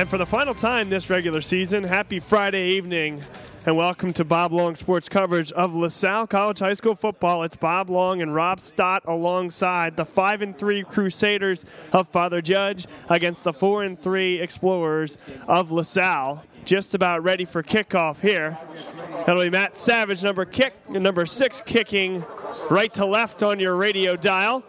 And for the final time this regular season, happy Friday evening and welcome to Bob Long Sports coverage of LaSalle College High School football. It's Bob Long and Rob Stott alongside the 5 and 3 Crusaders of Father Judge against the 4 and 3 Explorers of LaSalle. Just about ready for kickoff here. That'll be Matt Savage, number kick, number six, kicking right to left on your radio dial.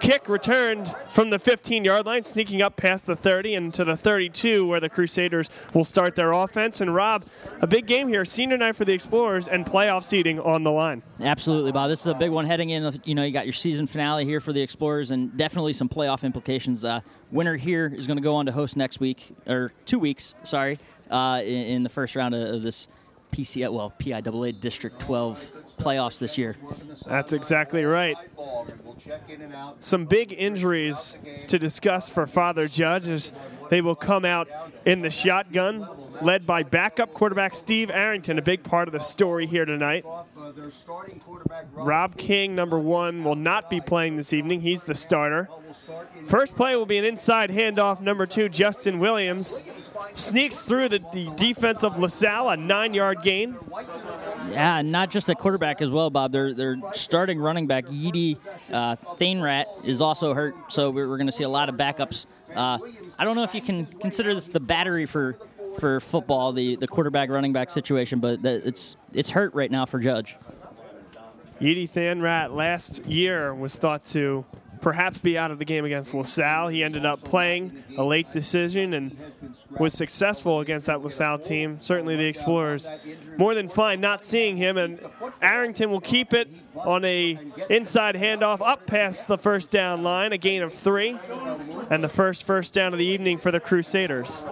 Kick returned from the 15 yard line, sneaking up past the 30 and to the 32, where the Crusaders will start their offense. And Rob, a big game here, senior night for the Explorers and playoff seeding on the line. Absolutely, Bob. This is a big one heading in. You know, you got your season finale here for the Explorers and definitely some playoff implications. Uh, winner here is going to go on to host next week, or two weeks, sorry, uh, in, in, the first round of, of this PCA, well, PIAA District 12 playoffs this year. That's exactly right. Some big injuries to discuss for Father Judge as they will come out in the shotgun, led by backup quarterback Steve Arrington, a big part of the story here tonight. Rob King, number one, will not be playing this evening. He's the starter. First play will be an inside handoff. Number two, Justin Williams sneaks through the, the defense of LaSalle, a nine yard gain. Yeah, not just a quarterback as well, Bob. They're, they're starting running back, Yeedy uh, Thainrat, is also hurt, so we're, we're going to see a lot of backups. Uh, I don't know if you can consider this the battery for for football, the, the quarterback running back situation, but it's it's hurt right now for Judge. Yeedy Thanrat last year was thought to perhaps be out of the game against LaSalle. He ended up playing a late decision and was successful against that LaSalle team. Certainly the Explorers more than fine not seeing him and Arrington will keep it on a inside handoff up past the first down line, a gain of 3 and the first first down of the evening for the Crusaders.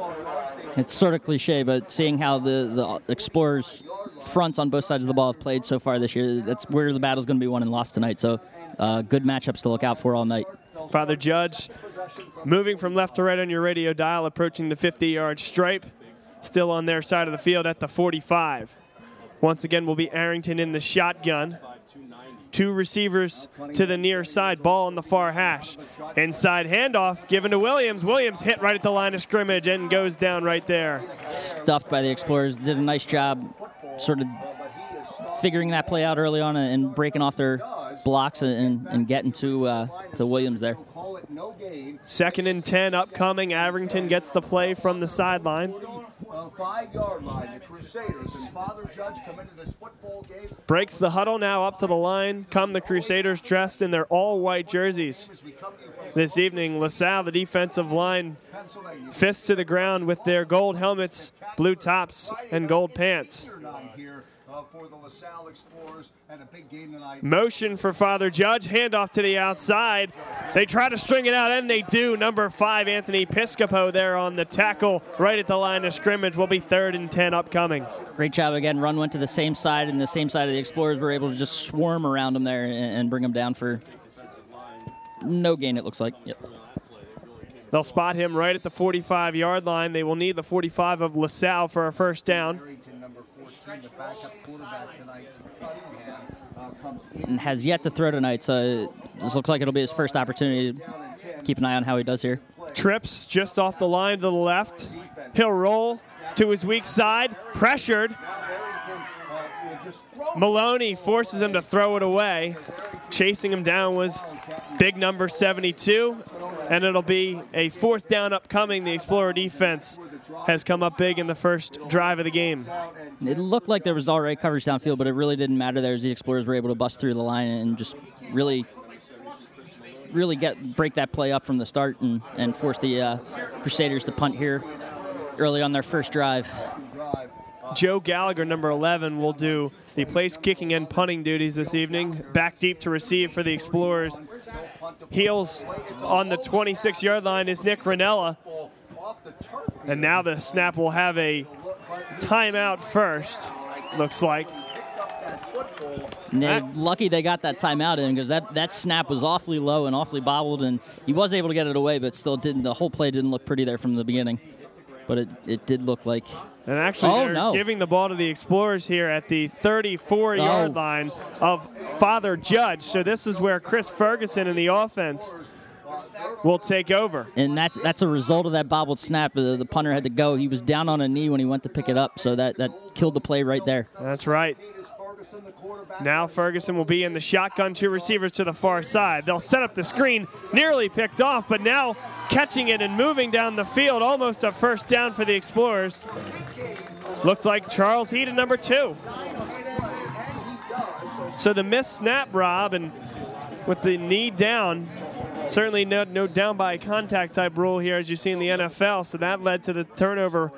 It's sort of cliche, but seeing how the, the Explorers fronts on both sides of the ball have played so far this year, that's where the battle's going to be won and lost tonight. So uh, good matchups to look out for all night. Father Judge moving from left to right on your radio dial, approaching the 50 yard stripe. Still on their side of the field at the 45. Once again, will be Arrington in the shotgun. Two receivers to the near side, ball on the far hash. Inside handoff given to Williams. Williams hit right at the line of scrimmage and goes down right there. Stuffed by the Explorers. Did a nice job sort of figuring that play out early on and breaking off their blocks and, and getting to uh, to Williams there. Second and 10 upcoming. Arrington gets the play from the sideline. Breaks the huddle now up to the line. Come the Crusaders dressed in their all white jerseys. This evening, LaSalle, the defensive line, fists to the ground with their gold helmets, blue tops, and gold pants uh, for the LaSalle Explorers and a big game tonight. Motion for Father Judge, handoff to the outside. They try to string it out, and they do. Number five, Anthony Piscopo, there on the tackle, right at the line of scrimmage. Will be third and 10 upcoming. Great job again. Run went to the same side, and the same side of the Explorers were able to just swarm around them there and bring them down for no gain, it looks like. Yep. They'll spot him right at the 45 yard line. They will need the 45 of LaSalle for a first down the backup quarterback tonight, uh, and has yet to throw tonight. So this looks like it'll be his first opportunity. To keep an eye on how he does here. Trips just off the line to the left. He'll roll to his weak side, pressured. Maloney forces him to throw it away. Chasing him down was big number 72, and it'll be a fourth down upcoming. The Explorer defense has come up big in the first drive of the game. It looked like there was already coverage downfield, but it really didn't matter there as the Explorers were able to bust through the line and just really really get break that play up from the start and, and force the uh, Crusaders to punt here early on their first drive. Joe Gallagher, number 11, will do the place kicking and punting duties this evening. Back deep to receive for the Explorers. Heels on the 26 yard line is Nick Ranella. And now the snap will have a timeout first, looks like. They, lucky they got that timeout in because that, that snap was awfully low and awfully bobbled, and he was able to get it away, but still didn't. The whole play didn't look pretty there from the beginning, but it, it did look like. And actually, oh, they're no. giving the ball to the Explorers here at the 34 yard oh. line of Father Judge. So this is where Chris Ferguson in the offense will take over. And that's that's a result of that bobbled snap. The, the punter had to go. He was down on a knee when he went to pick it up, so that, that killed the play right there. That's right. Now Ferguson will be in the shotgun, two receivers to the far side. They'll set up the screen, nearly picked off, but now catching it and moving down the field, almost a first down for the Explorers. Looked like Charles Heaton, number two. So the missed snap, Rob, and with the knee down, certainly no, no down by contact type rule here as you see in the NFL. So that led to the turnover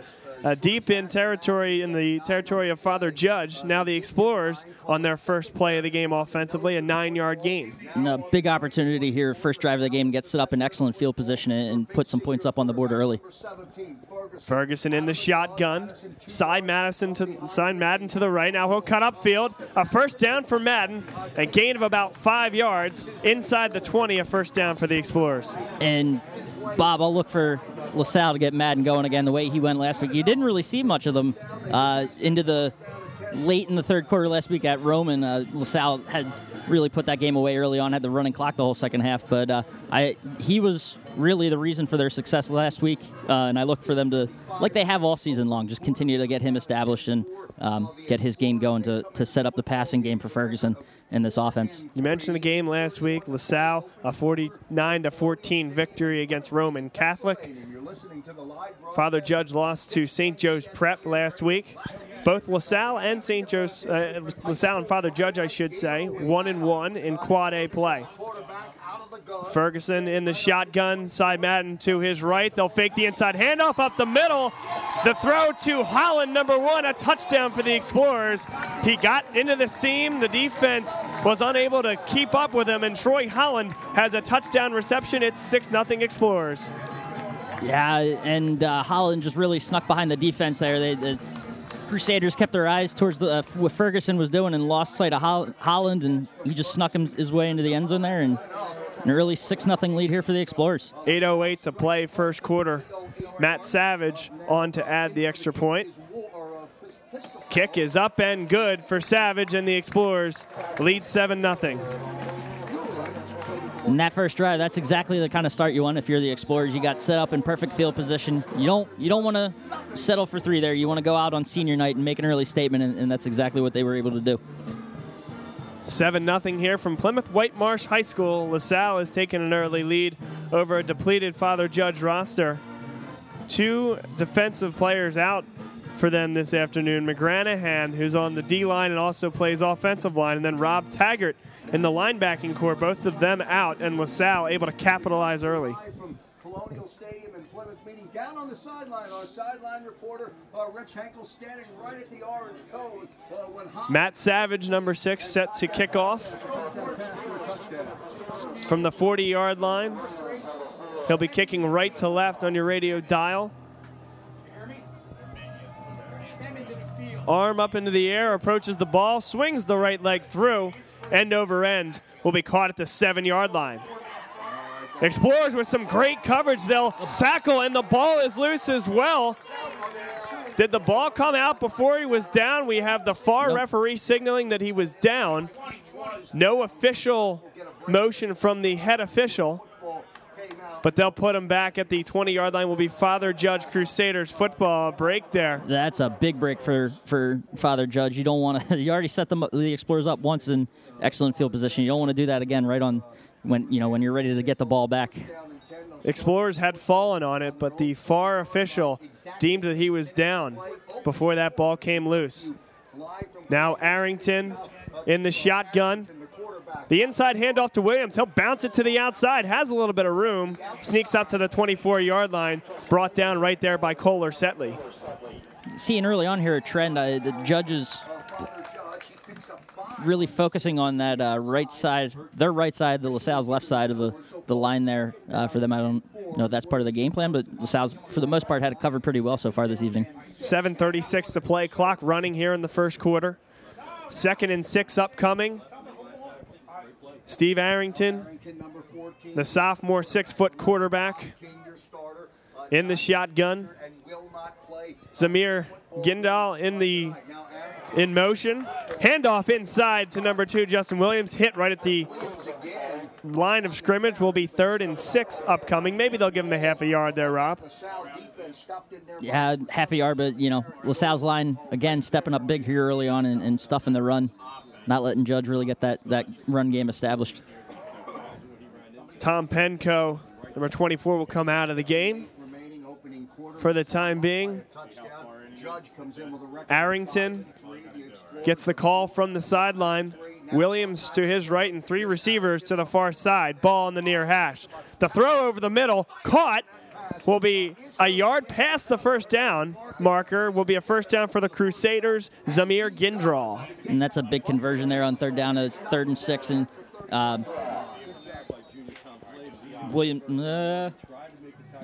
uh, deep in territory in the territory of Father Judge. Now the Explorers on their first play of the game offensively, a nine-yard gain. And a big opportunity here, first drive of the game, get set up in excellent field position and put some points up on the board early. Ferguson in the shotgun. Cy Madison to Cy Madden to the right. Now he'll cut up field. A first down for Madden. A gain of about five yards inside the 20. A first down for the Explorers. And Bob, I'll look for LaSalle to get Madden going again the way he went last week. You didn't really see much of them uh, into the late in the third quarter last week at Roman. Uh, LaSalle had really put that game away early on, had the running clock the whole second half. But uh, I he was really the reason for their success last week, uh, and I look for them to, like they have all season long, just continue to get him established and um, get his game going to, to set up the passing game for Ferguson in this offense. You mentioned the game last week. LaSalle, a 49 to 14 victory against Roman Catholic. Father Judge lost to St. Joe's Prep last week. Both LaSalle and St. Joe's, uh, LaSalle and Father Judge, I should say, one and one in Quad A play. Ferguson in the shotgun, Cy Madden to his right. They'll fake the inside handoff up the middle. The throw to Holland, number one, a touchdown for the Explorers. He got into the seam. The defense was unable to keep up with him, and Troy Holland has a touchdown reception. It's 6 0 Explorers. Yeah, and uh, Holland just really snuck behind the defense there. They, the Crusaders kept their eyes towards the, uh, what Ferguson was doing and lost sight of Holl- Holland, and he just snuck him, his way into the end zone there. And an early 6 0 lead here for the Explorers. 8.08 to play first quarter. Matt Savage on to add the extra point. Kick is up and good for Savage and the Explorers. Lead 7 0. In that first drive, that's exactly the kind of start you want if you're the Explorers. You got set up in perfect field position. You don't you don't want to settle for three there. You want to go out on senior night and make an early statement, and, and that's exactly what they were able to do. 7 0 here from Plymouth Whitemarsh High School. LaSalle has taken an early lead over a depleted Father Judge roster. Two defensive players out for them this afternoon McGranahan, who's on the D line and also plays offensive line, and then Rob Taggart in the linebacking core, both of them out, and LaSalle able to capitalize early. Colonial Stadium in Plymouth meeting down on the sideline. Our sideline reporter, uh, Rich Henkel, standing right at the orange cone. Uh, when Matt Savage, number six, set to kick off from the 40 yard line. He'll be kicking right to left on your radio dial. Arm up into the air, approaches the ball, swings the right leg through, end over end. Will be caught at the seven yard line. Explorers with some great coverage. They'll sackle, and the ball is loose as well. Did the ball come out before he was down? We have the far Nope. referee signaling that he was down. No official motion from the head official, but they'll put him back at the 20 yard line. Will be Father Judge Crusaders football break there. That's a big break for, for Father Judge. You don't want to. You already set them, the Explorers up once in excellent field position. You don't want to do that again right on when you know when you're ready to get the ball back. Explorers had fallen on it, but the far official deemed that he was down before that ball came loose. Now Arrington in the shotgun. The inside handoff to Williams. He'll bounce it to the outside. Has a little bit of room. Sneaks up to the 24 yard line. Brought down right there by Kohler Setley. Seeing early on here a trend. Uh, the judges really focusing on that uh, right side, their right side, the LaSalle's left side of the, the line there uh, for them. I don't know that's part of the game plan, but LaSalle's, for the most part, had it covered pretty well so far this evening. 7.36 to play. Clock running here in the first quarter. Second and six upcoming. Steve Arrington, the sophomore six foot quarterback, in the shotgun. Zamir Gindal in the in motion. Handoff inside to number two, Justin Williams. Hit right at the line of scrimmage. Will be third and six upcoming. Maybe they'll give him a half a yard there, Rob. Yeah, half a yard, but you know, LaSalle's line again stepping up big here early on and, and stuffing the run, not letting Judge really get that, that run game established. Tom Penko, number 24, will come out of the game for the time being. Arrington gets the call from the sideline. Williams to his right and three receivers to the far side. Ball on the near hash. The throw over the middle, caught, will be a yard past the first down marker. Will be a first down for the Crusaders. Zamir Gindral. And that's a big conversion there on third down to third and six. And um, William. Uh,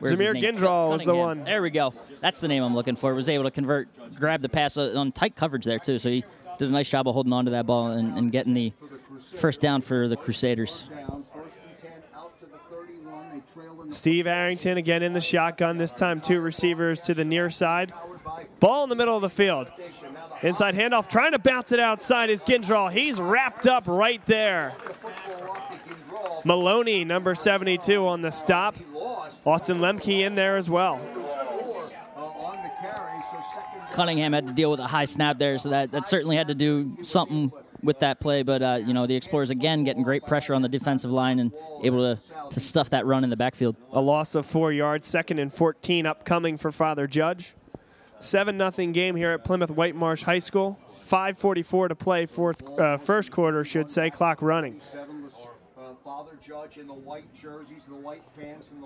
where's Zamir name? Gindral was the one. There we go. That's the name I'm looking for. Was able to convert, grab the pass uh, on tight coverage there too. So he did a nice job of holding on to that ball and, and getting the first down for the Crusaders. Steve Arrington again in the shotgun. This time, two receivers to the near side. Ball in the middle of the field. Inside handoff, trying to bounce it outside is Gindral. He's wrapped up right there. Maloney, number 72, on the stop. Austin Lemke in there as well. Cunningham had to deal with a high snap there, so that, that certainly had to do something with that play. But uh, you know, the Explorers again getting great pressure on the defensive line and able to, to stuff that run in the backfield. A loss of four yards, second and 14 upcoming for Father Judge. 7 nothing game here at Plymouth Whitemarsh High School. 5:44 to play, fourth, uh, first quarter, should say. Clock running.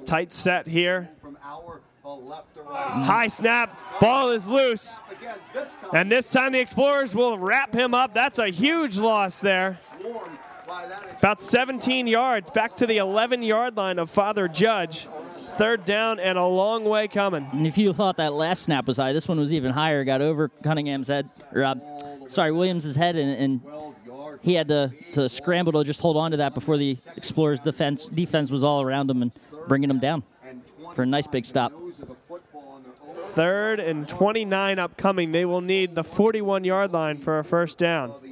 Tight set here. from our uh, left to right. High snap. Ball is loose. Again, this time And this time the Explorers will wrap him up. That's a huge loss there. swarmed by that About 17 yards back to the 11 yard line of Father Judge. Third down and a long way coming. And if you thought that last snap was high, this one was even higher. Got over Cunningham's head, or uh, sorry, Williams' head, and, and 12 yard he had to, to scramble to just hold on to that before the Explorers' defense defense was all around him and bringing him down for a nice big stop. Third and 29 upcoming. They will need the 41 yard line for a first down.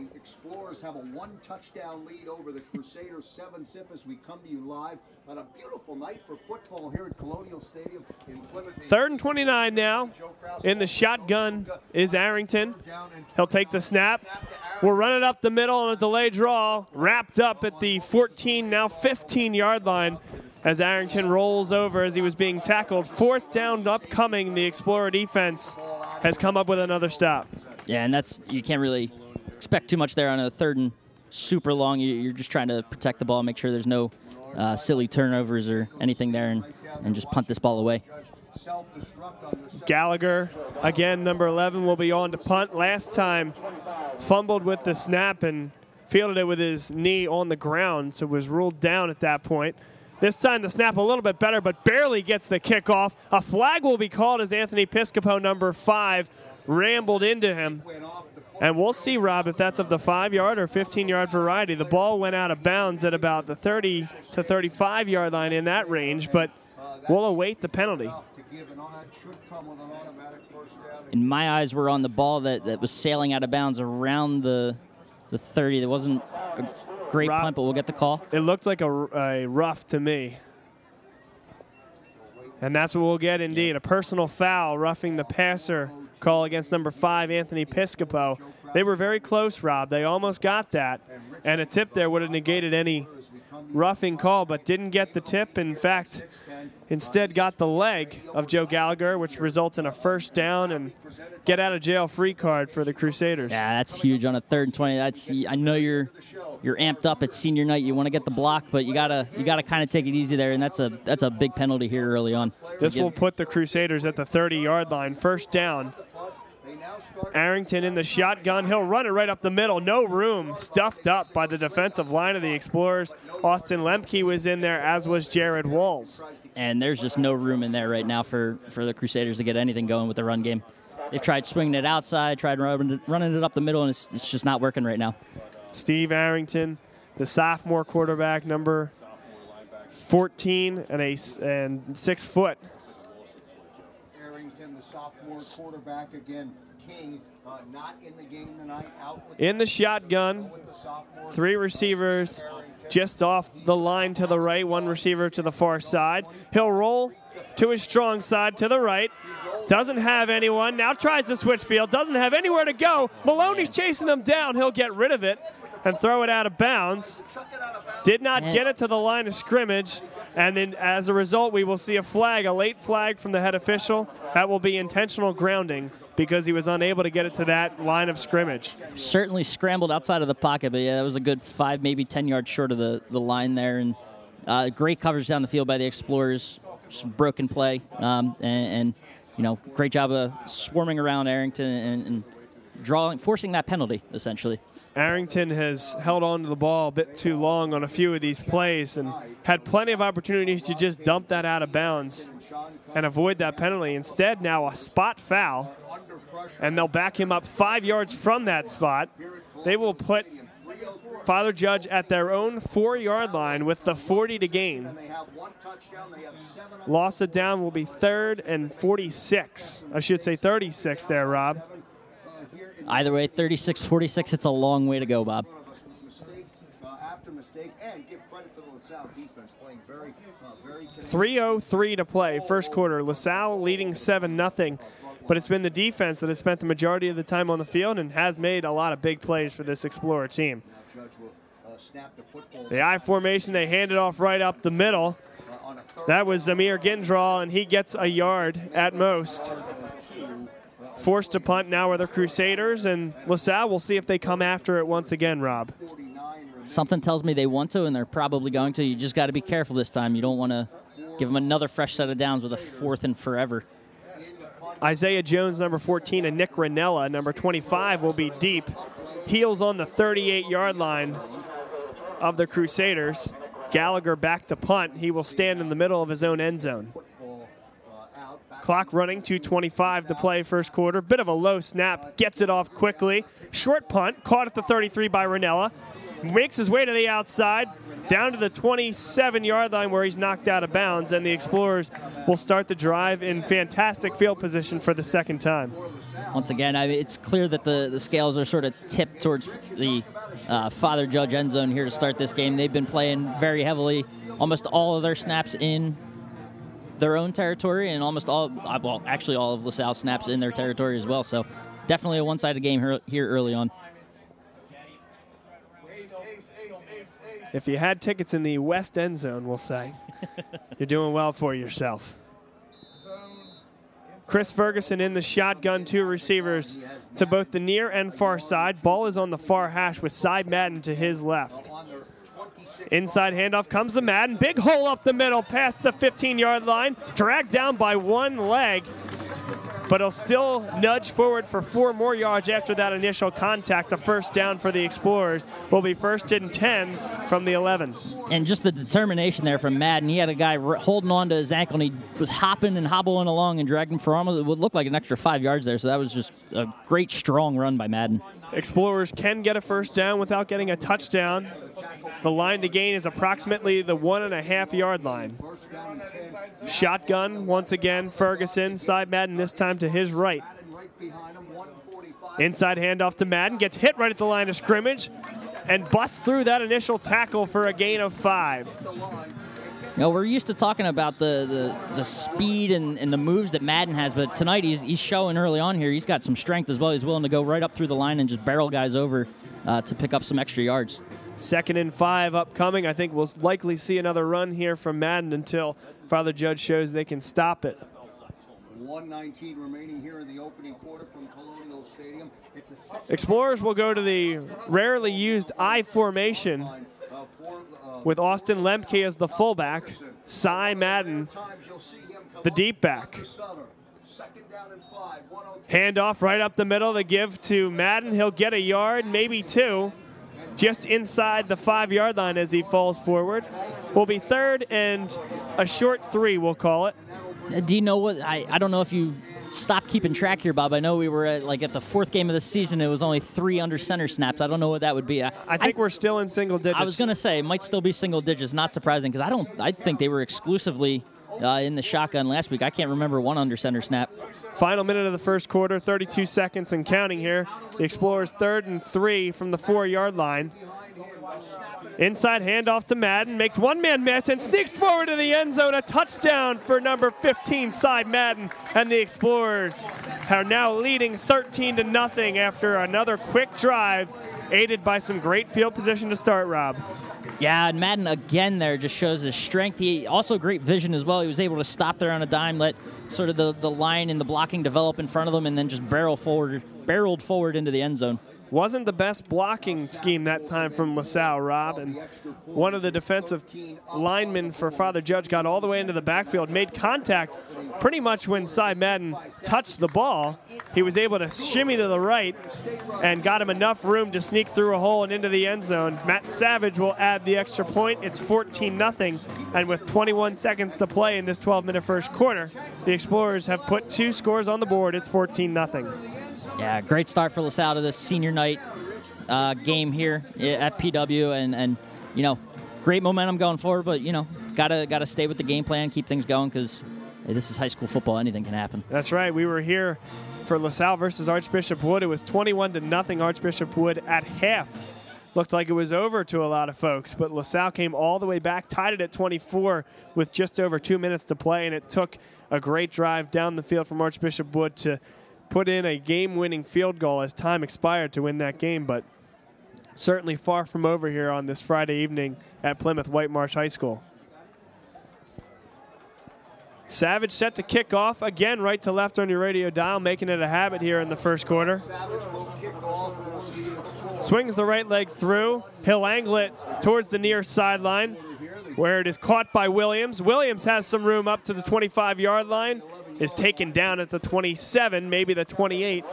Have a one touchdown lead over the Crusaders, seven zip as we come to you live on a beautiful night for football here at Colonial Stadium in Plymouth. Third and 29 now. In the shotgun is Arrington. He'll take the snap. We'll run it up the middle on a delay draw. Wrapped up at the 14, now 15 yard line as Arrington rolls over as he was being tackled. Fourth down upcoming. The Explorer defense has come up with another stop. Yeah, and that's you can't really expect too much there on a third and super long. You- You're just trying to protect the ball, make sure there's no uh, silly turnovers or anything there, and, and just punt this ball away. Gallagher, again, number 11, will be on to punt. Last time, fumbled with the snap and fielded it with his knee on the ground, so was ruled down at that point. This time, the snap a little bit better, but barely gets the kickoff. A flag will be called as Anthony Piscopo, number five, rambled into him. Went off the foot. And we'll see, Rob, if that's of the five yard or 15 yard variety. The ball went out of bounds at about the 30 to 35 yard line in that range, but we'll await the penalty. and all that should come with an automatic first down. In my eyes, were on the ball that, that was sailing out of bounds around the the 30. That wasn't a great Rob- punt, but we'll get the call. It looked like a, a rough to me. And that's what we'll get indeed. A personal foul, roughing the passer call against number five, Anthony Piscopo. They were very close, Rob. They almost got that. And a tip there would have negated any roughing call, but didn't get the tip. In fact, instead got the leg of Joe Gallagher, which results in a first down and get out of jail free card for the Crusaders. Yeah, that's huge on a third and 20. That's I know you're you're amped up at senior night. You want to get the block, but you gotta you gotta kind of take it easy there, and that's a that's a big penalty here early on. This will put the Crusaders at the 30 yard line. First down. They now start Arrington in the shotgun. He'll run it right up the middle. No room. Stuffed up by the defensive line of the Explorers. Austin Lemke was in there, as was Jared Walls. and there's just no room in there right now for, for the Crusaders to get anything going with the run game. They've tried swinging it outside, tried running it, running it up the middle, and it's, it's just not working right now. Steve Arrington, the sophomore quarterback, number 14 and a and six foot. Arrington Arrington, sophomore quarterback, again, King, uh, not in the game tonight, out with In the shotgun, with the three receivers just off the line to the right, one receiver to the far side. He'll roll to his strong side to the right. Doesn't have anyone. Now tries to switch field. Doesn't have anywhere to go. Maloney's chasing him down. He'll get rid of it and throw it out of bounds. Did not get it to the line of scrimmage. And then as a result, we will see a flag, a late flag from the head official. That will be intentional grounding because he was unable to get it to that line of scrimmage. Certainly scrambled outside of the pocket, but yeah, that was a good five, maybe 10 yards short of the, the line there. And uh, great coverage down the field by the Explorers. Just broken play. Um, and, and, you know, great job of swarming around Arrington and, and drawing, forcing that penalty, essentially. Arrington has held on to the ball a bit too long on a few of these plays and had plenty of opportunities to just dump that out of bounds and avoid that penalty. Instead, now a spot foul, and they'll back him up five yards from that spot. They will put Father Judge at their own four yard line with the 40 to gain. Loss of down will be third and 46. I should say 36 there, Rob. Here in Either way, 36 46, it's a long way to go, Bob. mistake uh, after mistake, and give credit to the LaSalle defense playing very, uh, very. 303 to play, first quarter. LaSalle leading 7 0. But it's been the defense that has spent the majority of the time on the field and has made a lot of big plays for this Explorer team. Judge will uh, snap the I formation, they hand it off right up the middle. on a third That was Zamir Gindraw, and he gets a yard at most. Forced to punt now are the Crusaders, and LaSalle we'll see if they come after it once again, Rob. Something tells me they want to, and they're probably going to. You just got to be careful this time. You don't want to give them another fresh set of downs with a fourth and forever. Isaiah Jones, number 14, and Nick Ranella, number 25, will be deep. Heels on the 38 yard line of the Crusaders. Gallagher back to punt. He will stand in the middle of his own end zone. Clock running, 2.25 to play first quarter. Bit of a low snap, gets it off quickly. Short punt, caught at the 33 by Ranella. Makes his way to the outside, down to the 27 yard line where he's knocked out of bounds, and the Explorers will start the drive in fantastic field position for the second time. Once again, I mean, it's clear that the, the scales are sort of tipped towards the uh, Father Judge end zone here to start this game. They've been playing very heavily, almost all of their snaps in their own territory, and almost all, uh, well, actually all of LaSalle snaps in their territory as well. So definitely a one sided game here, here early on. If you had tickets in the west end zone, we'll say, you're doing well for yourself. Chris Ferguson in the shotgun, two receivers to both the near and far side. Ball is on the far hash with Cy Madden to his left. On their 26 Inside handoff comes the Madden. Big hole up the middle, past the 15 yard line. Dragged down by one leg, but he'll still nudge forward for four more yards after that initial contact. The first down for the Explorers will be first and 10 from the 11. And just the determination there from Madden. He had a guy holding on to his ankle, and he was hopping and hobbling along and dragging for almost what looked like an extra five yards there. So that was just a great, strong run by Madden. Explorers can get a first down without getting a touchdown. The line to gain is approximately the one and a half yard line. first down and 10. Shotgun once again. Ferguson, Cy Madden this time to his right. Madden right behind him, 145. Inside handoff to Madden, gets hit right at the line of scrimmage, and busts through that initial tackle for a gain of five. Know, we're used to talking about the, the, the speed and, and the moves that Madden has, but tonight he's, he's showing early on here. He's got some strength as well. He's willing to go right up through the line and just barrel guys over uh, to pick up some extra yards. Second and five upcoming. I think we'll likely see another run here from Madden until Father Judge shows they can stop it. 119 remaining here in the opening quarter from Colonial Stadium. It's a Explorers will go to the rarely used I formation with Austin Lemke as the fullback, Cy Madden, times you'll see him come the deep back. to Sutter. Second down and five. 103. Handoff right up the middle to give to Madden. He'll get a yard, maybe two, just inside the five yard line as he falls forward. Will be third and a short three, we'll call it. Uh, Do you know what? I, I don't know if you stopped keeping track here, Bob. I know we were at, like at the fourth game of the season. It was only three under center snaps. I don't know what that would be. I, I think we're still in single digits. I was going to say it might still be single digits. Not surprising because I don't. I think they were exclusively uh, in the shotgun last week. I can't remember one under center snap. Final minute of the first quarter, 32 seconds and counting here. The Explorers third and three from the four yard line. Inside handoff to Madden, makes one man miss and sneaks forward to the end zone. A touchdown for number 15, Cy Madden. And the Explorers are now leading 13 to nothing after another quick drive, aided by some great field position to start, Rob. Yeah, and Madden again there just shows his strength. He also great vision as well. He was able to stop there on a dime, let sort of the, the line and the blocking develop in front of him, and then just barrel forward, barreled forward into the end zone. Wasn't the best blocking scheme that time from LaSalle, Rob. And one of the defensive linemen for Father Judge got all the way into the backfield, made contact pretty much when Cy Madden touched the ball. He was able to shimmy to the right and got him enough room to sneak through a hole and into the end zone. Matt Savage will add the extra point. It's 14 0. And with 21 seconds to play in this 12 minute first quarter, the Explorers have put two scores on the board. It's 14 0. Yeah, great start for LaSalle to this senior night uh, game here at PW, and and you know, great momentum going forward. But you know, gotta gotta stay with the game plan, keep things going because hey, this is high school football. Anything can happen. That's right. We were here for LaSalle versus Archbishop Wood. It was 21 to nothing Archbishop Wood at half. Looked like it was over to a lot of folks, but LaSalle came all the way back, tied it at 24 with just over two minutes to play, and it took a great drive down the field from Archbishop Wood to put in a game winning field goal as time expired to win that game, but certainly far from over here on this Friday evening at Plymouth Whitemarsh High School. Savage set to kick off again, right to left on your radio dial, making it a habit here in the first quarter. Swings the right leg through. He'll angle it towards the near sideline, where it is caught by Williams. Williams has some room up to the 25 yard line is taken down at the 27, maybe the 28.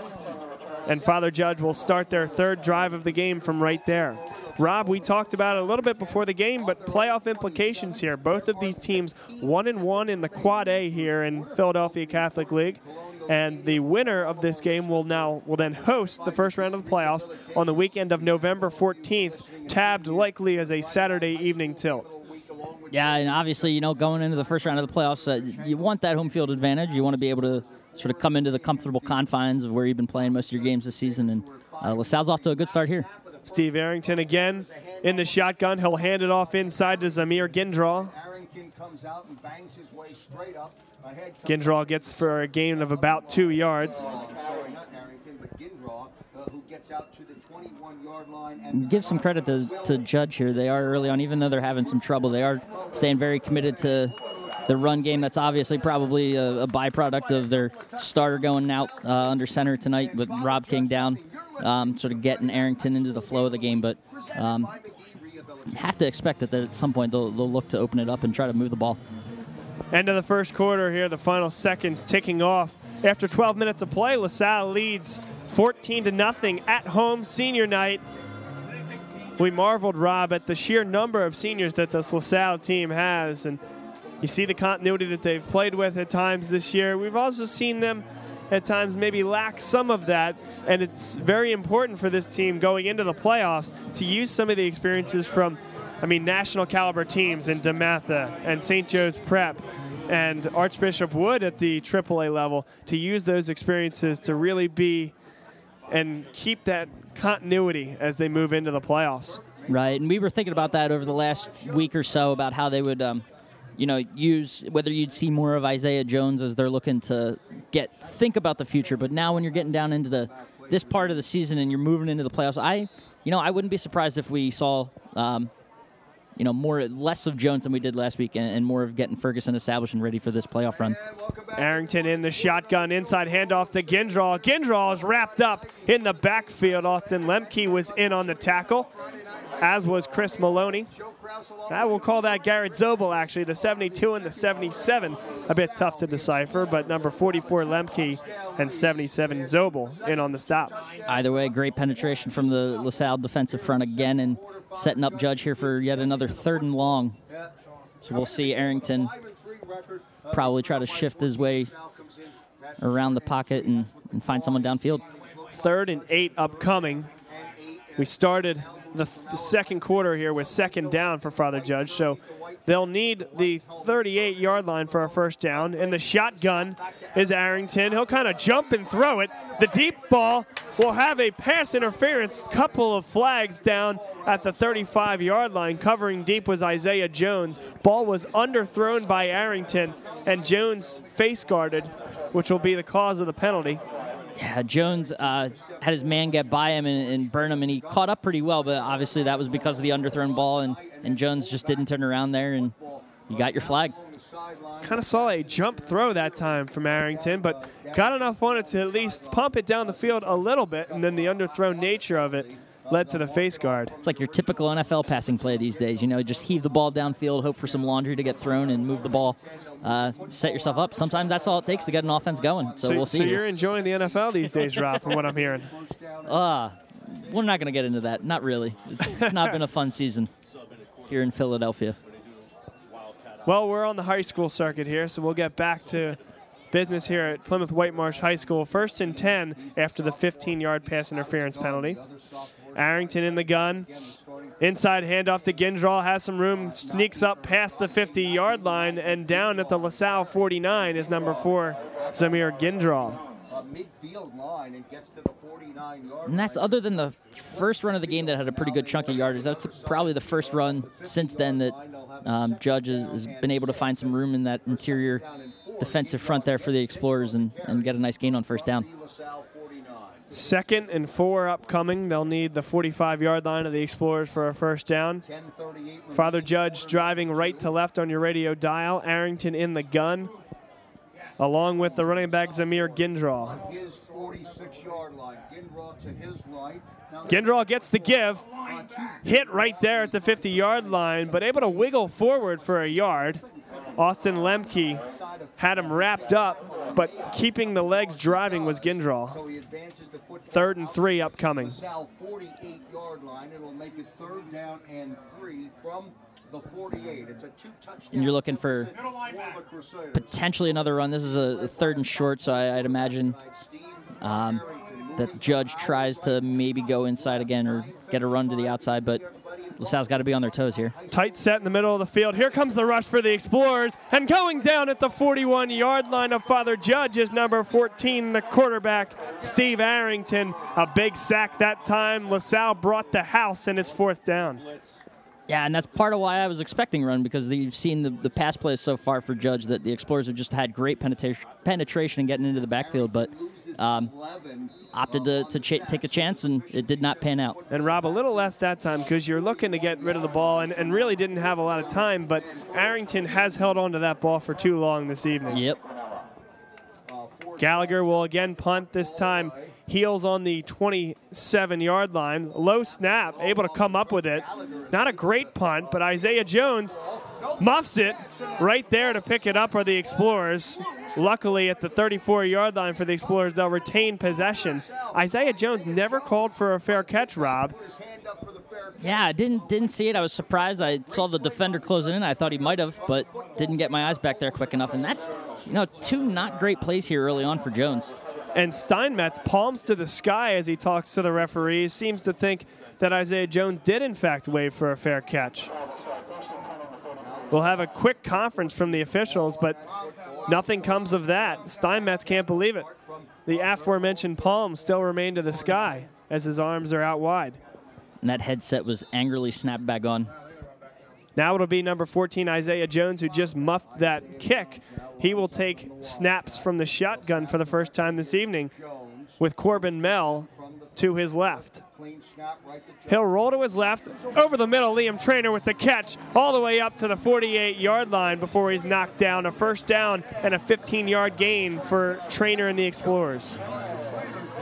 And Father Judge will start their third drive of the game from right there. Rob, we talked about it a little bit before the game, but playoff implications here. Both of these teams one and one in the Quad A here in Philadelphia Catholic League, and the winner of this game will now will then host the first round of the playoffs on the weekend of November 14th, tabbed likely as a Saturday evening tilt. Yeah, and obviously, you know, going into the first round of the playoffs, uh, you want that home field advantage. You want to be able to sort of come into the comfortable confines of where you've been playing most of your games this season. And uh, LaSalle's off to a good start here. Steve Arrington again in the shotgun. He'll hand it off inside to Zamir Gindraw. Arrington comes out and bangs his way straight up. Gindraw gets for a gain of about two yards. Oh, sorry, not Arrington, but Gindraw, uh, who gets out to the 21 yard line. Give some credit to, to Judge here. They are early on, even though they're having some trouble, they are staying very committed to the run game. That's obviously probably a, a byproduct of their starter going out uh, under center tonight with Rob King down, um, sort of getting Arrington into the flow of the game. But um, have to expect that at some point they'll, they'll look to open it up and try to move the ball. End of the first quarter here, the final seconds ticking off. After 12 minutes of play, LaSalle leads 14 to nothing at home senior night. We marveled, Rob, at the sheer number of seniors that this LaSalle team has, and you see the continuity that they've played with at times this year. We've also seen them at times maybe lack some of that, and it's very important for this team going into the playoffs to use some of the experiences from, I mean, national caliber teams in DeMatha and St. Joe's Prep and Archbishop Wood at the AAA level to use those experiences to really be and keep that continuity as they move into the playoffs. Right, and we were thinking about that over the last week or so about how they would, um, you know, use whether you'd see more of Isaiah Jones as they're looking to get think about the future. But now, when you're getting down into the this part of the season and you're moving into the playoffs, I, you know, I wouldn't be surprised if we saw um, you know, more less of Jones than we did last week, and, and, more of getting Ferguson established and ready for this playoff run. Arrington in the shotgun, inside handoff to Gindraw. Gindraw is wrapped up in the backfield. Austin Lemke was in on the tackle, as was Chris Maloney. I will call that Garrett Zobel, actually, the 72 and the 77. A bit tough to decipher, but number 44 Lemke and 77 Zobel in on the stop. Either way, great penetration from the LaSalle defensive front again, and setting up Judge here for yet another third and long. So we'll see Arrington probably try to shift his way around the pocket and, and find someone downfield. Third and eight upcoming. We started the, the second quarter here with second down for Father Judge. So they'll need the 38 yard line for a first down. And the shotgun is Arrington. He'll kind of jump and throw it. The deep ball will have a pass interference, couple of flags down at the 35 yard line. Covering deep was Isaiah Jones. Ball was underthrown by Arrington, and Jones face guarded, which will be the cause of the penalty. Yeah, Jones uh, had his man get by him and, and, burn him, and he caught up pretty well. But obviously, that was because of the underthrown ball, and, and Jones just didn't turn around there, and you got your flag. Kind of saw a jump throw that time from Arrington, but got enough on it to at least pump it down the field a little bit, and then the underthrown nature of it led to the face guard. It's like your typical NFL passing play these days. You know, just heave the ball downfield, hope for some laundry to get thrown, and move the ball uh, set yourself up. Sometimes that's all it takes to get an offense going. So, so we'll see. So you're enjoying the NFL these days, Rob, from what I'm hearing. Uh, we're not going to get into that. Not really. It's, it's not been a fun season here in Philadelphia. Well, we're on the high school circuit here, so we'll get back to business here at Plymouth Whitemarsh High School. First and 10 after the 15 yard pass interference penalty. Arrington in the gun. Inside handoff to Gindrall, has some room, sneaks up past the 50 yard line, and down at the LaSalle 49 is number four, Zamir Gindrall. And that's other than the first run of the game that had a pretty good chunk of yardage. That's probably the first run since then that um, Judge has, has, been able to find some room in that interior defensive front there for the Explorers and, and get a nice gain on first down. Second and four upcoming. They'll need the 45 yard line of the Explorers for a first down. Father Judge driving right to left on your radio dial. Arrington in the gun, along with the running back Zamir Gindraw. His 46 yard line. Gindraw to his right. Gindraw gets the give, hit right there at the 50 yard line, but able to wiggle forward for a yard. Austin Lemke had him wrapped up, but keeping the legs driving was Gindraw. Third and three upcoming. 48 yard line. It'll make it third down and three from the 48. It's a two touchdown. And you're looking for potentially another run. This is a third and short, so I, would imagine um, that Judge tries to maybe go inside again or get a run to the outside, but LaSalle's got to be on their toes here. Tight set in the middle of the field. Here comes the rush for the Explorers. And going down at the 41 yard line of Father Judge is number 14, the quarterback, Steve Arrington. A big sack that time. LaSalle brought the house in his fourth down. Yeah, and that's part of why I was expecting run because you've seen the, the pass plays so far for Judge that the Explorers have just had great penetration, penetration and getting into the backfield, but um, opted to, to ch- take a chance, and it did not pan out. And Rob, a little less that time because you're looking to get rid of the ball and, and really didn't have a lot of time, but Arrington has held on to that ball for too long this evening. Yep. Gallagher will again punt this time heels on the 27 yard line. Low snap, able to come up with it. Not a great punt, but Isaiah Jones muffs it right there to pick it up are the Explorers. Luckily, at the 34 yard line for the Explorers, they'll retain possession. Isaiah Jones never called for a fair catch, Rob. Yeah, I didn't didn't see it. I was surprised. I saw the defender closing in. I thought he might have, but didn't get my eyes back there quick enough. And that's you know two not great plays here early on for Jones. And Steinmetz palms to the sky as he talks to the referees, seems to think that Isaiah Jones did, in fact, wave for a fair catch. We'll have a quick conference from the officials, but nothing comes of that. Steinmetz can't believe it. The aforementioned palms still remain to the sky as his arms are out wide. And that headset was angrily snapped back on. Now it'll be number 14, Isaiah Jones, who just muffed that kick. He will take snaps from the shotgun for the first time this evening with Corbin Mell to his left. He'll roll to his left, over the middle, Liam Trainer with the catch, all the way up to the 48 yard line before he's knocked down. A first down and a 15 yard gain for Trainer and the Explorers.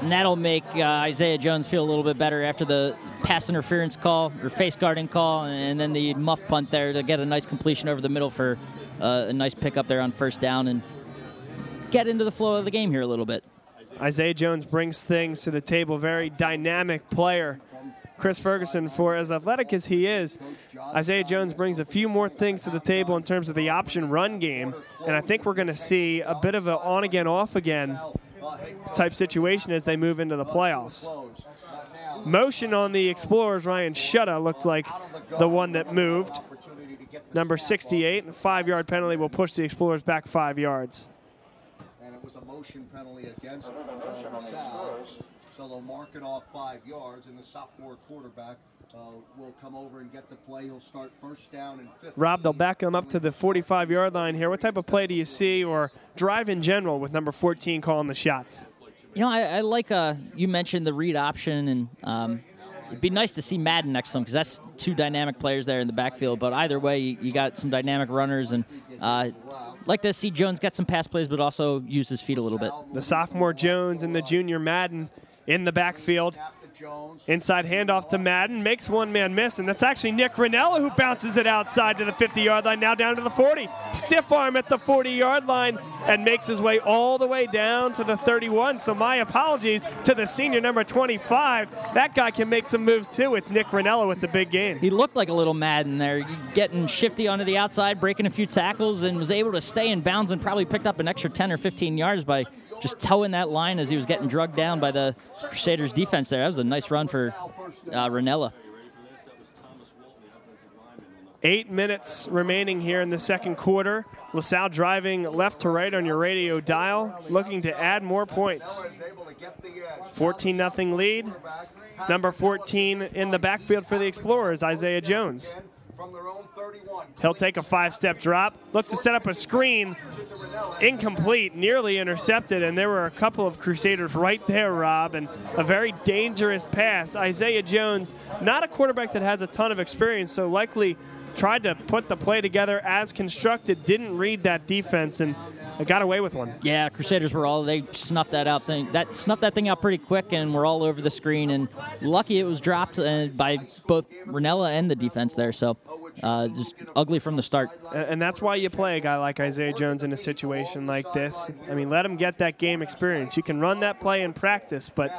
And that'll make uh, Isaiah Jones feel a little bit better after the pass interference call or face guarding call, and then the muff punt there to get a nice completion over the middle for uh, a nice pickup there on first down and get into the flow of the game here a little bit. Isaiah Jones brings things to the table. Very dynamic player. Chris Ferguson, for as athletic as he is, Isaiah Jones brings a few more things to the table in terms of the option run game. And I think we're going to see a bit of an on again, off again type situation as they move into the playoffs. Motion on the Explorers. Ryan Shutta looked like the one that moved. Number 68, and a five yard penalty will push the Explorers back five yards. And it was a motion penalty against uh, LaSalle. So they'll mark it off five yards, and the sophomore quarterback uh, will come over and get the play. He'll start first down and 15. Rob, they'll back him up to the 45 yard line here. What type of play do you see, or drive in general, with number 14 calling the shots? You know, I, I like uh, you mentioned the read option, and um, it'd be nice to see Madden next to him because that's two dynamic players there in the backfield. But either way, you, you got some dynamic runners, and uh, like to see Jones get some pass plays, but also use his feet a little bit. The sophomore Jones and the junior Madden in the backfield. Snap to Jones. Inside handoff to Madden, makes one man miss, and that's actually Nick Ranella who bounces it outside to the 50 yard line, now down to the 40. Stiff arm at the 40 yard line and makes his way all the way down to the 31. So, my apologies to the senior number 25. That guy can make some moves too. It's Nick Ranella with the big game. He looked like a little Madden there, getting shifty onto the outside, breaking a few tackles, and was able to stay in bounds and probably picked up an extra 10 or 15 yards by just towing that line as he was getting drugged down by the Crusaders defense there. That was a nice run for uh, Ranella. Eight minutes remaining here in the second quarter. LaSalle driving left to right on your radio dial, looking to add more points. Is able to get the edge. 14 0 lead. Number 14 in the backfield for the Explorers, Isaiah Jones. From their own 31. He'll take a five step drop, look to set up a screen. Incomplete, nearly intercepted, and there were a couple of Crusaders right there, Rob, and a very dangerous pass. Isaiah Jones, not a quarterback that has a ton of experience, so likely tried to put the play together as constructed, didn't read that defense, and got away with one. Yeah, Crusaders were all they snuffed that out thing that snuffed that thing out pretty quick and were all over the screen and lucky it was dropped uh, by both Ranella and the defense there. So uh, just ugly from the start. And that's why you play a guy like Isaiah Jones in a situation like this. I mean, let him get that game experience. You can run that play in practice, but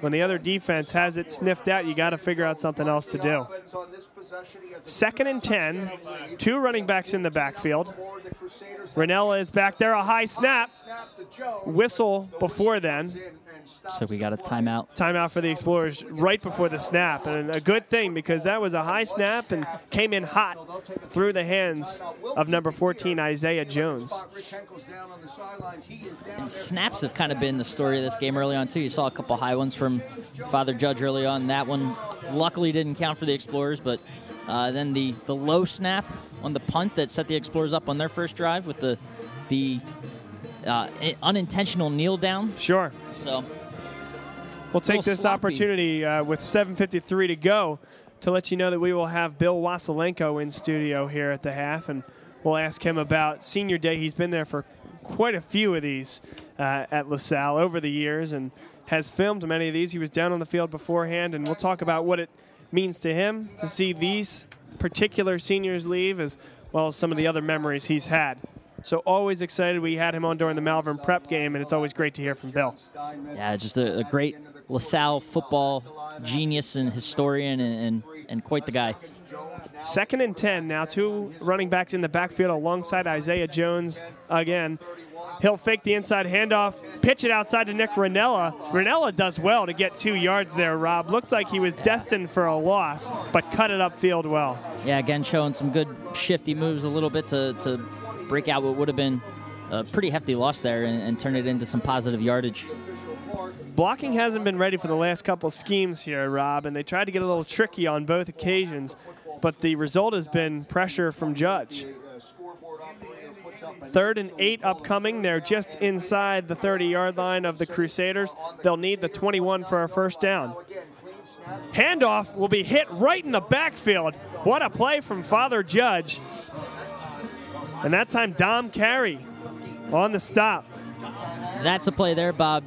when the other defense has it sniffed out, you got to figure out something else to do. Offense on this possession, he has a Second and 10, two running backs in the backfield. Ranella is back there, a high snap, snap to Jones. whistle before then. In and stops So we got a timeout. Timeout for the Explorers right before the snap, and a good thing because that was a high snap and came in hot through the hands of number 14, Isaiah Jones. Rich Henkel's down on the sidelines. He is down there. Snaps have kind of been the story of this game early on too. You saw a couple high ones from Father Judge early on. That one luckily didn't count for the Explorers, but uh, then the the low snap on the punt that set the Explorers up on their first drive with the the uh, unintentional kneel down. Sure. So We'll take this sloppy. opportunity uh, with 7:53 to go to let you know that we will have Bill Wasilenko in studio here at the half, and we'll ask him about Senior Day. He's been there for quite a few of these uh, at LaSalle over the years, and has filmed many of these. He was down on the field beforehand, and we'll talk about what it means to him to see these particular seniors leave, as well as some of the other memories he's had. So always excited. We had him on during the Malvern Prep game, and it's always great to hear from Bill. yeah, just a, a great LaSalle football genius and historian, and, and, and quite the guy. Second and 10 now. Two running backs in the backfield alongside Isaiah Jones again. He'll fake the inside handoff, pitch it outside to Nick Ranella. Ranella does well to get two yards there, Rob. Looked like he was destined for a loss, but cut it upfield well. Yeah, again showing some good shifty moves a little bit to, to break out what would have been a pretty hefty loss there and, and turn it into some positive yardage. Blocking hasn't been ready for the last couple schemes here, Rob, and they tried to get a little tricky on both occasions, but the result has been pressure from Judge. Third and eight upcoming. They're just inside the 30 yard line of the Crusaders. They'll need the 21 for a first down. Handoff will be hit right in the backfield. What a play from Father Judge. And that time, Dom Carey on the stop. That's a play there, Bob.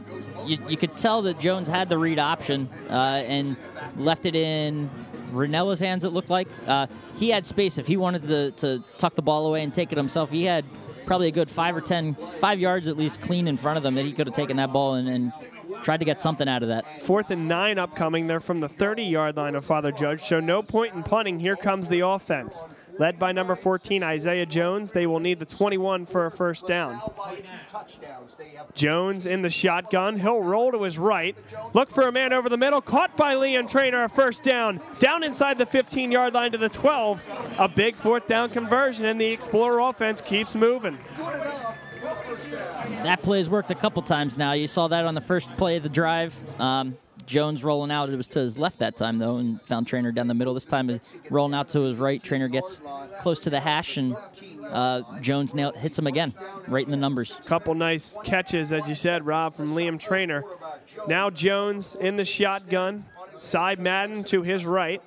You, you could tell that Jones had the read option uh, and left it in Ranella's hands, it looked like. Uh, he had space. If he wanted to, to tuck the ball away and take it himself, he had probably a good five or ten, five yards at least clean in front of them that he could have taken that ball and, and tried to get something out of that. Fourth and nine upcoming. They're from the 30 yard line of Father Judge, so no point in punting. Here comes the offense. Led by number 14, Isaiah Jones. They will need the 21 for a first down. Jones in the shotgun. He'll roll to his right. Look for a man over the middle. Caught by Liam Trainer. A first down. Down inside the 15 yard line to the 12. A big fourth down conversion, and the Explorer offense keeps moving. That play has worked a couple times now. You saw that on the first play of the drive. Um, Jones rolling out. It was to his left that time, though, and found Trainer down the middle. This time, rolling out to his right. Trainer gets close to the hash, and uh, Jones nail, hits him again, right in the numbers. Couple nice catches, as you said, Rob, from Liam Trainer. Now Jones in the shotgun. Cy Madden to his right.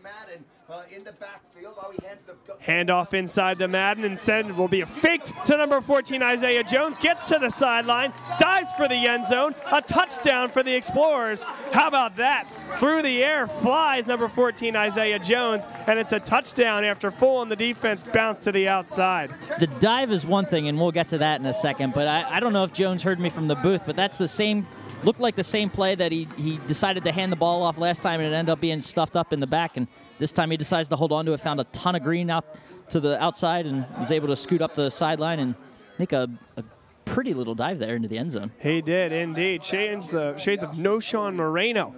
Handoff inside to Madden and send will be faked to number 14 Isaiah Jones. Gets to the sideline, dives for the end zone. A touchdown for the Explorers. How about that? Through the air flies number 14 Isaiah Jones, and it's a touchdown after full on the defense bounce to the outside. The dive is one thing, and we'll get to that in a second. But I, I don't know if Jones heard me from the booth, but that's the same. Looked like the same play that he, he decided to hand the ball off last time, and it ended up being stuffed up in the back. And this time he decides to hold on to it. Found a ton of green out to the outside, and was able to scoot up the sideline and make a, a pretty little dive there into the end zone. He did indeed. Shades, uh, shades of Knowshon Moreno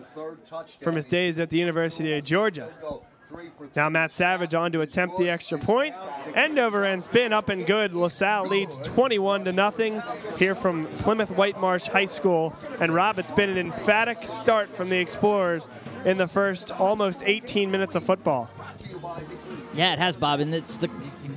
from his days at the University of Georgia. Now Matt Savage on to attempt the extra point. End over end spin up and good. LaSalle leads 21 to nothing here from Plymouth Whitemarsh High School. And Rob, it's been an emphatic start from the Explorers in the first almost 18 minutes of football. Yeah, it has, Bob, and it's the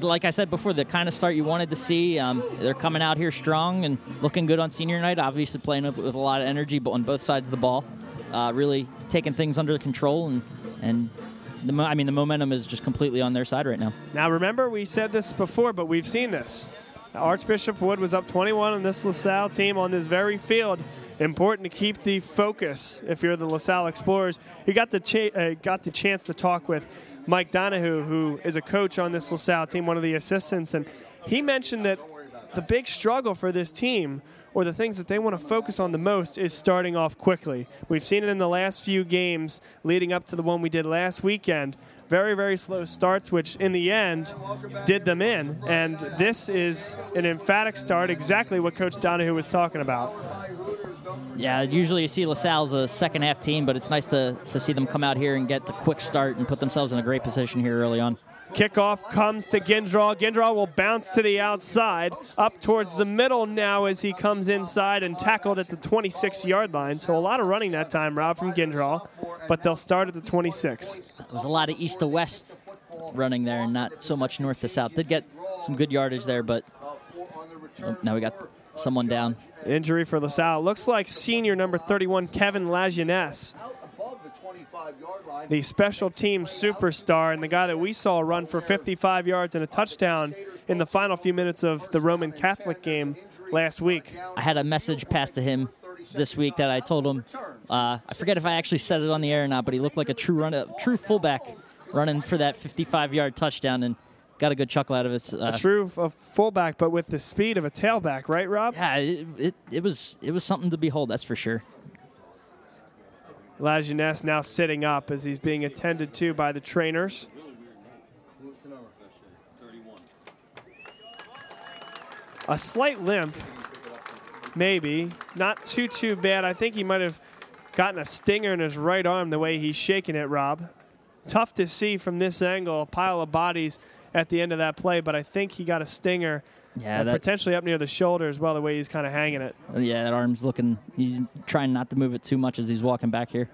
like I said before, the kind of start you wanted to see. Um, they're coming out here strong and looking good on senior night. Obviously, playing with a lot of energy, but on both sides of the ball, uh, really taking things under control and and the mo- I mean the momentum is just completely on their side right now. Now remember, we said this before, but we've seen this. Archbishop Wood was up 21 on this LaSalle team on this very field. Important to keep the focus if you're the LaSalle Explorers. You got the cha- uh, got the chance to talk with Mike Donahue, who is a coach on this LaSalle team, one of the assistants, and he mentioned that the big struggle for this team or the things that they want to focus on the most is starting off quickly. We've seen it in the last few games leading up to the one we did last weekend. Very, very slow starts, which in the end did them in. And this is an emphatic start, exactly what Coach Donahue was talking about. Yeah, usually you see LaSalle's a second half team, but it's nice to, to see them come out here and get the quick start and put themselves in a great position here early on. Kickoff comes to Gindraw. Gindraw will bounce to the outside, up towards the middle now as he comes inside and tackled at the 26 yard line. So a lot of running that time, Rob, from Gindraw, but they'll start at the 26. There was a lot of east to west running there and not so much north to south. Did get some good yardage there, but oh, now we got someone down. Injury for LaSalle. Looks like senior number 31, Kevin Lajeunesse, the 25-yard line. the special team superstar and the guy that we saw run for 55 yards and a touchdown in the final few minutes of the Roman Catholic game last week. I had a message passed to him this week that I told him. Uh, I forget if I actually said it on the air or not, but he looked like a true run, a true fullback running for that 55-yard touchdown and got a good chuckle out of it. Uh, True a fullback, but with the speed of a tailback, right, Rob? yeah, it, it, it was it was something to behold. That's for sure. Lajeunesse now sitting up as he's being attended to by the trainers. A slight limp, maybe. Not too, too bad. I think he might have gotten a stinger in his right arm the way he's shaking it, Rob. Tough to see from this angle, a pile of bodies at the end of that play, but I think he got a stinger Yeah, that, potentially up near the shoulder as well, the way he's kind of hanging it. yeah, that arm's looking. He's trying not to move it too much as he's walking back here.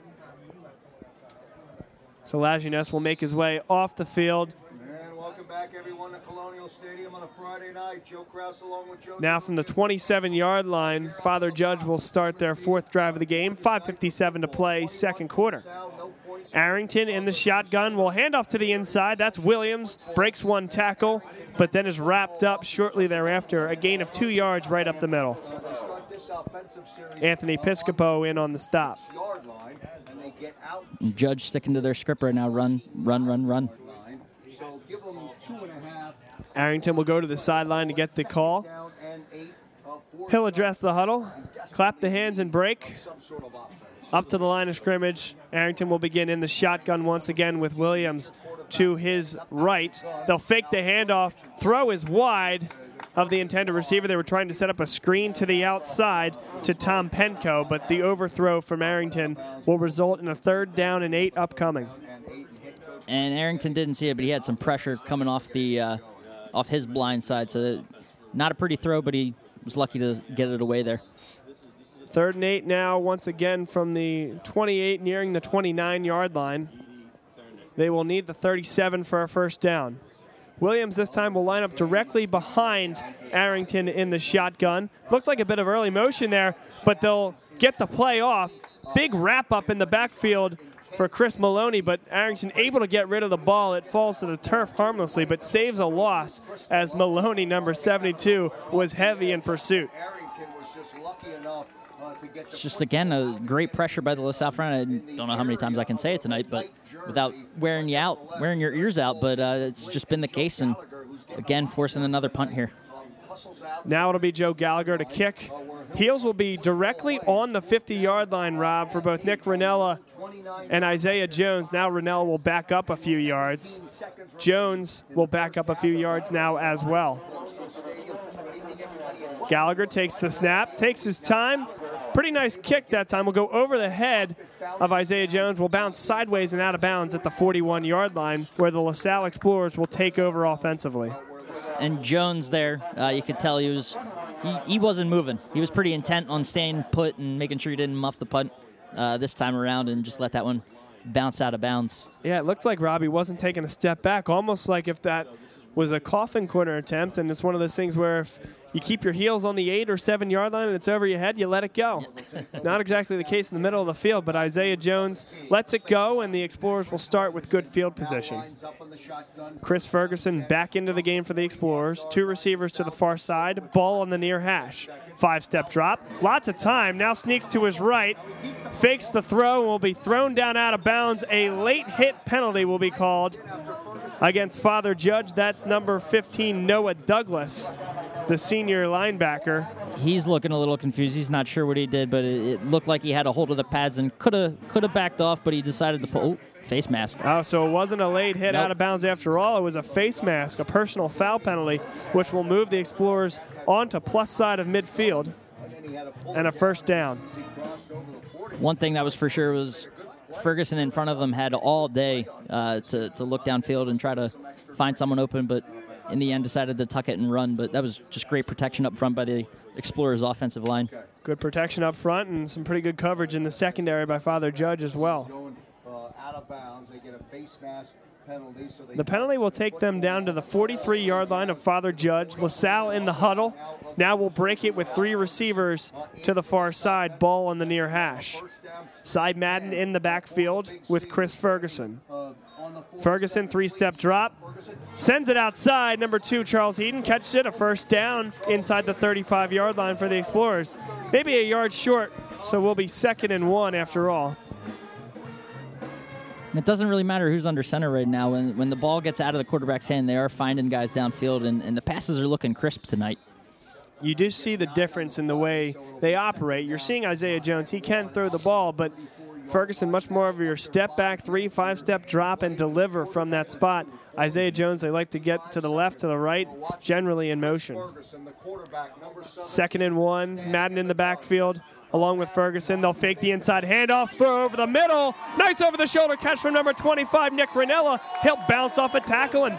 So Lajeunesse will make his way off the field. And welcome back, everyone, to Colonial Stadium on a Friday night. Joe Kraus along with Joe. Now from the 27-yard line, Father Judge will start their fourth drive of the game. 5:57 to play, second quarter. Sal, no points. Arrington in the shotgun will hand off to the inside. That's Williams. Breaks one tackle, but then is wrapped up shortly thereafter. A gain of two yards right up the middle. They start this offensive series Anthony Piscopo in on the stop. yard line, and they get out Judge sticking to their script right now. Run, run, run, run. line. So give them two and a half Arrington will go to the sideline to get the call. down and eight He'll address the huddle, clap the hands, and break. Up to the line of scrimmage. Arrington will begin in the shotgun once again with Williams to his right. They'll fake the handoff. Throw is wide of the intended receiver. They were trying to set up a screen to the outside to Tom Penko, but the overthrow from Arrington will result in a third down and eight upcoming. and Arrington didn't see it, but he had some pressure coming off the uh, off his blind side. So not a pretty throw, but he was lucky to get it away there. Third and eight now, once again from the 28, nearing the 29 yard line. They will need the 37 for a first down. Williams this time will line up directly behind Arrington in the shotgun. Looks like a bit of early motion there, but they'll get the play off. Big wrap up in the backfield for Chris Maloney, but Arrington able to get rid of the ball. It falls to the turf harmlessly, but saves a loss as Maloney, number 72, was heavy in pursuit. Arrington was just lucky enough to get the It's just again a great pressure by the LaSalle front. I don't know how many times I can say it tonight, but without wearing you out, wearing your ears out. But uh, it's just been the case, and again forcing another punt here. Now it'll be Joe Gallagher to kick. Heels will be directly on the 50 yard line, Rob, for both Nick Ranella and Isaiah Jones. Now Ranella will back up a few yards. Jones will back up a few yards now as well. Gallagher takes the snap, takes his time. Pretty nice kick that time. Will go over the head of Isaiah Jones. Will bounce sideways and out of bounds at the 41 yard line, where the LaSalle Explorers will take over offensively. And Jones there, uh, you could tell he was he, he wasn't moving. He was pretty intent on staying put and making sure he didn't muff the punt uh, this time around, and just let that one bounce out of bounds. Yeah, it looked like Robbie wasn't taking a step back, almost like if that was a coffin corner attempt. And it's one of those things where if you keep your heels on the eight or seven yard line and it's over your head, you let it go. Not exactly the case in the middle of the field, but Isaiah Jones lets it go, and the Explorers will start with good field position. Chris Ferguson back into the game for the Explorers. Two receivers to the far side. Ball on the near hash. Five step drop. Lots of time. Now sneaks to his right. Fakes the throw and will be thrown down out of bounds. A late hit penalty will be called against Father Judge. That's number 15, Noah Douglas, the senior linebacker. He's looking a little confused. He's not sure what he did, but it, it looked like he had a hold of the pads and could have could have backed off, but he decided to pull. Oh, face mask. Oh, so it wasn't a late hit Nope. out of bounds after all. It was a face mask, a personal foul penalty, which will move the Explorers onto plus side of midfield And then he had a pull. and a first down. He crossed over the 40. One thing that was for sure was Ferguson in front of them had all day uh, to, to look downfield and try to find someone open, but in the end decided to tuck it and run. But that was just great protection up front by the Explorers offensive line. Good protection up front and some pretty good coverage in the secondary by Father Judge as well. Uh, out of bounds. They get a face mask penalty. So they The penalty will take them down to the 43 yard line of Father Judge. LaSalle in the huddle. Now we'll break it with three receivers to the far side. Ball on the near hash. Cy Madden in the backfield with Chris Ferguson. On the 40. Ferguson, three step drop. Sends it outside. Number two, Charles Heaton catches it. A first down inside the 35 yard line for the Explorers. Maybe a yard short, so we'll be second and one after all. It doesn't really matter who's under center right now. When, when the ball gets out of the quarterback's hand, they are finding guys downfield, and, and the passes are looking crisp tonight. You do see the difference in the way they operate. You're seeing Isaiah Jones. He can throw the ball, but Ferguson, much more of your step back, three, five step drop and deliver from that spot. Isaiah Jones, they like to get to the left, to the right, generally in motion. Second and one. Madden in the backfield along with Ferguson. They'll fake the inside handoff, throw over the middle. Nice over the shoulder catch from number 25, Nick Ranella. He'll bounce off a tackle and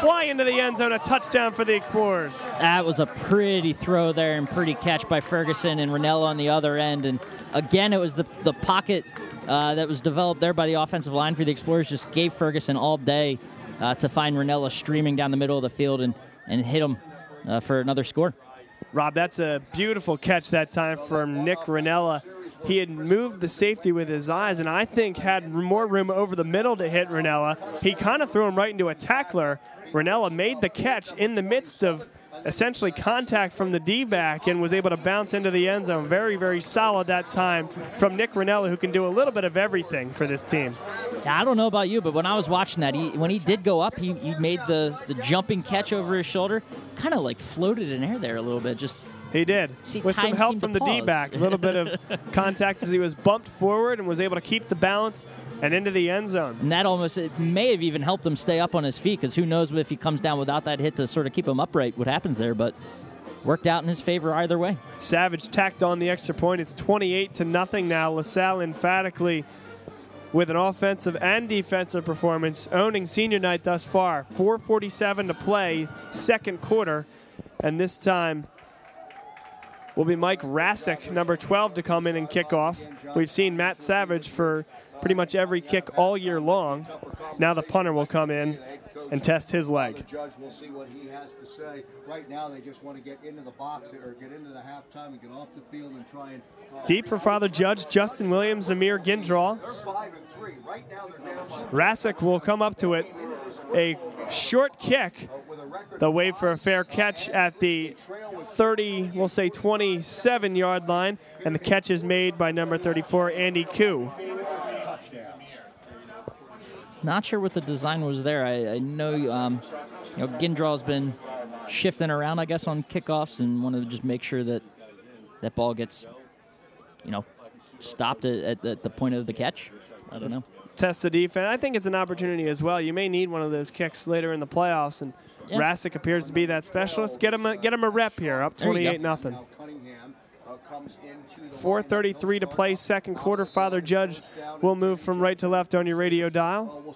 fly into the end zone. A touchdown for the Explorers. That was a pretty throw there and pretty catch by Ferguson and Ranella on the other end. And again, it was the, the pocket uh, that was developed there by the offensive line for the Explorers just gave Ferguson all day uh, to find Ranella streaming down the middle of the field and, and hit him uh, for another score. Rob, that's a beautiful catch that time from Nick Ranella. He had moved the safety with his eyes, and I think had more room over the middle to hit Ranella. He kind of threw him right into a tackler. Ranella made the catch in the midst of essentially contact from the D-back and was able to bounce into the end zone. Very, very solid that time from Nick Ranella, who can do a little bit of everything for this team. Yeah, I don't know about you, but when I was watching that, he, when he did go up, he, he made the, the jumping catch over his shoulder, kind of like floated in air there a little bit. Just He did. See, With some help from the D back. A little bit of contact as he was bumped forward and was able to keep the balance and into the end zone. And that almost it may have even helped him stay up on his feet because who knows if he comes down without that hit to sort of keep him upright, what happens there. But worked out in his favor either way. Savage tacked on the extra point. It's 28 to nothing now. LaSalle emphatically with an offensive and defensive performance, owning senior night thus far. 4:47 to play, second quarter, and this time will be Mike Rasick, number 12, to come in and kick off. We've seen Matt Savage for pretty much every kick all year long. Now the punter will come in and test his The leg. judge will see what he has to say. Right now, they just want to get into the box or get into the halftime and get off the field and try and. Uh, Deep for Father Judge, Justin Williams, Amir Gindraw. They're five and three. Right now, they're down by Rasick will come up to it. A short kick. with a record. They'll wait for a fair catch at the 30, we'll say 27 yard line, and the catch is made by number 34, Andy Koo. Not sure what the design was there. I, I know, um, you know, Gindraw's been shifting around, I guess, on kickoffs, and wanted to just make sure that that ball gets, you know, stopped at, at, the point of the catch. I don't know. Test the defense. I think it's an opportunity as well. You may need one of those kicks later in the playoffs, and Yeah. Appears to be that specialist. Get him a, get him a rep here, up There you go. 28 nothing. 4:33 to play, second quarter. Father Judge will move from right to left on your radio dial.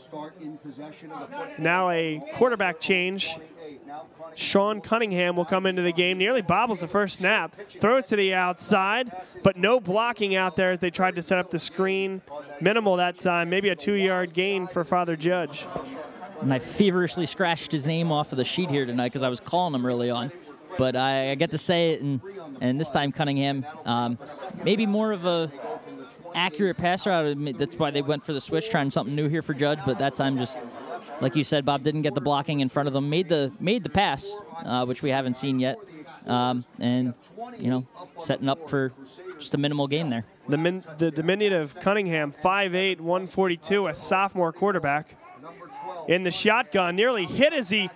Now a quarterback change. 28. Now Cunningham Sean Cunningham will come into the game. Nearly bobbles the first snap, throws to the outside, but no blocking out there as they tried to set up the screen. Minimal that time, maybe a two yard gain for Father Judge. And I feverishly scratched his name off of the sheet here tonight because I was calling him early on. But I, I get to say it, and, and this time Cunningham, um, maybe more of a accurate passer. Admit That's why they went for the switch, trying something new here for Judge. But that time, just like you said, Bob didn't get the blocking in front of them. Made the made the pass, uh, which we haven't seen yet, um, and you know, setting up for just a minimal game there. The, min, the diminutive Cunningham, 5'8, 142, a sophomore quarterback. In the shotgun, nearly hit as he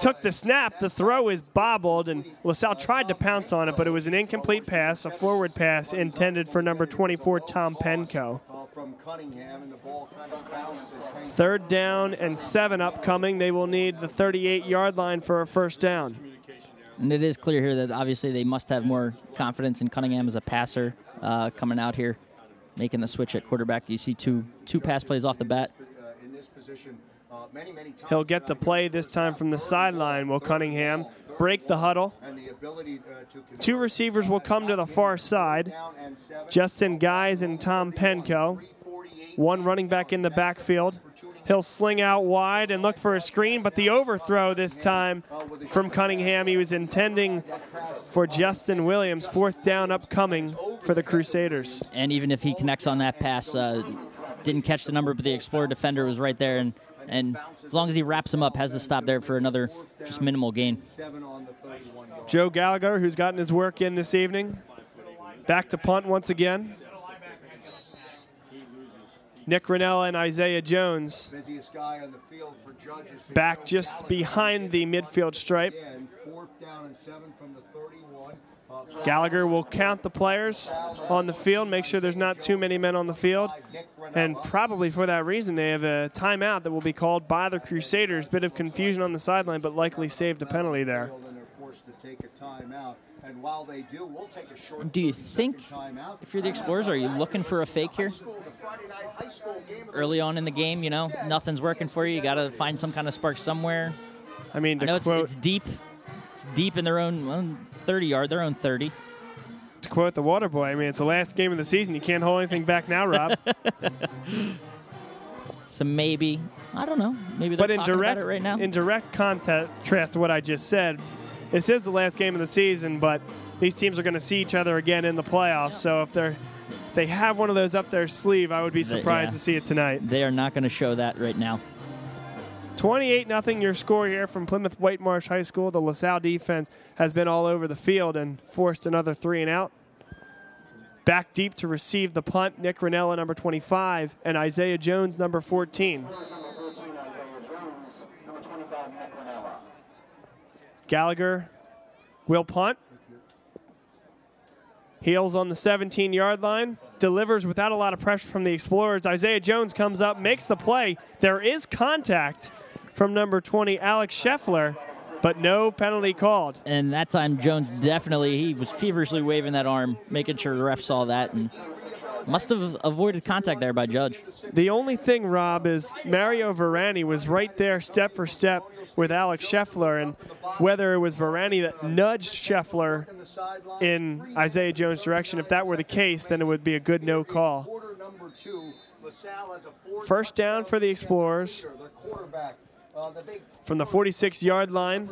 took the snap. The throw is bobbled, and LaSalle tried to pounce on it, but it was an incomplete pass, a forward pass intended for number 24, Tom Penco. from Cunningham, and the ball kind of bounced and came Third down and seven upcoming. They will need the 38 yard line for a first down. And it is clear here that obviously they must have more confidence in Cunningham as a passer uh, coming out here, making the switch at quarterback. You see two two pass plays off the bat. uh, in this position uh, many, many times. He'll get the play this time from the sideline. Will Cunningham break the huddle? And the ability uh, to convert Two receivers will come to the far side. down and seven. Justin Guys and Tom Penko. One running back in the backfield. He'll sling out wide and look for a screen, but the overthrow this time from Cunningham. He was intending for Justin Williams. Fourth down upcoming for the Crusaders. And even if he connects on that pass, uh, didn't catch the number, but the Explorer defender was right there. And, and as long as he wraps him up, has to stop there for another just minimal gain. seven on the 31 yard. Joe Gallagher, who's gotten his work in this evening. Back to punt once again. Nick Ranella and Isaiah Jones back just behind the midfield stripe. Again, fourth down and seven from the 31. Gallagher will count the players on the field, make sure there's not too many men on the field. And probably for that reason, they have a timeout that will be called by the Crusaders. Bit of confusion on the sideline, but likely saved a penalty there. And they're forced to take a timeout. And while they do, we'll take a short Do you think, if you're the Explorers, are you looking for a fake here? School, the Friday night high school game of the Early on in the game, you know, nothing's working for you. You got to find some kind of spark somewhere. I mean, I to know it's, it's deep. It's deep in their own well, 30 yard, their own 30. to quote the Water Boy, I mean, it's the last game of the season. You can't hold anything back now, Rob. So maybe, I don't know. Maybe they're but in talking direct, about it right now. in direct contrast to what I just said, this is the last game of the season, but these teams are going to see each other again in the playoffs. So if they're if they have one of those up their sleeve, I would be surprised yeah. to see it tonight. they are not going to show that right now. 28 nothing your score here from Plymouth Whitemarsh High School. The LaSalle defense has been all over the field and forced another three and out. Back deep to receive the punt, Nick Ranella, number 25, and Isaiah Jones, number 14. Gallagher will punt. Heels on the 17 yard line, delivers without a lot of pressure from the Explorers. Isaiah Jones comes up, makes the play. There is contact from number 20, Alex Scheffler, but no penalty called. And that time, Jones definitely he was feverishly waving that arm, making sure the ref saw that, and must have avoided contact there by Judge. The only thing, Rob, is Mario Verani was right there, step for step, with Alex Scheffler, and whether it was Verani that nudged Scheffler in Isaiah Jones' direction, if that were the case, then it would be a good no call. Quarter number two, LaSalle has a four First down for the Explorers From the 46 yard line,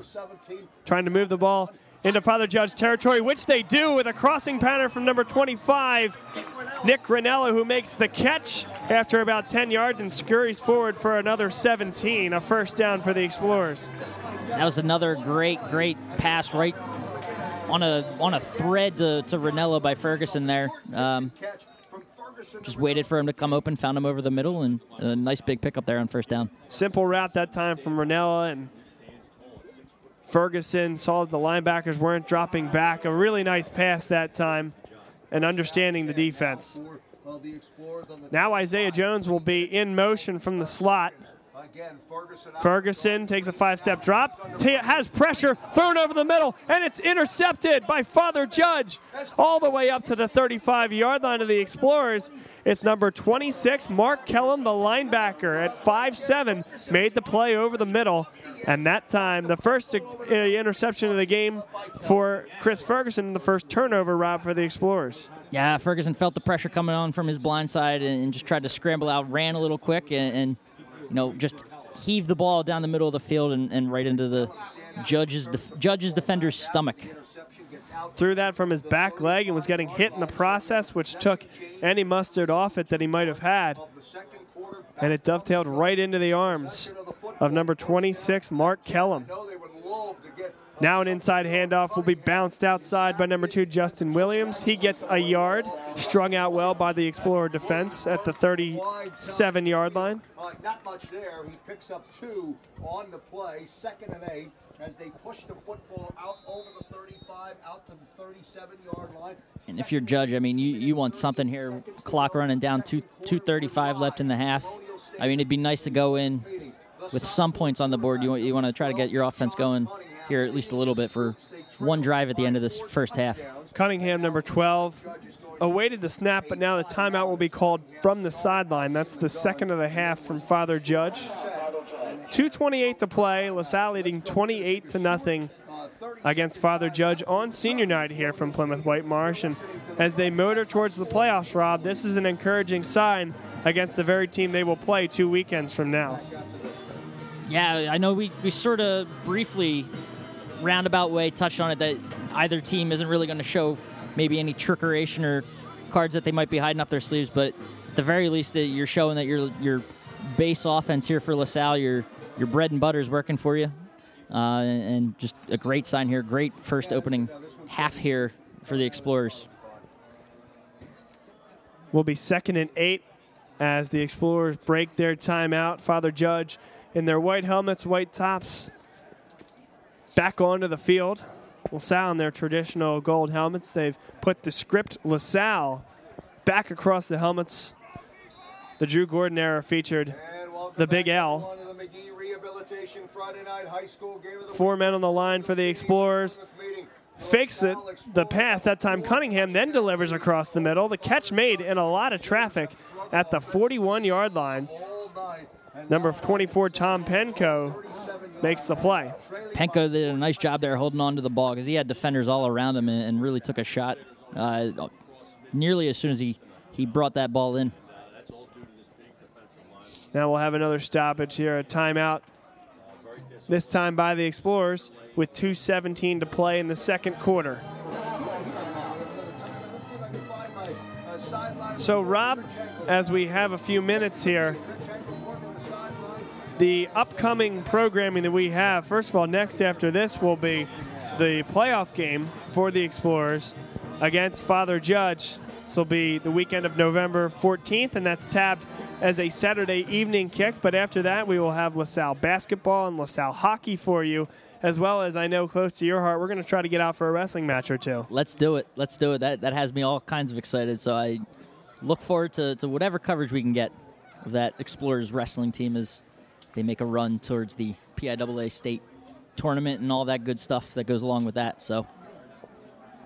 trying to move the ball into Father Judge territory, which they do with a crossing pattern from number 25, Nick Ranella, who makes the catch after about 10 yards and scurries forward for another 17, a first down for the Explorers. That was another great, great pass right on a on a thread to, to Ranella by Ferguson there. Um. Just waited for him to come open, found him over the middle, and a nice big pickup there on first down. Simple route that time from Ranella and Ferguson saw that the linebackers weren't dropping back. A really nice pass that time and understanding the defense. Now Isaiah Jones will be in motion from the slot. Again, Ferguson. Ferguson takes a five step drop, t- has pressure, thrown over the middle, and it's intercepted by Father Judge all the way up to the 35 yard line of the Explorers. It's number 26, Mark Kellum, the linebacker, at 5'7, made the play over the middle. And that time, the first uh, interception of the game for Chris Ferguson, the first turnover, Rob, for the Explorers. Yeah, Ferguson felt the pressure coming on from his blind side and, and just tried to scramble out, ran a little quick, and, and you know just heave the ball down the middle of the field and, and right into the judge's def- judge's defender's stomach. Threw that from his back leg and was getting hit in the process, which took any mustard off it that he might have had. And it dovetailed right into the arms of number 26, Mark Kellum. Know they would love to get Now an inside handoff will be bounced outside by number two, Justin Williams. He gets a yard, strung out well by the Explorer defense at the 37 yard line. Uh, not much there. He picks up two on the play, second and eight, as they push the football out over the 35, out to the 37 yard line. And if you're judge, I mean, you, you want something here. Clock running down, two two thirty five left in the half. I mean, it'd be nice to go in with some points on the board. You you want to try to get your offense going here at least a little bit for one drive at the end of this first half. Cunningham, number 12, awaited the snap, but now the timeout will be called from the sideline. That's the second of the half from Father Judge. 2.28 to play. LaSalle leading 28 to nothing against Father Judge on senior night here from Plymouth Whitemarsh. And as they motor towards the playoffs, Rob, this is an encouraging sign against the very team they will play two weekends from now. Yeah, I know we, we sort of briefly, roundabout way, touched on it that either team isn't really going to show maybe any trickeration or cards that they might be hiding up their sleeves, but at the very least, that you're showing that your your base offense here for LaSalle, your your bread and butter is working for you, uh, and, just a great sign here. Great first opening half here for the Explorers. will be second and eight as the Explorers break their timeout. Father Judge in their white helmets, white tops, back onto the field. LaSalle in their traditional gold helmets. They've put the script LaSalle back across the helmets. The Drew Gordon era featured The Big L. the Magee Rehabilitation Friday Night High School Game of the four men on the line for the Explorers. Fakes it, the pass that time. Cunningham then delivers across the middle. The catch made in a lot of traffic at the 41 yard line. All night. And Number 24, Tom Penco, 37 makes the play. Penko did a nice job there holding on to the ball because he had defenders all around him and, and really took a shot uh, nearly as soon as he, he brought that ball in. Now we'll have another stoppage here, a timeout. This time by the Explorers with 2.17 to play in the second quarter. So, Rob, as we have a few minutes here, the upcoming programming that we have, first of all, next after this will be the playoff game for the Explorers against Father Judge. This will be the weekend of November 14th, and that's tabbed as a Saturday evening kick. But after that, we will have LaSalle basketball and LaSalle hockey for you as well as I know close to your heart, we're going to try to get out for a wrestling match or two. Let's do it. Let's do it. That that has me all kinds of excited. So I look forward to, to whatever coverage we can get of that Explorers wrestling team as they make a run towards the PIAA state tournament and all that good stuff that goes along with that. So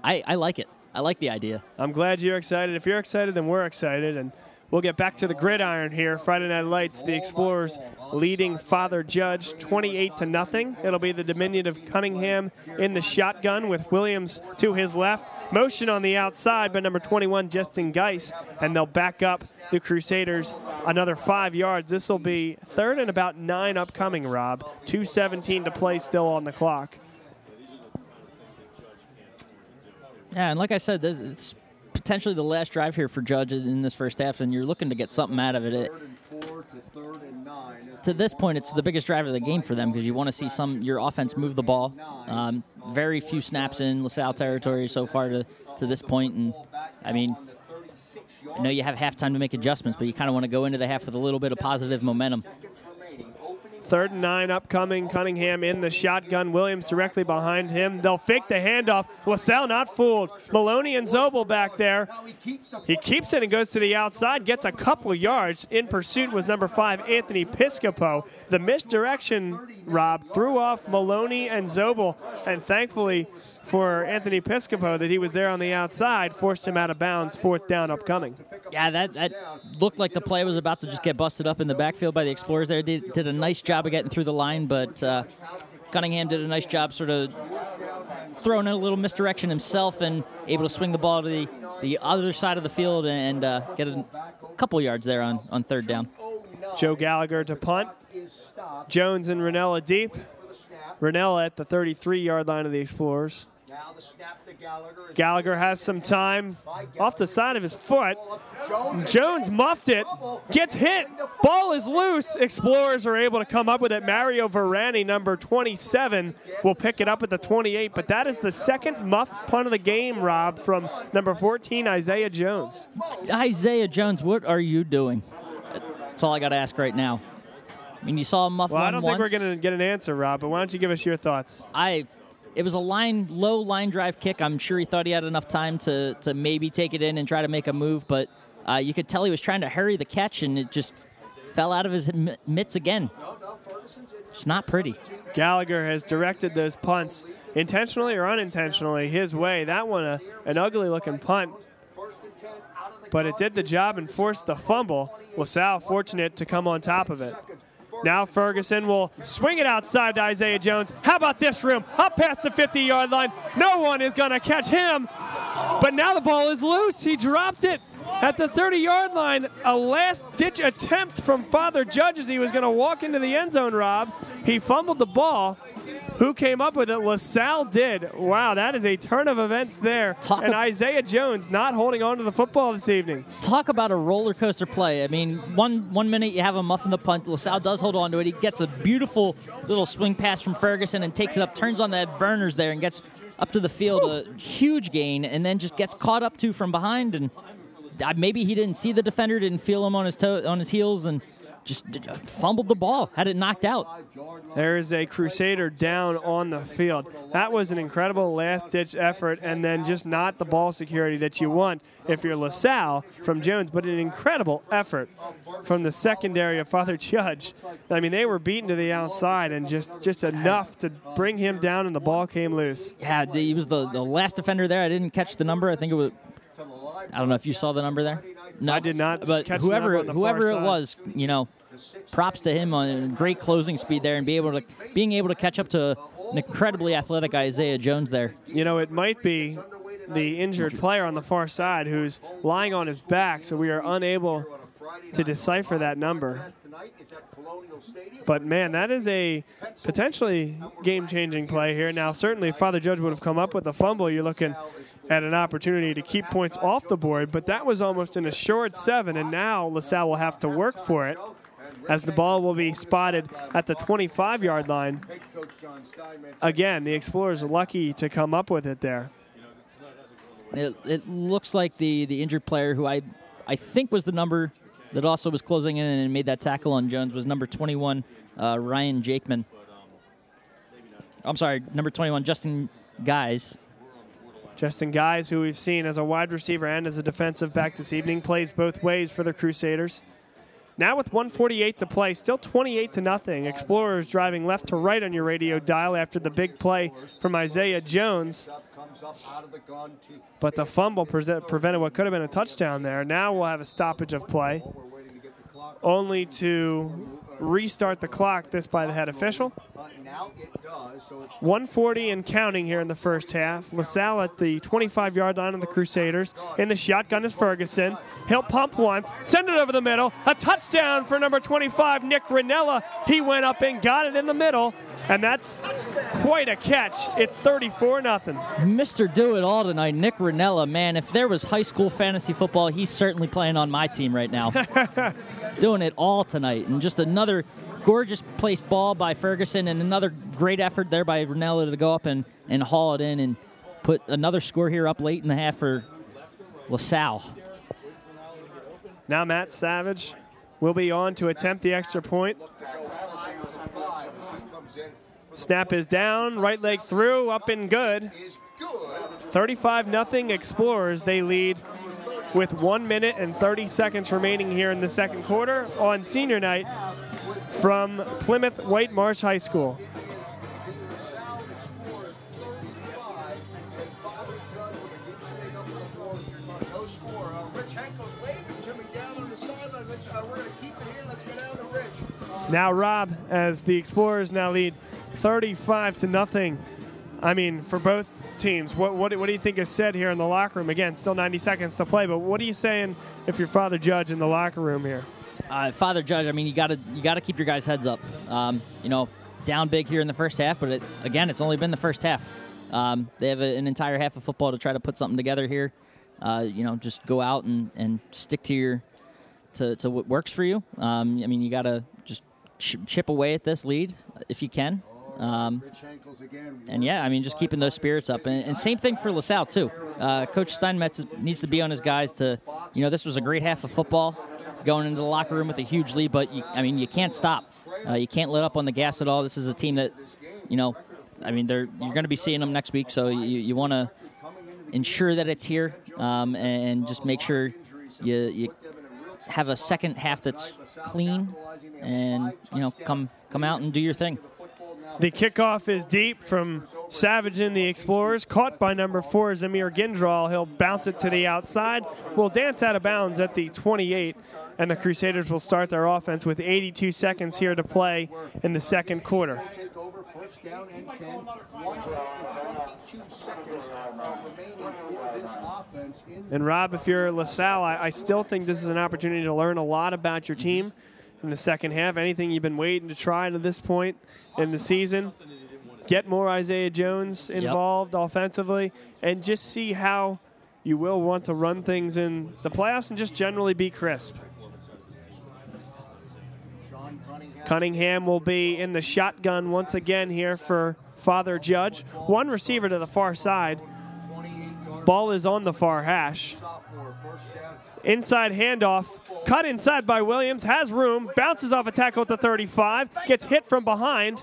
I, I like it. I like the idea. I'm glad you're excited. If you're excited, then we're excited. And we'll get back to the gridiron here. Friday Night Lights, the Explorers leading Father Judge 28 to nothing. It'll be the Dominion of Cunningham in the shotgun with Williams to his left. Motion on the outside by number 21, Justin Geis. And they'll back up the Crusaders another five yards. This will be third and about nine upcoming, Rob. 2.17 to play still on the clock. Yeah, and like I said, this, it's potentially the last drive here for Judge in this first half, and you're looking to get something out of it. it Third and four to third and nine. to this point, it's the biggest drive of the game for them because you want to see some your offense move the ball. Um, very few snaps in LaSalle territory so far to, to this point, and I mean, On the 36 I know you have halftime to make adjustments, but you kind of want to go into the half with a little bit of positive momentum. Third and nine upcoming. Cunningham in the shotgun. Williams directly behind him. They'll fake the handoff. LaSalle not fooled. Maloney and Zobel back there. He keeps it and goes to the outside, gets a couple yards. In pursuit was number five, Anthony Piscopo. The misdirection, Rob, threw off Maloney and Zobel, and thankfully for Anthony Piscopo that he was there on the outside, forced him out of bounds. Fourth down upcoming. Yeah, that, that looked like the play was about to just get busted up in the backfield by the Explorers there. Did, did a nice job of getting through the line, but uh, Cunningham did a nice job sort of throwing in a little misdirection himself and able to swing the ball to the, the other side of the field and uh, get a couple yards there on, on third down. Joe Gallagher to punt. Jones and Ranella deep. Ranella at the 33 yard line of the Explorers. Gallagher. Has some time off the side of his foot. Jones. Jones muffed it, gets hit, ball is loose. Explorers are able to come up with it. Mario Verani, number 27, will pick it up at the 28, but that is the second muff punt of the game, Rob, from number 14, Isaiah Jones. Isaiah Jones, what are you doing? That's all I got to ask right now. I mean, you saw him muff Well, one I don't once. think we're going to get an answer, Rob, but why don't you give us your thoughts? I it was a line low line drive kick. I'm sure he thought he had enough time to to maybe take it in and try to make a move, but uh, you could tell he was trying to hurry the catch and it just fell out of his mitts again. It's not pretty. Gallagher has directed those punts intentionally or unintentionally his way. That one, a, an ugly looking punt, First and 10 out of the but it did the job and forced the fumble. LaSalle fortunate to come on top of it. Now Ferguson will swing it outside to Isaiah Jones. How about this room? Up past the 50 yard line. No one is going to catch him. But now the ball is loose. He dropped it at the 30 yard line. A last ditch attempt from Father Judge as he was going to walk into the end zone, Rob. He fumbled the ball. Who came up with it? LaSalle did. Wow, that is a turn of events there. Talk and ab- Isaiah Jones not holding on to the football this evening. Talk about a roller coaster play. I mean, one one minute you have him muffing the punt. LaSalle does hold on to it. He gets a beautiful little swing pass from Ferguson and takes it up, turns on that burners there, and gets up to the field. A huge gain, and then just gets caught up to from behind. And maybe he didn't see the defender, didn't feel him on his toe, on his heels, and just d- d- fumbled the ball. Had it knocked out. There is a Crusader down on the field. That was an incredible last ditch effort, and then just not the ball security that you want if you're LaSalle from Jones, but an incredible effort from the secondary of Father Judge. I mean, they were beaten to the outside and just, just enough to bring him down, and the ball came loose. Yeah, he was the, the last defender there. I didn't catch the number. I think it was. I don't know if you saw the number there. No, I did not But whoever number on the whoever it was, you know, props to him on great closing speed there and be able to being able to catch up to an incredibly athletic Isaiah Jones there. You know, it might be the injured player on the far side who's lying on his back, so we are unable to decipher that number. But man, that is a potentially game-changing play here. Now, certainly, if Father Judge would have come up with a fumble, you're looking at an opportunity to keep points off the board. But that was almost an assured seven, and now LaSalle will have to work for it, as the ball will be spotted at the 25-yard line. Head coach John Steinmetz. Again, the Explorers are lucky to come up with it there. It, it looks like the the injured player who I I think was the number that also was closing in and made that tackle on Jones was number 21 uh, Ryan Jakeman. I'm sorry, number 21, Justin Guys. Justin Guys, who we've seen as a wide receiver and as a defensive back this evening, plays both ways for the Crusaders. Now with 148 to play, still 28 to nothing. Explorers driving left to right on your radio dial after the big play from Isaiah Jones. But the fumble pre- prevented what could have been a touchdown there. Now we'll have a stoppage of play, only to restart the clock, this by the head official. 140 and counting here in the first half. LaSalle at the 25 yard line of the Crusaders. In the shotgun is Ferguson. He'll pump once, send it over the middle. A touchdown for number 25, Nick Ranella. He went up and got it in the middle. And that's quite a catch. It's 34 0 Mr. Do It All tonight, Nick Ranella. Man, if there was high school fantasy football, he's certainly playing on my team right now. Doing it all tonight. And just another gorgeous placed ball by Ferguson and another great effort there by Ranella to go up and, and haul it in and put another score here up late in the half for LaSalle. Now Matt Savage will be on to attempt the extra point. Snap is down, right leg through, up and good. 35 0 Explorers. They lead with 1 minute and 30 seconds remaining here in the second quarter on senior night from Plymouth Whitemarsh High School. Now Rob, as the Explorers now lead 35 to nothing. I mean, for both teams, what, what, what do you think is said here in the locker room? Again, still 90 seconds to play, but what are you saying if you're Father Judge in the locker room here? Uh, Father Judge, I mean, you got to you got to keep your guys' heads up. Um, you know, down big here in the first half, but it, again, it's only been the first half. Um, they have a, an entire half of football to try to put something together here. Uh, you know, just go out and, and stick to your to, to what works for you. Um, I mean, you got to just ch- chip away at this lead if you can. Um, and yeah, I mean, just keeping those spirits up. And, and same thing for LaSalle, too. Uh, Coach Steinmetz needs to be on his guys to, you know, this was a great half of football going into the locker room with a huge lead, but, you, I mean, you can't stop. Uh, you can't let up on the gas at all. This is a team that, you know, I mean, they're, you're going to be seeing them next week, so you, you want to ensure that it's here um, and just make sure you, you have a second half that's clean and, you know, come, come out and do your thing. The kickoff is deep from Savage in the Explorers. Caught by number four, Zamir Gindral. He'll bounce it to the outside. Will dance out of bounds at the 28, and the Crusaders will start their offense with 82 seconds here to play in the second quarter. And Rob, if you're LaSalle, I, I still think this is an opportunity to learn a lot about your team in the second half. Anything you've been waiting to try to this point in the season. Get more Isaiah Jones involved yep. offensively and just see how you will want to run things in the playoffs and just generally be crisp. Cunningham will be in the shotgun once again here for Father Judge. One receiver to the far side. Ball is on the far hash. Inside handoff, cut inside by Williams, has room, bounces off a tackle at the 35, gets hit from behind,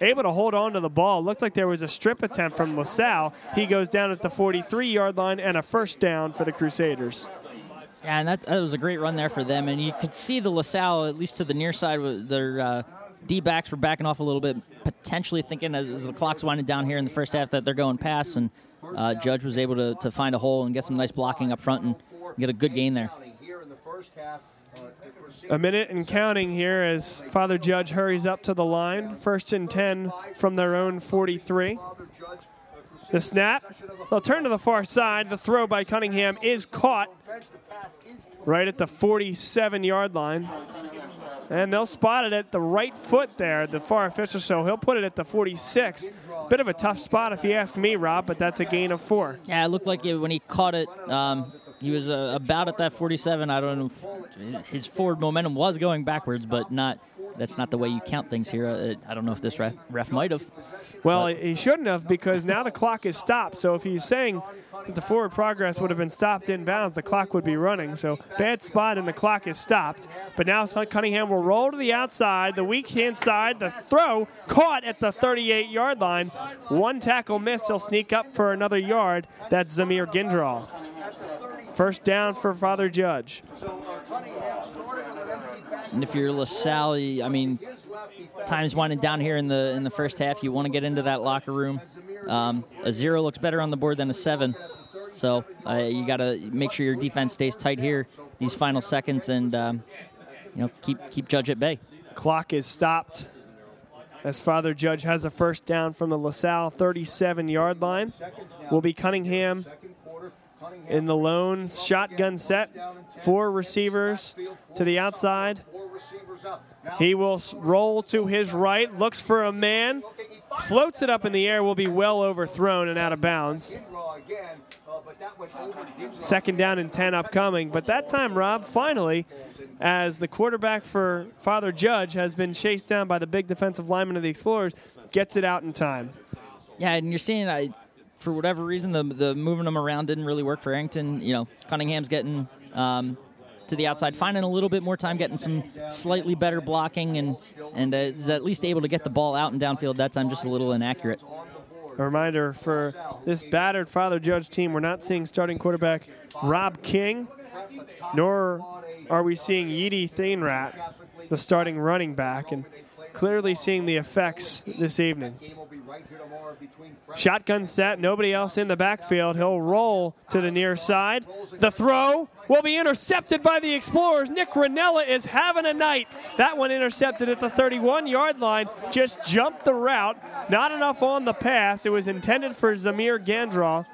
able to hold on to the ball. Looked like there was a strip attempt from LaSalle. He goes down at the 43 yard line and a first down for the Crusaders. Yeah, and that, that, was a great run there for them. And you could see the LaSalle, at least to the near side, their uh, D backs were backing off a little bit, potentially thinking as, as, the clock's winding down here in the first half that they're going past. And uh, Judge was able to, to find a hole and get some nice blocking up front and get a good gain there. A minute and counting here as Father Judge hurries up to the line. First and 10 from their own 43. The snap. They'll turn to the far side. The throw by Cunningham is caught right at the 47 yard line. And they'll spot it at the right foot there, the far official, so he'll put it at the 46. Bit of a tough spot if you ask me, Rob, but that's a gain of four. Yeah, it looked like it when he caught it. Um, he was uh, about at that 47. I don't know. If his forward momentum was going backwards, but not that's not the way you count things here. Uh, I don't know if this ref, ref might have. Well, he shouldn't have because now the clock is stopped. So if he's saying that the forward progress would have been stopped inbounds, the clock would be running. So bad spot and the clock is stopped. But now Cunningham will roll to the outside, the weak hand side, the throw caught at the 38 yard line. One tackle miss. He'll sneak up for another yard. That's Zamir Gindral. First down for Father Judge. And if you're LaSalle, I mean, time's winding down here in the in the first half. You want to get into that locker room. Um, a zero looks better on the board than a seven. So uh, you got to make sure your defense stays tight here these final seconds, and um, you know keep keep Judge at bay. Clock is stopped as Father Judge has a first down from the LaSalle 37 yard line. Will be Cunningham in the lone shotgun set. Four receivers to the outside. He will roll to his right, looks for a man, floats it up in the air, will be well overthrown and out of bounds. Second down and 10 upcoming. But that time, Rob, finally, as the quarterback for Father Judge has been chased down by the big defensive lineman of the Explorers, gets it out in time. Yeah, and you're seeing, I, for whatever reason, the, the moving them around didn't really work for Arrington. You know, Cunningham's getting um, to the outside, finding a little bit more time, getting some slightly better blocking, and and uh, is at least able to get the ball out and downfield. That time, just a little inaccurate. A reminder for this battered Father Judge team, we're not seeing starting quarterback Rob King, nor are we seeing Yeedy Thainrat, the starting running back, and clearly seeing the effects this evening. Shotgun set, nobody else in the backfield. He'll roll to the near side. The throw will be intercepted by the Explorers. Nick Ranella is having a night. That one intercepted at the 31 yard line. Just jumped the route. Not enough on the pass. It was intended for Zamir Gandral.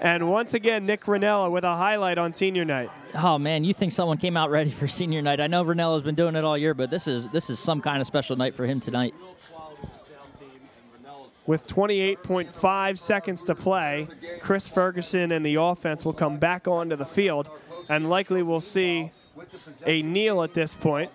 And once again, Nick Ranella with a highlight on senior night. Oh man, you think someone came out ready for senior night? I know Ranella's been doing it all year, but this is this is some kind of special night for him tonight. With 28.5 seconds to play, Chris Ferguson and the offense will come back onto the field, and likely we'll see a kneel at this point.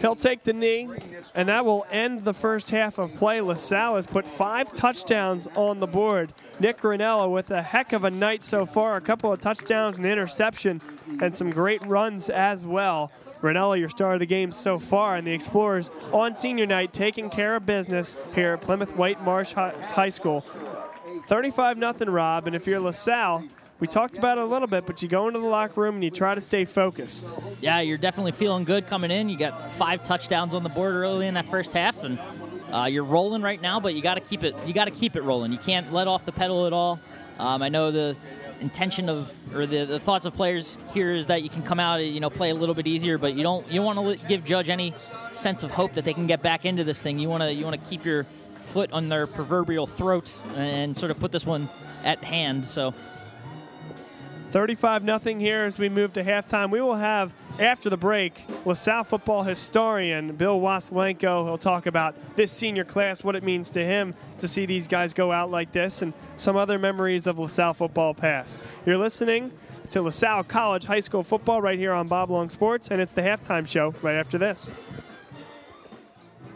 He'll take the knee, and that will end the first half of play. LaSalle has put five touchdowns on the board. Nick Ranella with a heck of a night so far, a couple of touchdowns, an interception, and some great runs as well. Ranella, your star of the game so far, and the Explorers on senior night taking care of business here at Plymouth Whitemarsh High School. 35 nothing, Rob, and if you're LaSalle, we talked about it a little bit, but you go into the locker room and you try to stay focused. Yeah, you're definitely feeling good coming in. You got five touchdowns on the board early in that first half, and uh, you're rolling right now. But you got to keep it. You got to keep it rolling. You can't let off the pedal at all. Um, I know the intention of or the, the thoughts of players here is that you can come out and you know play a little bit easier, but you don't you don't want to give Judge any sense of hope that they can get back into this thing. You want to you want to keep your foot on their proverbial throat and sort of put this one at hand. So 35 nothing here as we move to halftime. We will have, after the break, LaSalle football historian Bill Wasilenko. He'll talk about this senior class, what it means to him to see these guys go out like this, and some other memories of LaSalle football past. You're listening to LaSalle College High School football right here on Bob Long Sports, and it's the halftime show right after this.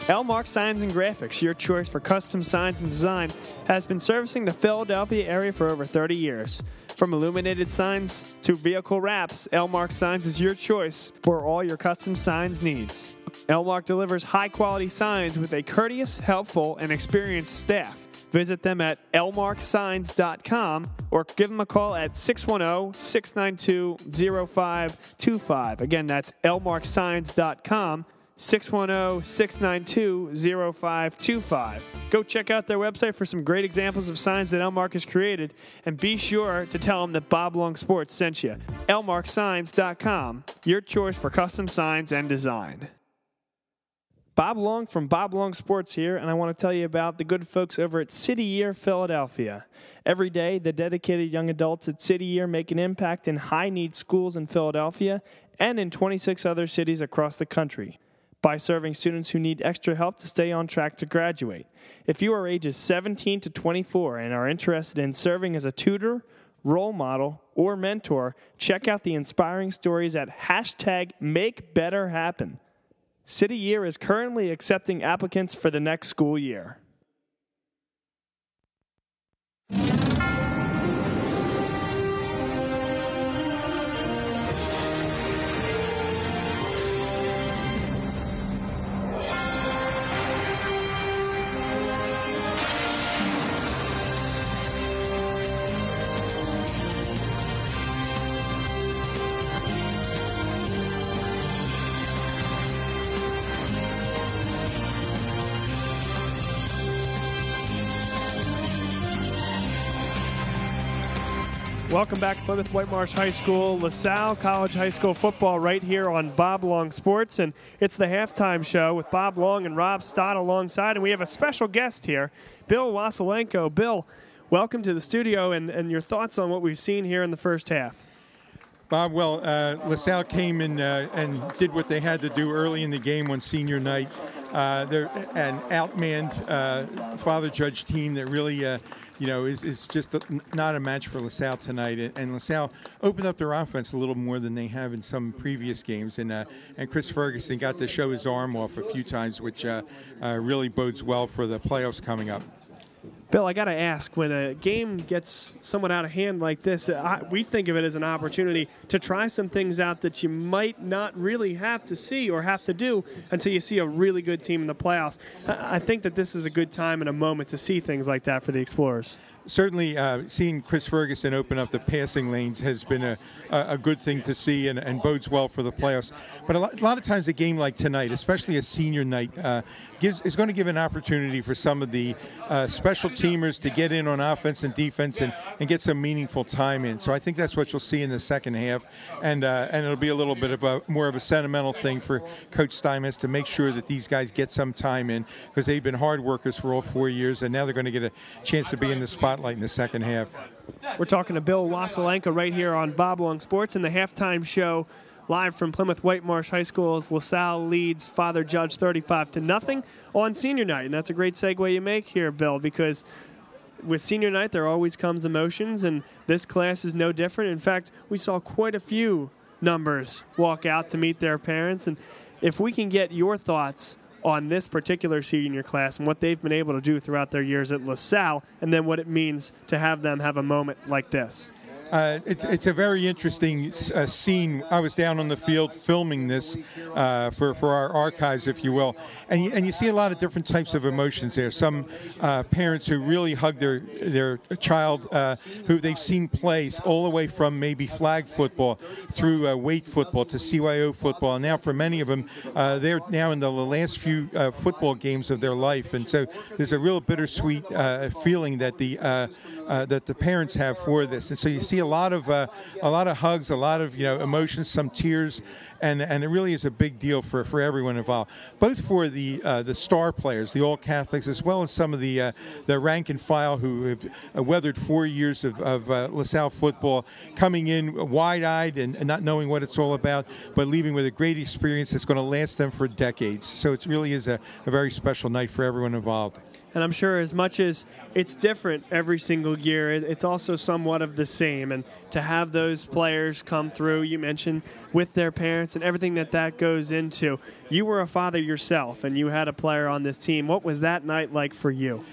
Elmark Signs and Graphics, your choice for custom signs and design, has been servicing the Philadelphia area for over 30 years. From illuminated signs to vehicle wraps, Elmark Signs is your choice for all your custom signs needs. Elmark delivers high quality signs with a courteous, helpful, and experienced staff. Visit them at elmarksigns.com or give them a call at 610 692 0525. Again, that's elmarksigns.com 610 692 0525. Go check out their website for some great examples of signs that Elmark has created, and be sure to tell them that Bob Long Sports sent you. ElmarkSigns.com, your choice for custom signs and design. Bob Long from Bob Long Sports here, and I want to tell you about the good folks over at City Year Philadelphia. Every day, the dedicated young adults at City Year make an impact in high need schools in Philadelphia and in 26 other cities across the country by serving students who need extra help to stay on track to graduate. If you are ages 17 to 24 and are interested in serving as a tutor role model, or mentor, check out the inspiring stories at hashtag Make Better Happen. City Year is currently accepting applicants for the next school year. Welcome back to Plymouth Whitemarsh High School, LaSalle College High School football right here on Bob Long Sports. And it's the halftime show with Bob Long and Rob Stott alongside. And we have a special guest here, Bill Wasilenko. Bill, welcome to the studio and, and your thoughts on what we've seen here in the first half. Bob, well, uh, LaSalle came in uh, and did what they had to do early in the game on senior night. Uh, they're an outmanned uh, Father Judge team that really uh, you know, is, is just a, not a match for LaSalle tonight. And LaSalle opened up their offense a little more than they have in some previous games. And uh, and Chris Ferguson got to show his arm off a few times, which uh, uh, really bodes well for the playoffs coming up. Bill, I got to ask when a game gets somewhat out of hand like this, I, we think of it as an opportunity to try some things out that you might not really have to see or have to do until you see a really good team in the playoffs. I, I think that this is a good time and a moment to see things like that for the Explorers certainly uh, seeing Chris Ferguson open up the passing lanes has been a, a good thing to see and, and bodes well for the playoffs. But a lot, a lot, of times, a game like tonight, especially a senior night, uh, gives is going to give an opportunity for some of the uh, special teamers to get in on offense and defense and, and get some meaningful time in. So I think that's what you'll see in the second half, and uh, and it'll be a little bit of a more of a sentimental thing for Coach Steinmetz to make sure that these guys get some time in because they've been hard workers for all four years, and now they're going to get a chance to be in the spotlight in the second half. We're talking to Bill Wasilenko right here on Bob Long Sports in the halftime show live from Plymouth Whitemarsh High School's LaSalle leads Father Judge 35 to nothing on senior night. And that's a great segue you make here, Bill, because with senior night there always comes emotions and this class is no different. In fact, we saw quite a few numbers walk out to meet their parents and if we can get your thoughts on this particular senior class and what they've been able to do throughout their years at LaSalle, and then what it means to have them have a moment like this. Uh, it's, it's a very interesting uh, scene. I was down on the field filming this uh, for, for our archives, if you will. And you, and you see a lot of different types of emotions there. Some uh, parents who really hug their, their child uh, who they've seen play all the way from maybe flag football through weight football to CYO football. And now, for many of them, they're now in the last few football games of their life. And so there's a real bittersweet feeling that the uh, that the parents have for this. And so you see a lot of uh, a lot of hugs, a lot of you know emotions, some tears, and and it really is a big deal for, for everyone involved, both for the uh, the star players, the All Catholics, as well as some of the uh, the rank and file who have uh, weathered four years of, of uh, LaSalle football, coming in wide-eyed and, and, not knowing what it's all about, but leaving with a great experience that's going to last them for decades. So it really is a, a very special night for everyone involved. And I'm sure as much as it's different every single year, it's also somewhat of the same. And to have those players come through, you mentioned with their parents and everything that that goes into. You were a father yourself, and you had a player on this team. What was that night like for you?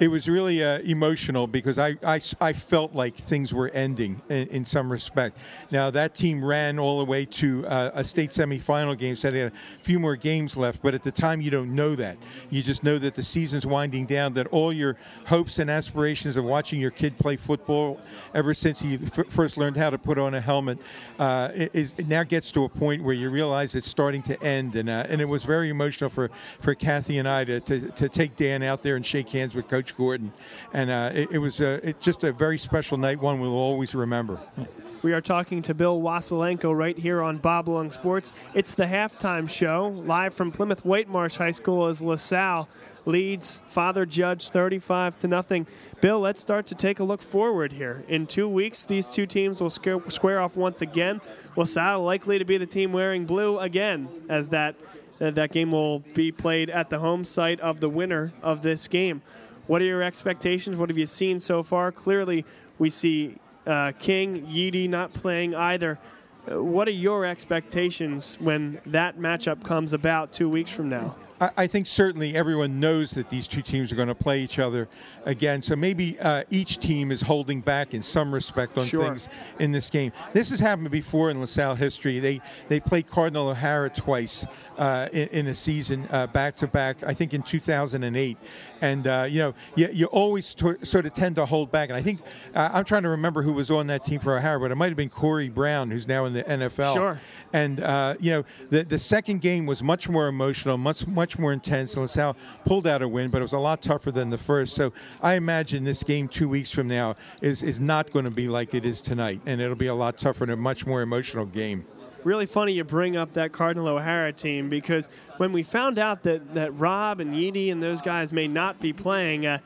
It was really uh, emotional because I, I, I, felt like things were ending in, in, some respect. Now, that team ran all the way to uh, a state semifinal game, so they had a few more games left, but at the time, you don't know that. You just know that the season's winding down, that all your hopes and aspirations of watching your kid play football ever since he f- first learned how to put on a helmet uh, is it now gets to a point where you realize it's starting to end. And, uh, and it was very emotional for, for Kathy and I to, to, to take Dan out there and shake hands with Coach Coach Gordon, and uh, it, it, was a, it, just a very special night, one we'll always remember. We are talking to Bill Wasilenko right here on Bob Long Sports. It's the halftime show live from Plymouth Whitemarsh High School as LaSalle leads Father Judge 35 to nothing. Bill, let's start to take a look forward here. In two weeks, these two teams will square off once again. LaSalle likely to be the team wearing blue again, as that uh, that game will be played at the home site of the winner of this game. What are your expectations? What have you seen so far? Clearly, we see uh, King, Yeedy not playing either. Uh, What are your expectations when that matchup comes about two weeks from now? I, I think certainly everyone knows that these two teams are going to play each other again. So maybe uh, each team is holding back in some respect on Sure. things in this game. This has happened before in LaSalle history. They they played Cardinal O'Hara twice uh, in, in a season uh, back to back. I think in 2008, and uh, you know you, you always tor- sort of tend to hold back. And I think uh, I'm trying to remember who was on that team for O'Hara, but it might have been Corey Brown, who's now in the NFL. Sure. And uh, you know, the the second game was much more emotional, much much more intense. And LaSalle pulled out a win, but it was a lot tougher than the first. So I imagine this game two weeks from now is is not going to be like it is tonight, and it'll be a lot tougher and a much more emotional game. Really funny you bring up that Cardinal O'Hara team because when we found out that, that Rob and Yeedy and those guys may not be playing, uh,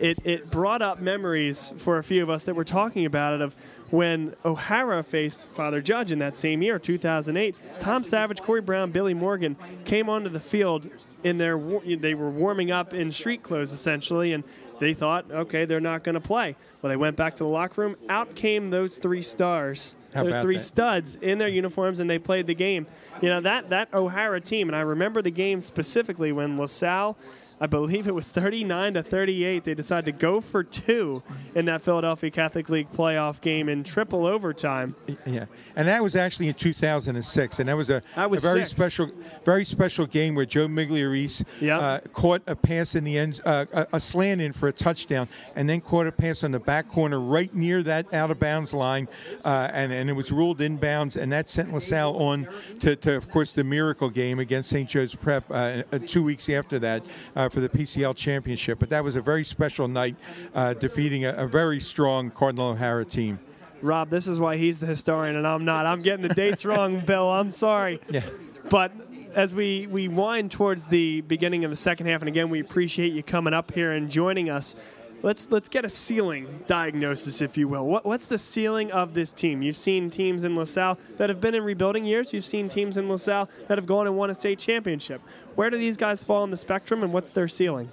it, it brought up memories for a few of us that were talking about it of when O'Hara faced Father Judge in that same year, 2008. Tom Savage, Corey Brown, Billy Morgan came onto the field in their they were warming up in street clothes essentially and they thought okay they're not going to play. Well they went back to the locker room. Out came those three stars How about three that? studs in their uniforms and they played the game. You know that that O'Hara team, and I remember the game specifically when LaSalle, I believe it was 39 to 38. They decided to go for two in that Philadelphia Catholic League playoff game in triple overtime. Yeah, and that was actually in 2006, and that was a, That was a very six. special, very special game where Joe Migliorese Yep. uh, caught a pass in the end, uh, a, a slant in for a touchdown, and then caught a pass on the back corner right near that out of bounds line, uh, and and it was ruled inbounds, and that sent LaSalle on to, to of course, the miracle game against St. Joe's Prep uh, uh, two weeks after that uh, for the PCL championship. But that was a very special night, uh, defeating a, a very strong Cardinal O'Hara team. Rob, this is why he's the historian and I'm not. I'm getting the dates wrong, Bill. I'm sorry. Yeah. But as we, we wind towards the beginning of the second half, and again, we appreciate you coming up here and joining us. Let's let's get a ceiling diagnosis, if you will. What, what's the ceiling of this team? You've seen teams in LaSalle that have been in rebuilding years. You've seen teams in LaSalle that have gone and won a state championship. Where do these guys fall on the spectrum, and what's their ceiling?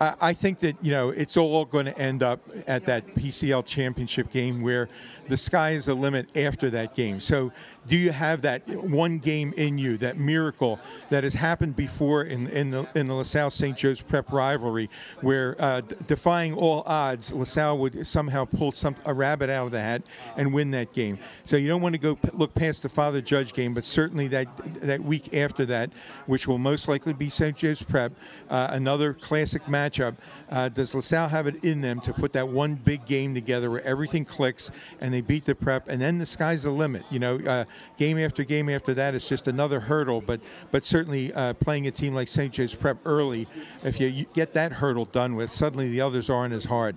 I I think that you know it's all going to end up at that PCL championship game where the sky is the limit after that game. So, do you have that one game in you, that miracle that has happened before in in the in the LaSalle St. Joe's Prep rivalry, where uh, d- defying all odds, LaSalle would somehow pull some a rabbit out of the hat and win that game. So you don't want to go p- look past the Father Judge game, but certainly that that week after that, which will most likely be St. Joe's Prep, uh, another classic matchup. Uh, does LaSalle have it in them to put that one big game together where everything clicks and they beat the Prep, and then the sky's the limit? You know, uh, game after game after that is just another hurdle. But but certainly uh, playing a team like St. Joe's Prep early, if you, you get that hurdle done with, suddenly the others aren't as hard.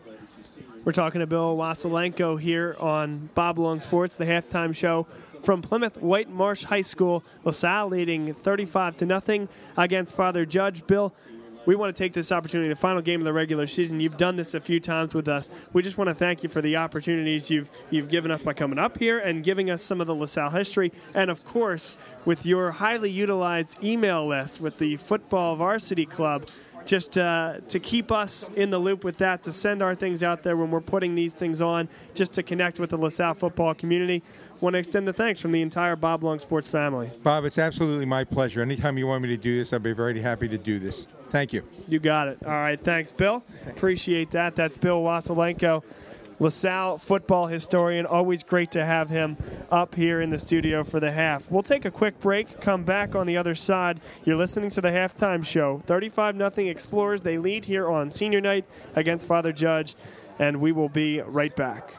We're talking to Bill Wasilenko here on Bob Long Sports, the halftime show from Plymouth Whitemarsh High School. LaSalle leading 35 to nothing against Father Judge. Bill, we want to take this opportunity, the final game of the regular season. You've done this a few times with us. We just want to thank you for the opportunities you've you've given us by coming up here and giving us some of the LaSalle history, and of course with your highly utilized email list with the Football Varsity Club just uh, to keep us in the loop with that, to send our things out there when we're putting these things on, just to connect with the LaSalle football community. Want to extend the thanks from the entire Bob Long Sports family. Bob, it's absolutely my pleasure. Anytime you want me to do this, I'll be very happy to do this. Thank you. You got it. All right, thanks, Bill. Appreciate that. That's Bill Wasilenko, LaSalle football historian. Always great to have him up here in the studio for the half. We'll take a quick break, come back on the other side. You're listening to the halftime show. 35 0 Explorers. They lead here on senior night against Father Judge, and we will be right back.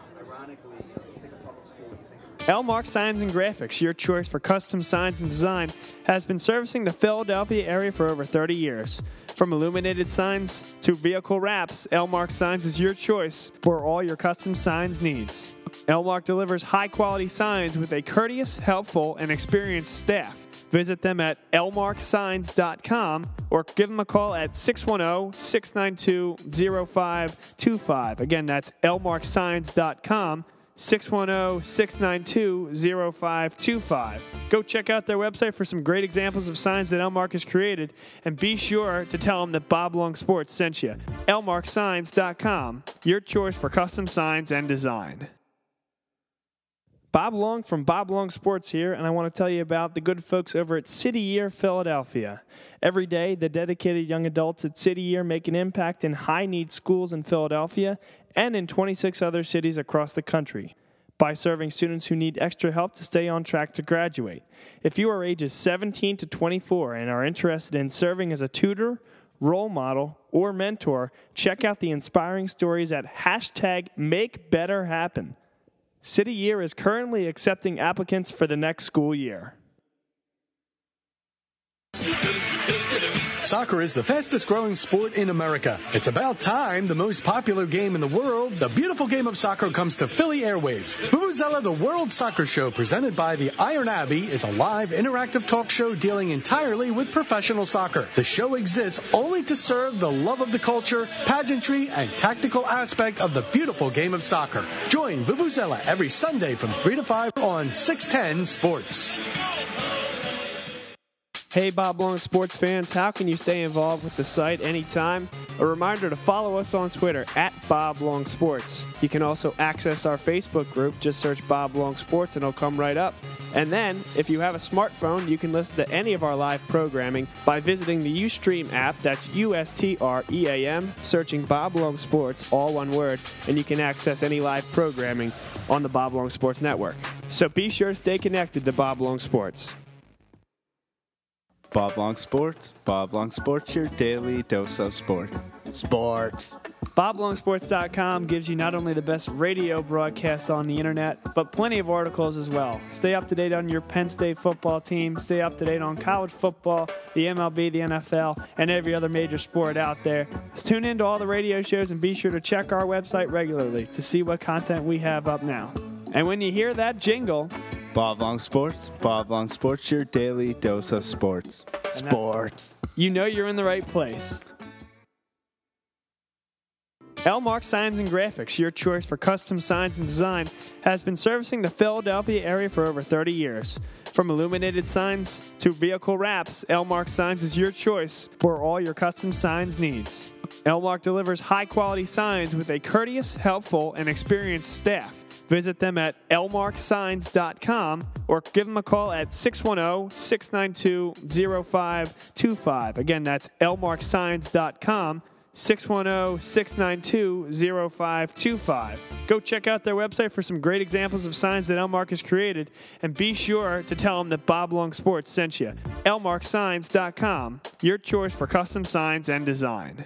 Elmark Signs and Graphics, your choice for custom signs and design, has been servicing the Philadelphia area for over 30 years. From illuminated signs to vehicle wraps, Elmark Signs is your choice for all your custom signs needs. Elmark delivers high quality signs with a courteous, helpful, and experienced staff. Visit them at elmarksigns.com or give them a call at 610 692 0525. Again, that's elmarksigns.com. 610 692 0525. Go check out their website for some great examples of signs that Elmark has created, and be sure to tell them that Bob Long Sports sent you. elmarksigns.com, your choice for custom signs and design. Bob Long from Bob Long Sports here, and I want to tell you about the good folks over at City Year Philadelphia. Every day, the dedicated young adults at City Year make an impact in high need schools in Philadelphia and in 26 other cities across the country by serving students who need extra help to stay on track to graduate. If you are ages 17 to 24 and are interested in serving as a tutor, role model, or mentor, check out the inspiring stories at hashtag Make Better Happen. City Year is currently accepting applicants for the next school year. Soccer is the fastest growing sport in America. It's about time the most popular game in the world, the beautiful game of soccer, comes to Philly airwaves. Vuvuzela, the World Soccer Show, presented by the Iron Abbey, is a live interactive talk show dealing entirely with professional soccer. The show exists only to serve the love of the culture, pageantry, and tactical aspect of the beautiful game of soccer. Join Vuvuzela every Sunday from 3 to 5 on 610 Sports. Hey, Bob Long sports fans, how can you stay involved with the site anytime? A reminder to follow us on Twitter at Bob Long Sports. You can also access our Facebook group. Just search Bob Long Sports and it'll come right up. And then, if you have a smartphone, you can listen to any of our live programming by visiting the Ustream app. That's U S T R E A M, searching Bob Long Sports, all one word, and you can access any live programming on the Bob Long Sports Network. So be sure to stay connected to Bob Long Sports. Bob Long Sports. Bob Long Sports, your daily dose of sports. Sports. BobLongSports.com gives you not only the best radio broadcasts on the internet, but plenty of articles as well. Stay up to date on your Penn State football team, stay up to date on college football, the MLB, the NFL, and every other major sport out there. Just tune in to all the radio shows and be sure to check our website regularly to see what content we have up now. And when you hear that jingle, Bob Long Sports. Bob Long Sports, your daily dose of sports. Sports. you know you're in the right place. Elmark Signs and Graphics, your choice for custom signs and design, has been servicing the Philadelphia area for over 30 years. From illuminated signs to vehicle wraps, Elmark Signs is your choice for all your custom signs needs. Elmark delivers high quality signs with a courteous, helpful, and experienced staff. Visit them at elmarksigns.com or give them a call at 610 692 0525. Again, that's elmarksigns.com. 610 692 0525. Go check out their website for some great examples of signs that Elmark has created, and be sure to tell them that Bob Long Sports sent you. elmarksigns.com, your choice for custom signs and design.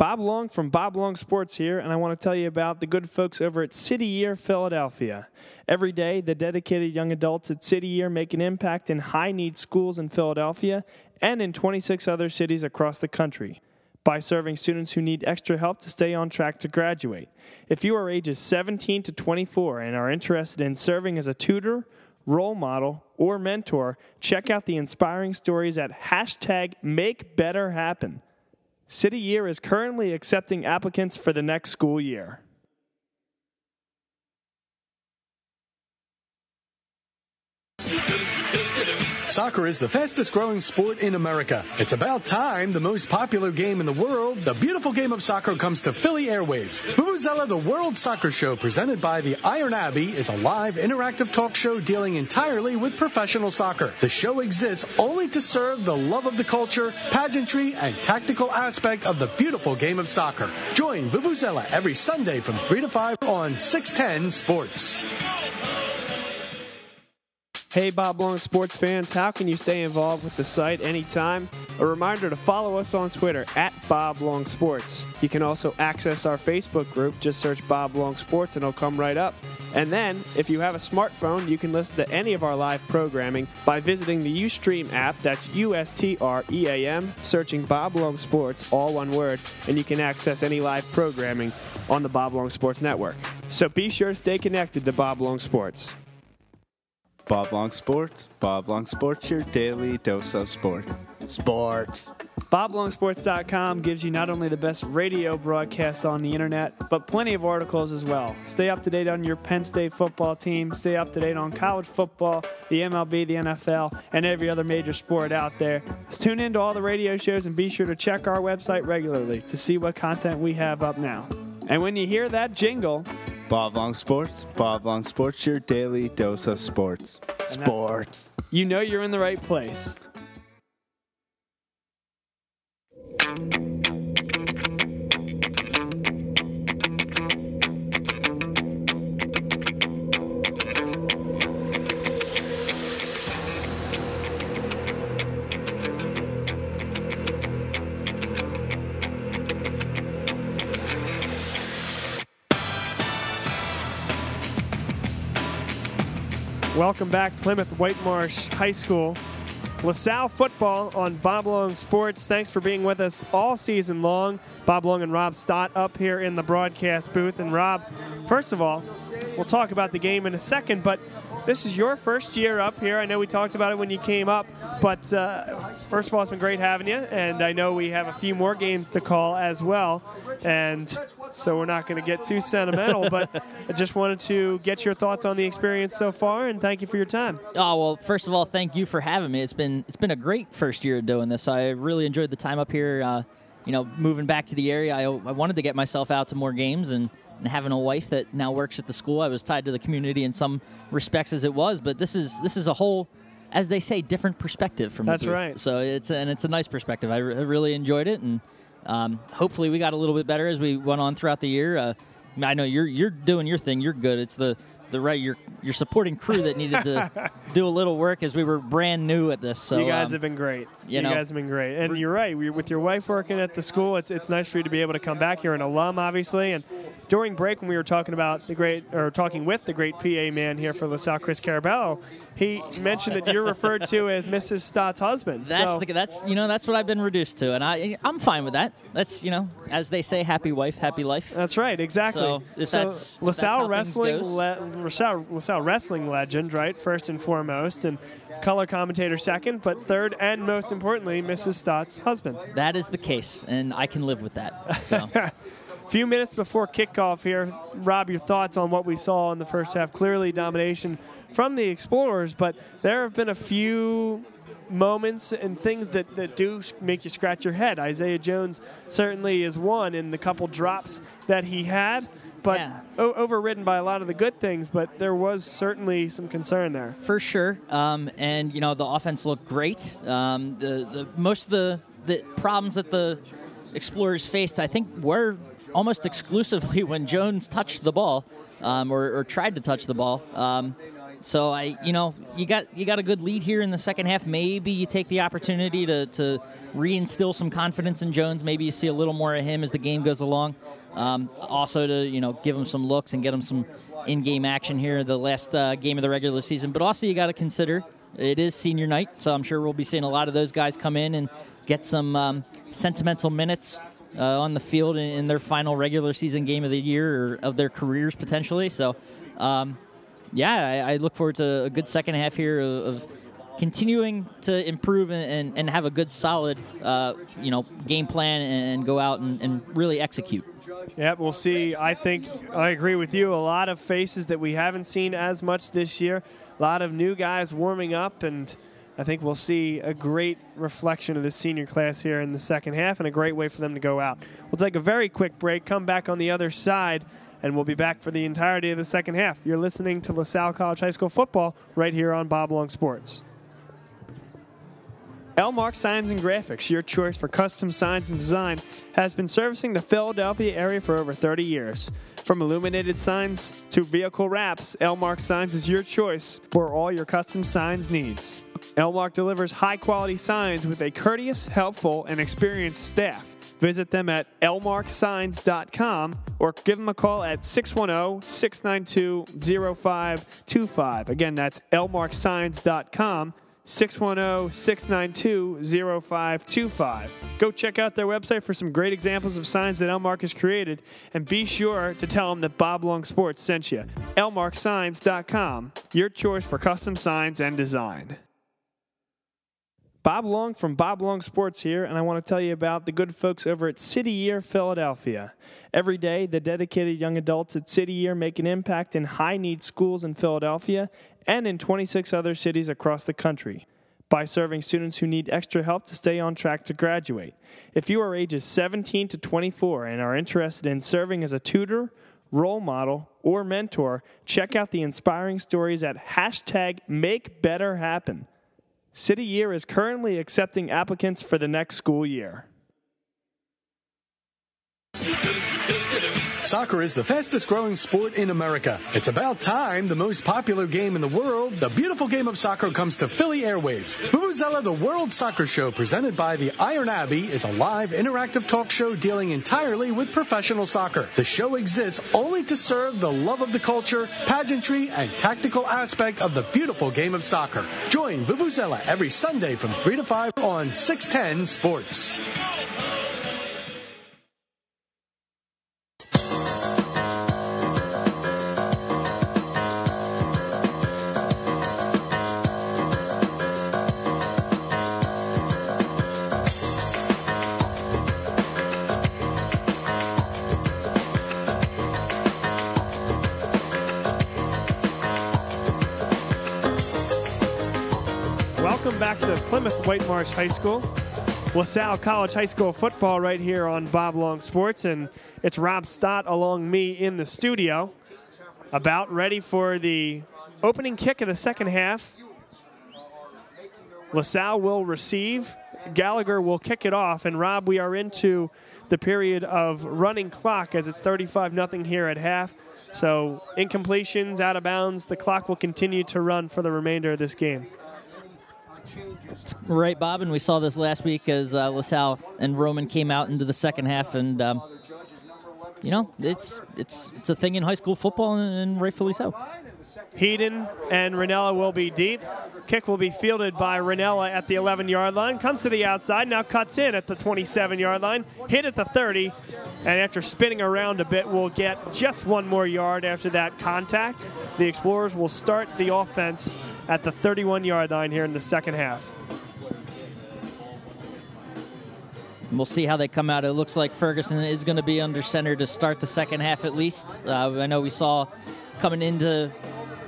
Bob Long from Bob Long Sports here, and I want to tell you about the good folks over at City Year Philadelphia. Every day, the dedicated young adults at City Year make an impact in high need schools in Philadelphia and in 26 other cities across the country by serving students who need extra help to stay on track to graduate. If you are ages 17 to 24 and are interested in serving as a tutor, role model, or mentor, check out the inspiring stories at hashtag Make Better Happen. City Year is currently accepting applicants for the next school year. Soccer is the fastest growing sport in America. It's about time the most popular game in the world, the beautiful game of soccer, comes to Philly airwaves. Vuvuzela, the World Soccer Show, presented by the Iron Abbey, is a live interactive talk show dealing entirely with professional soccer. The show exists only to serve the love of the culture, pageantry, and tactical aspect of the beautiful game of soccer. Join Vuvuzela every Sunday from 3 to 5 on 610 Sports. Hey, Bob Long sports fans, how can you stay involved with the site anytime? A reminder to follow us on Twitter at Bob Long Sports. You can also access our Facebook group. Just search Bob Long Sports and it'll come right up. And then, if you have a smartphone, you can listen to any of our live programming by visiting the Ustream app. That's U S T R E A M, searching Bob Long Sports, all one word, and you can access any live programming on the Bob Long Sports Network. So be sure to stay connected to Bob Long Sports. Bob Long Sports. Bob Long Sports, your daily dose of sports. Sports. BobLongSports.com gives you not only the best radio broadcasts on the internet, but plenty of articles as well. Stay up to date on your Penn State football team, stay up to date on college football, the MLB, the NFL, and every other major sport out there. Just tune in to all the radio shows and be sure to check our website regularly to see what content we have up now. And when you hear that jingle, Bob Long Sports. Bob Long Sports, your daily dose of sports. Sports. You know you're in the right place. Welcome back, Plymouth Whitemarsh High School. LaSalle football on Bob Long Sports. Thanks for being with us all season long. Bob Long and Rob Stott up here in the broadcast booth. And Rob, first of all, we'll talk about the game in a second, but this is your first year up here. I know we talked about it when you came up, but uh, first of all, it's been great having you, and I know we have a few more games to call as well, and so we're not going to get too sentimental, but I just wanted to get your thoughts on the experience so far, and thank you for your time. Oh well, first of all, thank you for having me. It's been it's been a great first year doing this. I really enjoyed the time up here. Uh, you know, moving back to the area, I, I wanted to get myself out to more games and and having a wife that now works at the school. I was tied to the community in some respects as it was, but this is this is a whole, as they say, different perspective from That's the booth. right. So it's and it's a nice perspective. I, re- I really enjoyed it, and um, hopefully we got a little bit better as we went on throughout the year. Uh, I know you're you're doing your thing. You're good. It's the the right your your supporting crew that needed to do a little work as we were brand new at this. So you guys um, have been great. you You, know. guys have been great, and you're right. We- With your wife working at the school, it's it's nice for you to be able to come back. You're an alum, obviously, and during break when we were talking about the great or talking with the great PA man here for LaSalle, Chris Carabello, he mentioned that you're referred to as Mrs. Stott's husband. That's so, the, that's you know that's what I've been reduced to, and I I'm fine with that. That's you know as they say, happy wife, happy life. That's right, exactly. So, if that's- LaSalle that's wrestling, le- LaSalle, LaSalle wrestling legend, right? First and foremost, and color commentator second, but third and most importantly, Mrs. Stott's husband. That is the case, and I can live with that. So few minutes before kickoff here, Rob, your thoughts on what we saw in the first half? Clearly, domination from the Explorers, but there have been a few moments and things that, that do make you scratch your head. Isaiah Jones certainly is one in the couple drops that he had, but Yeah. o- overridden by a lot of the good things, but there was certainly some concern there. for sure, um, and you know the offense looked great. Um, the the most of the the problems that the Explorers faced, I think, were almost exclusively when Jones touched the ball um, or, or tried to touch the ball. Um, so I, you know, you got you got a good lead here in the second half. Maybe you take the opportunity to to reinstill some confidence in Jones. Maybe you see a little more of him as the game goes along. Um, also to you know give him some looks and get him some in-game action here the last uh, game of the regular season. But also you got to consider it is senior night, so I'm sure we'll be seeing a lot of those guys come in and get some um, sentimental minutes uh, on the field in, in their final regular season game of the year or of their careers potentially. So. Um, yeah, I, I look forward to a good second half here of, of continuing to improve and, and, and have a good, solid, uh, you know, game plan and go out and, and really execute. yeah we'll see. I think I agree with you. A lot of faces that we haven't seen as much this year. A lot of new guys warming up, and I think we'll see a great reflection of the senior class here in the second half and a great way for them to go out. We'll take a very quick break, come back on the other side, and we'll be back for the entirety of the second half. You're listening to LaSalle College High School football right here on Bob Long Sports. Elmark Signs and Graphics, your choice for custom signs and design, has been servicing the Philadelphia area for over 30 years. From illuminated signs to vehicle wraps, Elmark Signs is your choice for all your custom signs needs. Elmark delivers high quality signs with a courteous, helpful, and experienced staff. Visit them at elmarksigns.com or give them a call at 610 692 0525. Again, that's elmarksigns.com. 610 692 0525. Go check out their website for some great examples of signs that Elmark has created, and be sure to tell them that Bob Long Sports sent you. elmarksigns.com, your choice for custom signs and design. Bob Long from Bob Long Sports here, and I want to tell you about the good folks over at City Year Philadelphia. Every day, the dedicated young adults at City Year make an impact in high need schools in Philadelphia and in 26 other cities across the country by serving students who need extra help to stay on track to graduate. If you are ages 17 to 24 and are interested in serving as a tutor role model, or mentor, check out the inspiring stories at hashtag Make Better Happen. City Year is currently accepting applicants for the next school year. Soccer is the fastest growing sport in America. It's about time the most popular game in the world, the beautiful game of soccer, comes to Philly airwaves. Vuvuzela, the World Soccer Show, presented by the Iron Abbey, is a live interactive talk show dealing entirely with professional soccer. The show exists only to serve the love of the culture, pageantry, and tactical aspect of the beautiful game of soccer. Join Vuvuzela every Sunday from 3 to 5 on 610 Sports. Whitemarsh High School. LaSalle College High School football right here on Bob Long Sports, and it's Rob Stott along me in the studio, about ready for the opening kick of the second half. LaSalle will receive, Gallagher will kick it off, and Rob, we are into the period of running clock as it's 35 0 here at half. So incompletions, out of bounds, the clock will continue to run for the remainder of this game. Right, Bob, and we saw this last week as uh, LaSalle and Roman came out into the second half, and um, you know it's it's it's a thing in high school football, and, and rightfully so. Heaton and Ranella will be deep. Kick will be fielded by Ranella at the 11 yard line. Comes to the outside, now cuts in at the 27 yard line, hit at the 30, and after spinning around a bit, will get just one more yard after that contact. The Explorers will start the offense at the 31 yard line here in the second half. We'll see how they come out. It looks like Ferguson is going to be under center to start the second half at least. Uh, I know we saw coming into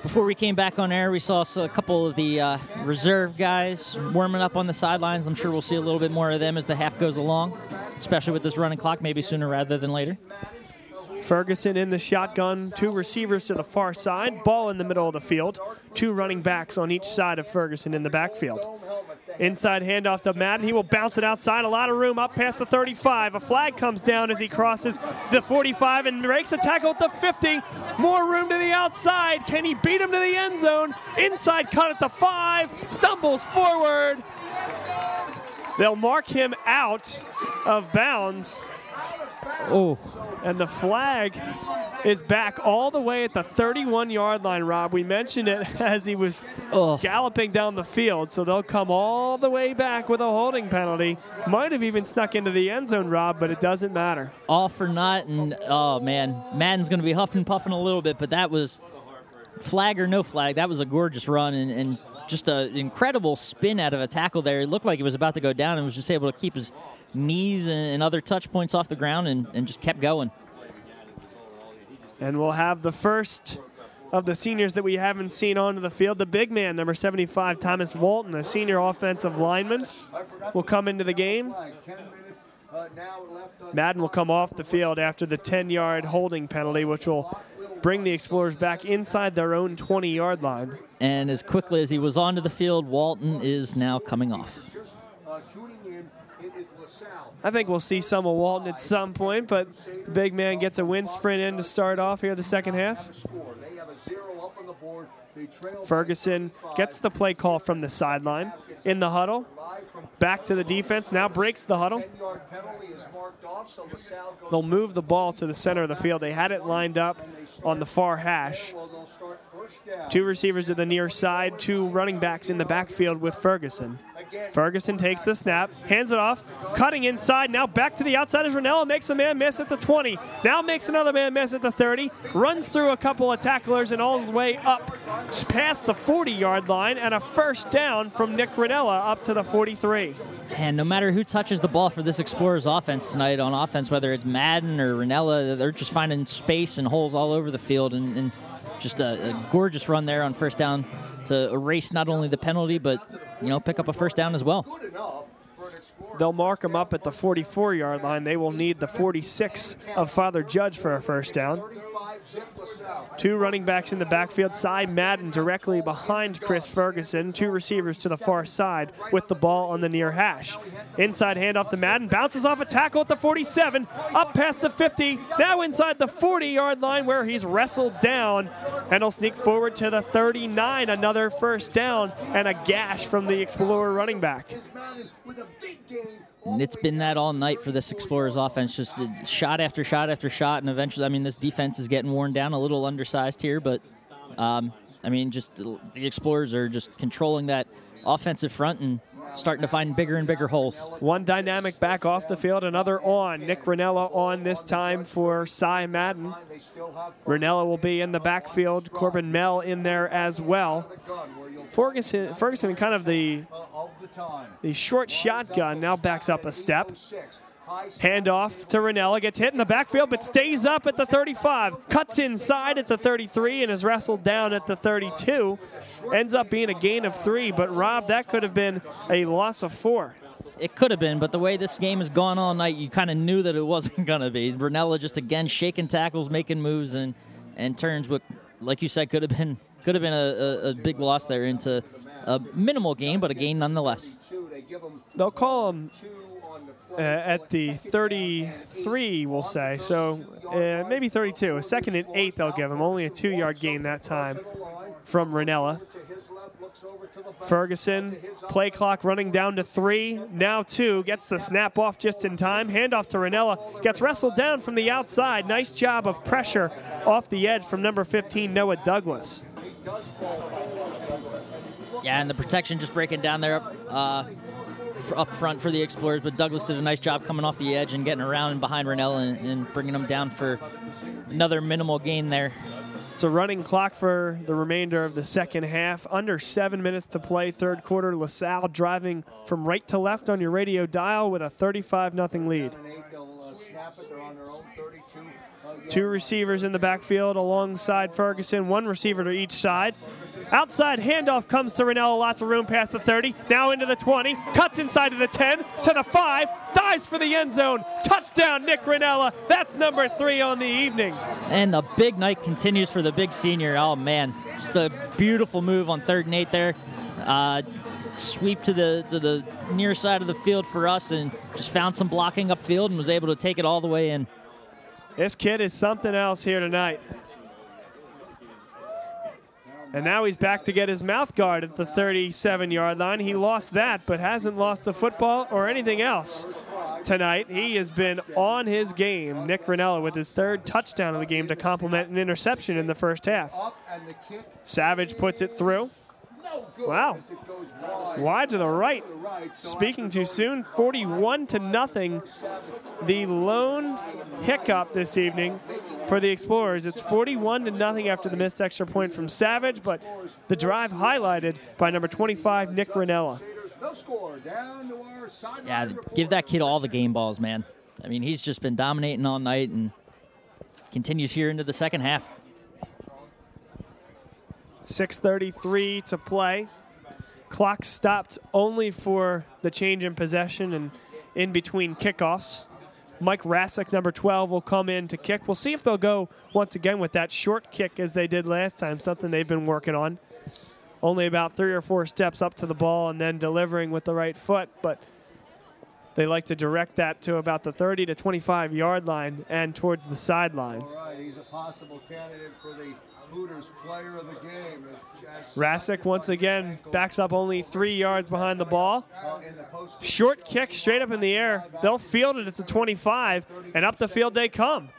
before we came back on air, we saw a couple of the uh, reserve guys warming up on the sidelines. I'm sure we'll see a little bit more of them as the half goes along, especially with this running clock, maybe sooner rather than later. Ferguson in the shotgun, two receivers to the far side, ball in the middle of the field, two running backs on each side of Ferguson in the backfield. Inside handoff to Madden. He will bounce it outside. A lot of room up past the 35. A flag comes down as he crosses the 45 and breaks a tackle at the 50. More room to the outside. Can he beat him to the end zone? Inside cut at the 5. Stumbles forward. They'll mark him out of bounds. Oh, And the flag is back all the way at the 31 yard line, Rob. We mentioned it as he was Oh. galloping down the field, so they'll come all the way back with a holding penalty. Might have even snuck into the end zone, Rob, but it doesn't matter. all for naught, and oh man, Madden's going to be huffing and puffing a little bit, but that was flag or no flag. That was a gorgeous run and, and just an incredible spin out of a tackle there. It looked like he was about to go down and was just able to keep his knees and, other touch points off the ground and, and just kept going. And we'll have the first of the seniors that we haven't seen onto the field. The big man, number 75, Thomas Walton, a senior offensive lineman, will come into the game. Madden will come off the field after the 10 yard holding penalty, which will bring the Explorers back inside their own 20 yard line. And as quickly as he was onto the field, Walton is now coming off. I think we'll see some of Walton at some point, but the big man gets a wind sprint in to start off here the second half. Ferguson gets the play call from the sideline in the huddle. Back to the defense, now breaks the huddle. They'll move the ball to the center of the field. They had it lined up on the far hash. Two receivers to the near side, two running backs in the backfield with Ferguson. Ferguson takes the snap, hands it off, cutting inside. Now back to the outside as Ranella makes a man miss at the 20. Now makes another man miss at the 30. Runs through a couple of tacklers and all the way up past the 40 yard line and a first down from Nick Ranella up to the 43. And no matter who touches the ball for this Explorers offense tonight on offense, whether it's Madden or Ranella, they're just finding space and holes all over the field. And, and just a, a gorgeous run there on first down to erase not only the penalty, but, you know, pick up a first down as well. They'll mark him up at the 44 yard line. They will need the 46 of Father Judge for a first down. Two running backs in the backfield. Cy Madden directly behind Chris Ferguson. Two receivers to the far side with the ball on the near hash. Inside handoff to Madden. Bounces off a tackle at the 47. Up past the 50. Now inside the 40 yard line where he's wrestled down. And he'll sneak forward to the 39. Another first down and a gash from the Explorer running back. And it's been that all night for this Explorers offense, just shot after shot after shot, and eventually, I mean, this defense is getting worn down, a little undersized here, but um, I mean, just the Explorers are just controlling that offensive front and starting to find bigger and bigger holes. One dynamic back off the field, another on. Nick Ranella on this time for Cy Madden. Ranella will be in the backfield. Corbin Mell in there as well. Ferguson, Ferguson kind of the, the short shotgun now backs up a step. Handoff to Ranella, gets hit in the backfield, but stays up at the 35. Cuts inside at the 33 and is wrestled down at the 32. Ends up being a gain of three, but Rob, that could have been a loss of four. It could have been, but the way this game has gone all night, you kind of knew that it wasn't going to be. Ranella just again shaking tackles, making moves, and and turns. What, like you said, could have been could have been a, a, a big loss there into a minimal game, but a game nonetheless. They'll call him uh, at the 33, we'll say. So uh, maybe 32. A second and eight they'll give him. Only a two-yard gain that time from Ranella. Ferguson, play clock running down to three, now two, gets the snap off just in time. Handoff to Ranella, gets wrestled down from the outside. Nice job of pressure off the edge from number 15, Noah Douglas. Yeah, and the protection just breaking down there uh, up front for the Explorers, but Douglas did a nice job coming off the edge and getting around and behind Ranella and, and bringing him down for another minimal gain there. It's a running clock for the remainder of the second half. Under seven minutes to play, third quarter. LaSalle driving from right to left on your radio dial with a 35 0 lead. Two receivers in the backfield alongside Ferguson, one receiver to each side. Outside handoff comes to Ranella, lots of room past the 30, now into the 20, cuts inside to the 10, to the 5, dives for the end zone. Touchdown, Nick Ranella. That's number three on the evening. And the big night continues for the big senior. Oh, man. Just a beautiful move on third and eight there. Uh, sweep to the to the near side of the field for us and just found some blocking upfield and was able to take it all the way in. This kid is something else here tonight. And now he's back to get his mouth guard at the 37 yard line. He lost that, but hasn't lost the football or anything else tonight. He has been on his game. Nick Ranella with his third touchdown of the game to complement an interception in the first half. Savage puts it through. Wow. Wide to the right. Speaking too soon. 41 to nothing. The lone hiccup this evening for the Explorers. It's 41 to nothing after the missed extra point from Savage, but the drive highlighted by number 25, Nick Ranella. Yeah, give that kid all the game balls, man. I mean, he's just been dominating all night and continues here into the second half. 6.33 to play. Clock stopped only for the change in possession and in between kickoffs. Mike Rasick, number 12, will come in to kick. We'll see if they'll go once again with that short kick as they did last time, something they've been working on. Only about three or four steps up to the ball and then delivering with the right foot, but they like to direct that to about the 30 to 25 yard line and towards the sideline. All right, he's a possible candidate for the Hooters player of the game. Once again backs up only three yards behind the ball. Short kick straight up in the air. They'll field it at the 25, and up the field they come.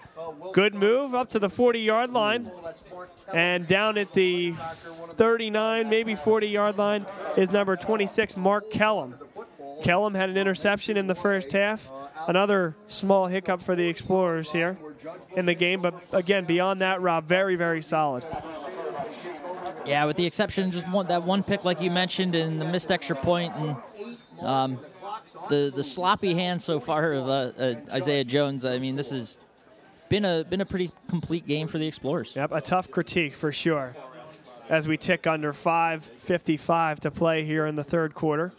Good move up to the 40 yard line. And down at the 39, maybe 40 yard line is number 26, Mark Kellum. Kellum had an interception in the first half. Another small hiccup for the Explorers here in the game, but again, beyond that, Rob, very, very solid. Yeah, with the exception of just one, that one pick, like you mentioned, and the missed extra point, and um, the the sloppy hand so far of uh, uh, Isaiah Jones. I mean, this has been a been a pretty complete game for the Explorers. Yep, a tough critique for sure. As we tick under 5:55 to play here in the third quarter.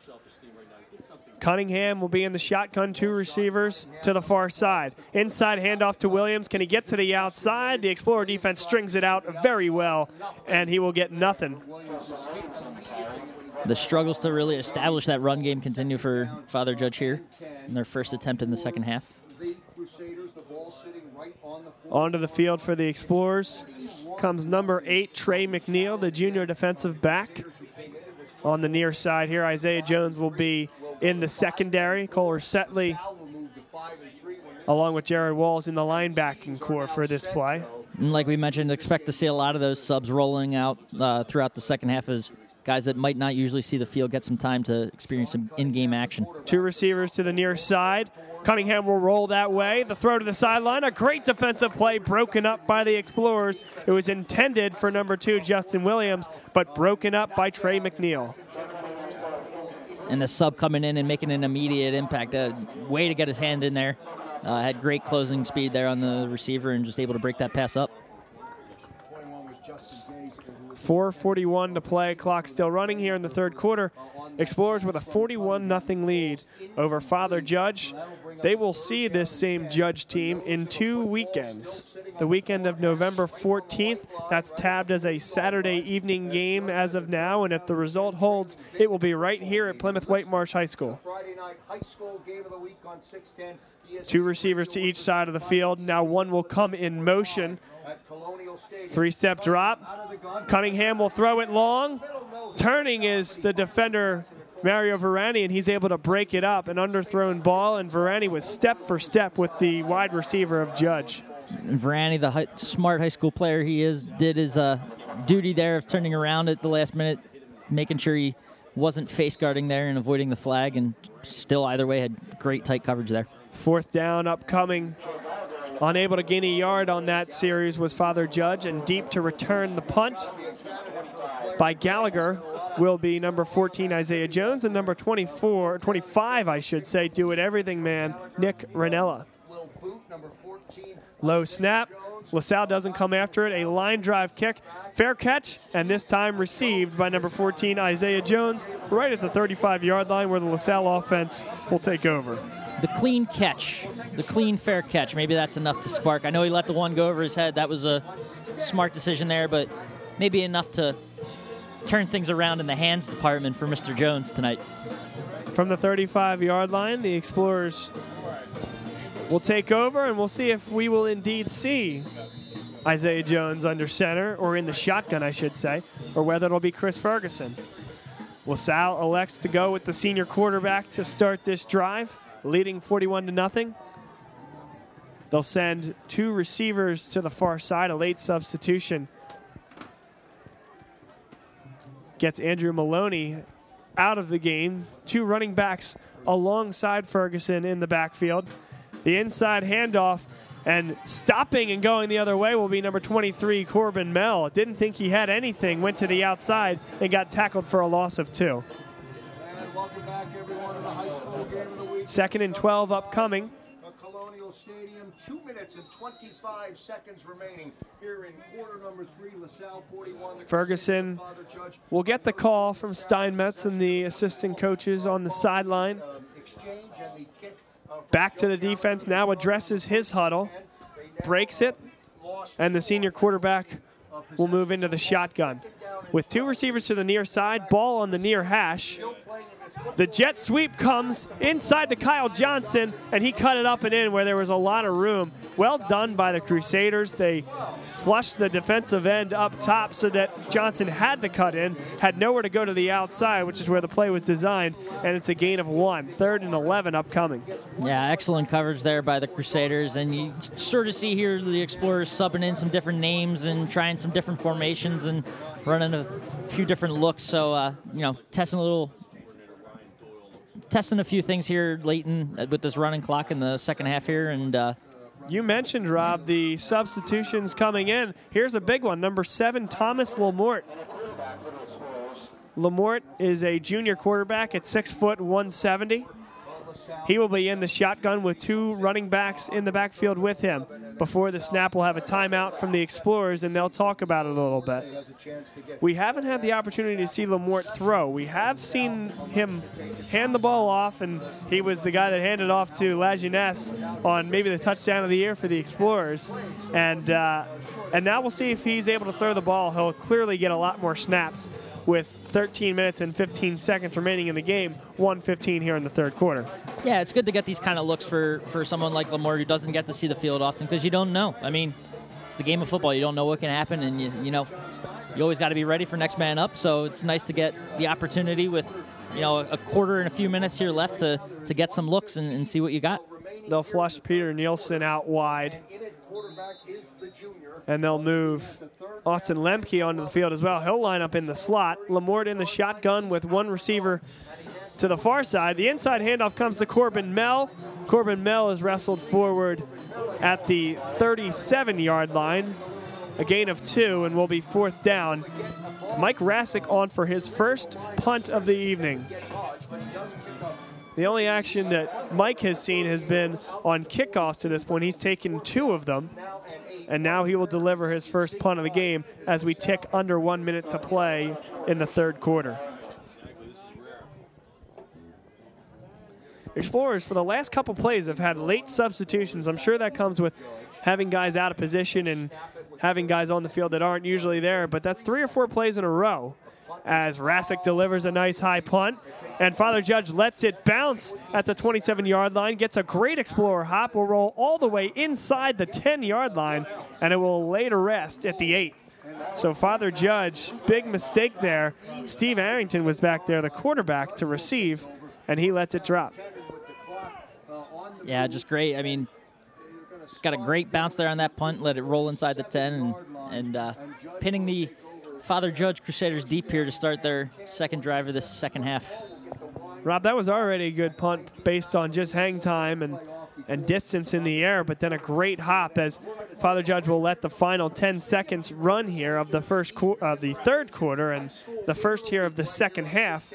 Cunningham will be in the shotgun, two receivers to the far side. Inside handoff to Williams. Can he get to the outside? The Explorer defense strings it out very well, and he will get nothing. The struggles to really establish that run game continue for Father Judge here in their first attempt in the second half. The Crusaders, the ball sitting right on the Onto the field for the Explorers comes number eight, Trey McNeil, the junior defensive back. On the near side here, Isaiah Jones will be in the secondary. Kohler Setley, along with Jared Walls, in the linebacking core for this play. And like we mentioned, expect to see a lot of those subs rolling out uh, throughout the second half as guys that might not usually see the field get some time to experience some in-game action. Two receivers to the near side. Cunningham will roll that way. The throw to the sideline. A great defensive play broken up by the Explorers. It was intended for number two, Justin Williams, but broken up by Trey McNeil. And the sub coming in and making an immediate impact. A way to get his hand in there. Uh, had great closing speed there on the receiver and just able to break that pass up. 21 was Justin Gaze. who was 441 to play. Clock still running here in the third quarter. Explorers with a 41 0 lead over Father Judge. They will see this same Judge team in two weekends. The weekend of November 14th, that's tabbed as a Saturday evening game as of now, and if the result holds, it will be right here at Plymouth Whitemarsh High School. Friday night high school game of the week on 610. Two receivers to each side of the field. Now one will come in motion. At Colonial Stadium. Three step drop. Out of the gun. Cunningham will throw it long. Turning is the defender Mario Verani, and he's able to break it up. An underthrown ball, and Verani was step for step with the wide receiver of Judge. And Varani, the hi- smart high school player he is, did his uh, duty there of turning around at the last minute, making sure he wasn't face guarding there and avoiding the flag, and still either way had great tight coverage there. Fourth down upcoming. Unable to gain a yard on that series was Father Judge, and deep to return the punt by Gallagher will be number 14 Isaiah Jones and number 24, 25 I should say, do it everything man Nick Ranella. Will boot number 14. Low snap. LaSalle doesn't come after it. A line drive kick. Fair catch, and this time received by number 14, Isaiah Jones, right at the 35 yard line where the LaSalle offense will take over. The clean catch, the clean fair catch. Maybe that's enough to spark. I know he let the one go over his head. That was a smart decision there, but maybe enough to turn things around in the hands department for Mr. Jones tonight. From the 35 yard line, the Explorers will take over, and we'll see if we will indeed see Isaiah Jones under center, or in the shotgun, I should say, or whether it'll be Chris Ferguson. LaSalle elects to go with the senior quarterback to start this drive, leading 41 to nothing. They'll send two receivers to the far side, a late substitution. Gets Andrew Maloney out of the game. Two running backs alongside Ferguson in the backfield. The inside handoff and stopping and going the other way will be number 23, Corbin Mell. Didn't think he had anything, went to the outside and got tackled for a loss of two. And welcome back, everyone, to the high school game of the week. Second and 12 upcoming. Colonial Stadium, two minutes and 25 seconds remaining here in quarter number three. LaSalle 41. the Ferguson Crusaders, Father Judge, We'll get the call from Steinmetz and the assistant coaches on the sideline. exchange and the kick. Back to the defense now addresses his huddle, breaks it, and the senior quarterback will move into the shotgun. With two receivers to the near side, ball on the near hash. The jet sweep comes inside to Kyle Johnson, and he cut it up and in where there was a lot of room. Well done by the Crusaders. They flushed the defensive end up top so that Johnson had to cut in, had nowhere to go to the outside, which is where the play was designed, and it's a gain of one. Third and 11 upcoming. Yeah, excellent coverage there by the Crusaders, and you sort of see here the Explorers subbing in some different names and trying some different formations and running a few different looks. So uh, you know, testing a little, testing a few things here late in with this running clock in the second half here, and uh, You mentioned, Rob, the substitutions coming in. Here's a big one. Number seven, Thomas Lamort. Lamort is a junior quarterback at six foot 170. He will be in the shotgun with two running backs in the backfield with him. Before the snap, we'll have a timeout from the Explorers, and they'll talk about it a little bit. We haven't had the opportunity to see Lamort throw. We have seen him hand the ball off, and he was the guy that handed off to Lajeunesse on maybe the touchdown of the year for the Explorers. And uh, and now we'll see if he's able to throw the ball. He'll clearly get a lot more snaps with 13 minutes and 15 seconds remaining in the game, 115 here in the third quarter. Yeah, it's good to get these kind of looks for, for someone like Lamort who doesn't get to see the field often because you don't know. I mean, it's the game of football. You don't know what can happen, and you, you know, you always got to be ready for next man up. So it's nice to get the opportunity with, you know, a quarter and a few minutes here left to, to get some looks and, and see what you got. They'll flush Peter Nielsen out wide. And they'll move Austin Lemke onto the field as well. He'll line up in the slot. Lamort in the shotgun with one receiver to the far side. The inside handoff comes to Corbin Mell. Corbin Mell is wrestled forward at the 37 yard line. A gain of two and will be fourth down. Mike Rassick on for his first punt of the evening. The only action that Mike has seen has been on kickoffs to this point. He's taken two of them, and now he will deliver his first punt of the game as we tick under one minute to play in the third quarter. Explorers, for the last couple plays, have had late substitutions. I'm sure that comes with having guys out of position and having guys on the field that aren't usually there, but that's three or four plays in a row as Rassick delivers a nice high punt. And Father Judge lets it bounce at the 27 yard line, gets a great Explorer hop, will roll all the way inside the 10 yard line, and it will lay to rest at the 8. So Father Judge, big mistake there. Steve Arrington was back there, the quarterback, to receive, and he lets it drop. Yeah, just great. I mean, got a great bounce there on that punt, let it roll inside the 10, and, and uh, pinning the Father Judge Crusaders deep here to start their second drive of this second half. Rob, that was already a good punt based on just hang time and, and distance in the air, but then a great hop as Father Judge will let the final 10 seconds run here of the first qu- uh, the third quarter and the first here of the second half.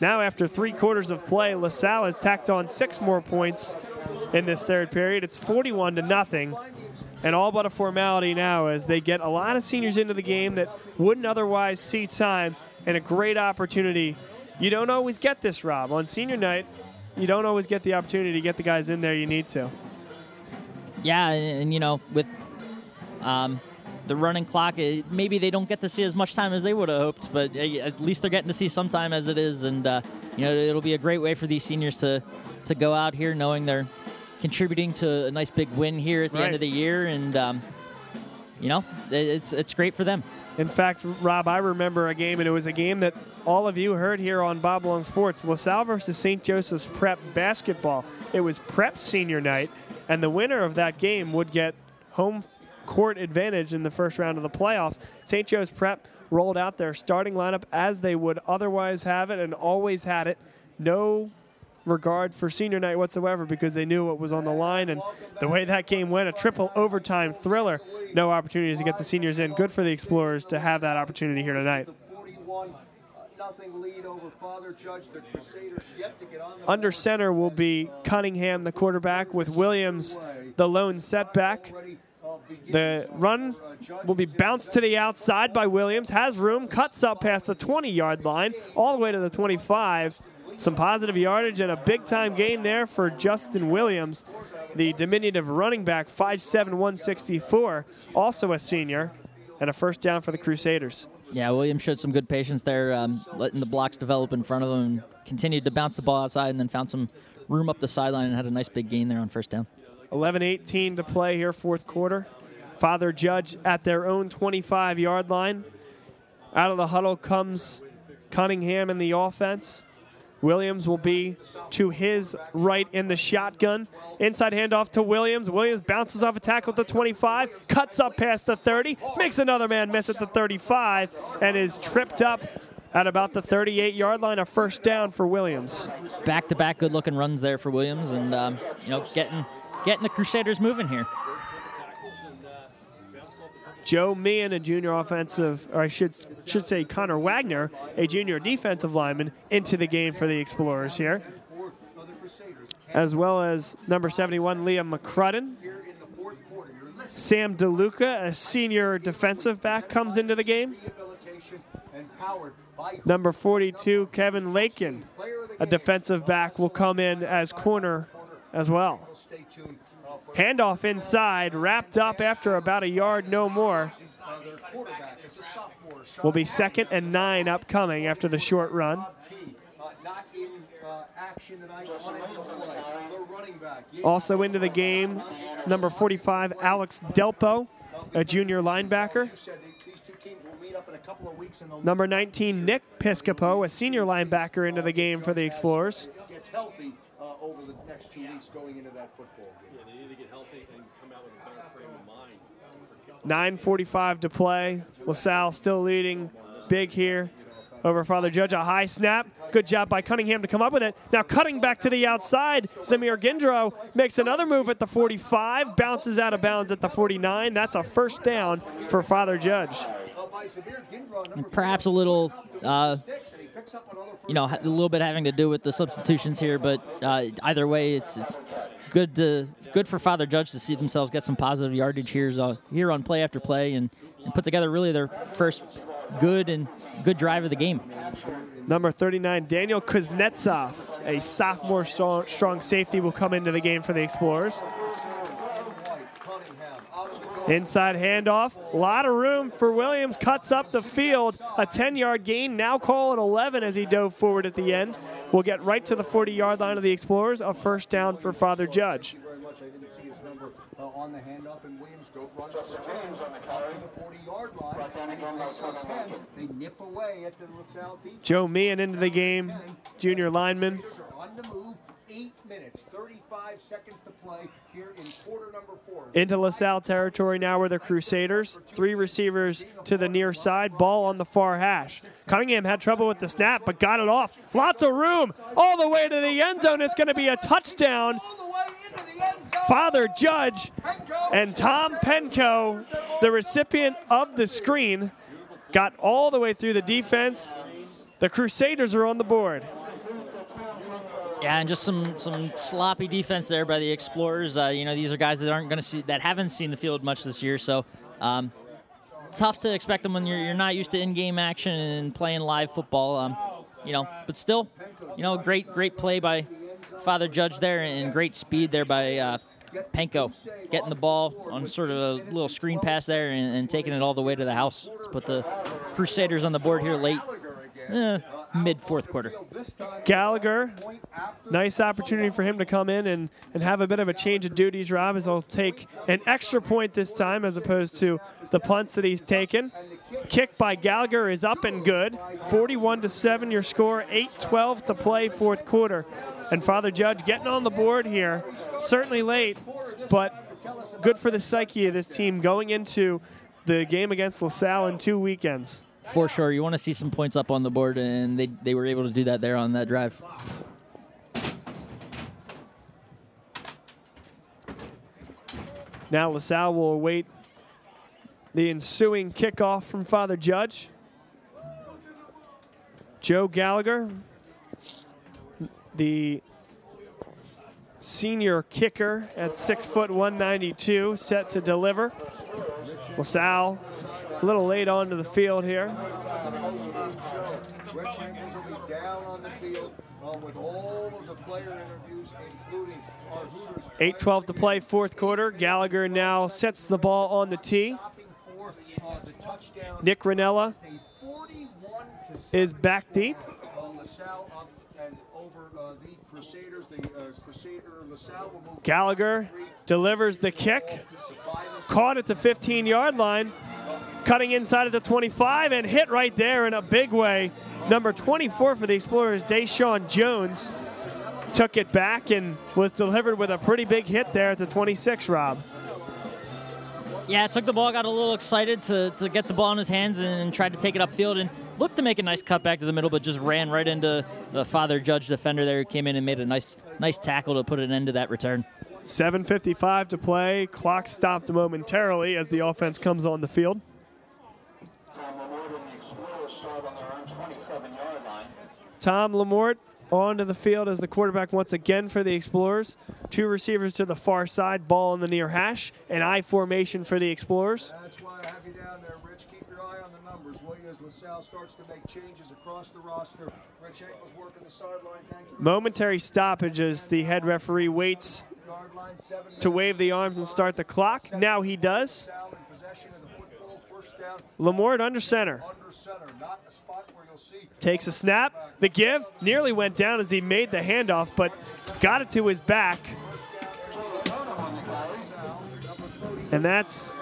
Now, after three quarters of play, LaSalle has tacked on six more points in this third period. It's 41 to nothing, and all but a formality now as they get a lot of seniors into the game that wouldn't otherwise see time and a great opportunity. You don't always get this, Rob. On senior night, you don't always get the opportunity to get the guys in there you need to. Yeah, and, and you know, with um, the running clock, eh, maybe they don't get to see as much time as they would have hoped, but eh, at least they're getting to see some time as it is, and uh, you know, it'll be a great way for these seniors to to go out here knowing they're contributing to a nice big win here at the Right. end of the year, and um, you know, it's it's great for them. In fact, Rob, I remember a game, and it was a game that all of you heard here on Bob Long Sports LaSalle versus St. Joseph's Prep basketball. It was Prep senior night, and the winner of that game would get home court advantage in the first round of the playoffs. St. Joe's Prep rolled out their starting lineup as they would otherwise have it and always had it. No regard for senior night whatsoever because they knew what was on the line. And the way that game went a triple overtime thriller. No opportunities to get the seniors in. Good for the explorers to have that opportunity here tonight. Under center will be cunningham the quarterback with williams the lone setback. The run will be bounced to the outside by Williams. Has room, cuts up past the 20 yard line, all the way to the 25. Some positive yardage and a big time gain there for Justin Williams, the diminutive running back, 5'7, 164, also a senior, and a first down for the Crusaders. Yeah, Williams showed some good patience there, um, letting the blocks develop in front of him, and continued to bounce the ball outside, and then found some room up the sideline and had a nice big gain there on first down. 11 18 to play here, fourth quarter. Father Judge at their own 25 yard line. Out of the huddle comes Cunningham in the offense. Williams will be to his right in the shotgun. Inside handoff to Williams. Williams bounces off a tackle to 25, cuts up past the 30, makes another man miss at the 35, and is tripped up at about the 38 yard line. A first down for Williams. Back to back, good looking runs there for Williams, and um, you know, getting getting the Crusaders moving here. Joe Meehan, a junior offensive, or I should should say Connor Wagner, a junior defensive lineman, into the game for the Explorers here. As well as number 71, Liam McCrudden. Sam DeLuca, a senior defensive back, comes into the game. Number 42, Kevin Lakin, a defensive back, will come in as corner as well. Handoff inside, wrapped up after about a yard, no more. Will be second and nine upcoming after the short run. Also into the game, number 45, Alex Delpo, a junior linebacker. Number 19, Nick Piscopo, a senior linebacker, into the game for the Explorers. gets healthy uh, over the next two weeks going into that football game. They need to get healthy and come out with a better frame of mind. 9.45 to play. LaSalle still leading big here over Father Judge. A high snap. Good job by Cunningham to come up with it. Now cutting back to the outside. Samir Gindro makes another move at the 45, bounces out of bounds at the 49. That's a first down for Father Judge. Perhaps a little, uh, you know, a little bit having to do with the substitutions here, but uh, either way, it's it's good to good for Father Judge to see themselves get some positive yardage here, uh, here on play after play, and, and put together really their first good and good drive of the game. Number 39, Daniel Kuznetsov, a sophomore strong, strong safety, will come into the game for the Explorers. Cunningham out of the goal. Inside handoff. A lot of room for Williams. Cuts up the field. A 10 yard gain. Now call it 11 as he dove forward at the end. We'll get right to the 40 yard line of the Explorers. A first down for Father Judge. Thank you very much. I didn't see his number uh, on the handoff, and Williams go runs for 10 out to the 40-yard line, and he picks up 10. They nip away at the LaSalle defense. Joe Meehan into the game. Junior lineman. Are on the move. Eight minutes, 35 seconds to play here in quarter. Into LaSalle territory now were the Crusaders. Three receivers to the near side. Ball on the far hash. Cunningham had trouble with the snap, but got it off. Lots of room. All the way to the end zone. It's going to be a touchdown. All the way into the end zone. Father Judge and Tom Penko, the recipient of the screen, got all the way through the defense. The Crusaders are on the board. Yeah, and just some some sloppy defense there by the Explorers. Uh, you know, these are guys that aren't going to see that haven't seen the field much this year, so um, tough to expect them when you're, you're not used to in-game action and playing live football. Um, you know, but still, you know, great great play by Father Judge there and great speed there by uh, Penko, getting the ball on sort of a little screen pass there and, and taking it all the way to the house to put the Crusaders on the board here late, eh, mid fourth quarter. Gallagher, nice opportunity for him to come in and, and have a bit of a change of duties, Rob, as he'll take an extra point this time as opposed to the punts that he's taken. Kick by Gallagher is up and good. 41 to 7 your score, 8-12 to play fourth quarter. And Father Judge getting on the board here, certainly late, but good for the psyche of this team going into the game against LaSalle in two weekends. For sure, you want to see some points up on the board, and they, they were able to do that there on that drive. Now LaSalle will await the ensuing kickoff from Father Judge. Joe Gallagher, the senior kicker at six foot 192, set to deliver. LaSalle a little late onto the field here. Hooters 8-12 to play fourth quarter. Gallagher now sets the ball on the tee. Nick Ranella It's a 41 to 7 is back deep. Gallagher delivers the kick. Caught at the 15 yard line. Cutting inside of the 25 and hit right there in a big way. Number 24 for the Explorers, Deshaun Jones, took it back and was delivered with a pretty big hit there at the 26, Rob. Yeah, took the ball, got a little excited to, to get the ball in his hands and tried to take it upfield and looked to make a nice cut back to the middle, but just ran right into the father judge defender there who came in and made a nice nice tackle to put an end to that return. 7.55 to play. Clock stopped momentarily as the offense comes on the field. Tom Lamort onto the field as the quarterback once again for the Explorers. Two receivers to the far side, ball in the near hash, an I formation for the Explorers. That's why I have you down there, Rich. Keep your eye on the numbers, Williams LaSalle starts to make changes across the roster. Rich Ankles working the sideline. Momentary stoppage as the head referee waits yard line. Seven to wave the arms and start the clock. Now he does. LaSalle in possession of the football. First down, Lamort under center. under center. Not a spot where you'll see Takes a snap. The give nearly went down as he made the handoff, but got it to his back. And that's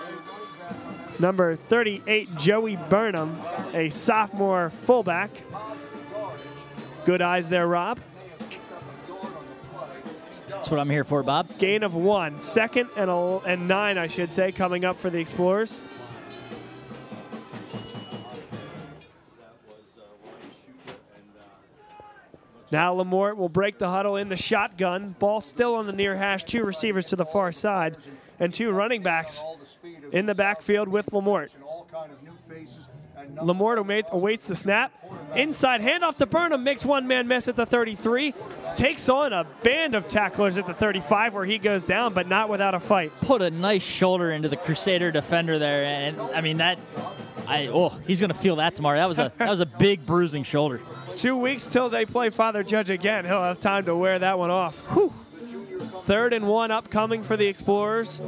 number 38, Joey Burnham, a sophomore fullback. Good eyes there, Rob. That's what I'm here for, Bob. Gain of one. Second and, a, and nine, I should say, coming up for the Explorers. Now Lamort will break the huddle in the shotgun. Ball still on the near hash. Two receivers to the far side, and two running backs in the backfield with Lamort. Lamort awaits the snap. Inside handoff to Burnham makes one man miss at the 33. Takes on a band of tacklers at the 35 where he goes down, but not without a fight. Put a nice shoulder into the Crusader defender there, and I mean that. I oh, he's gonna feel that tomorrow. That was a that was a big bruising shoulder. Two weeks till they play Father Judge again. He'll have time to wear that one off. Whew. Third and one upcoming for the Explorers.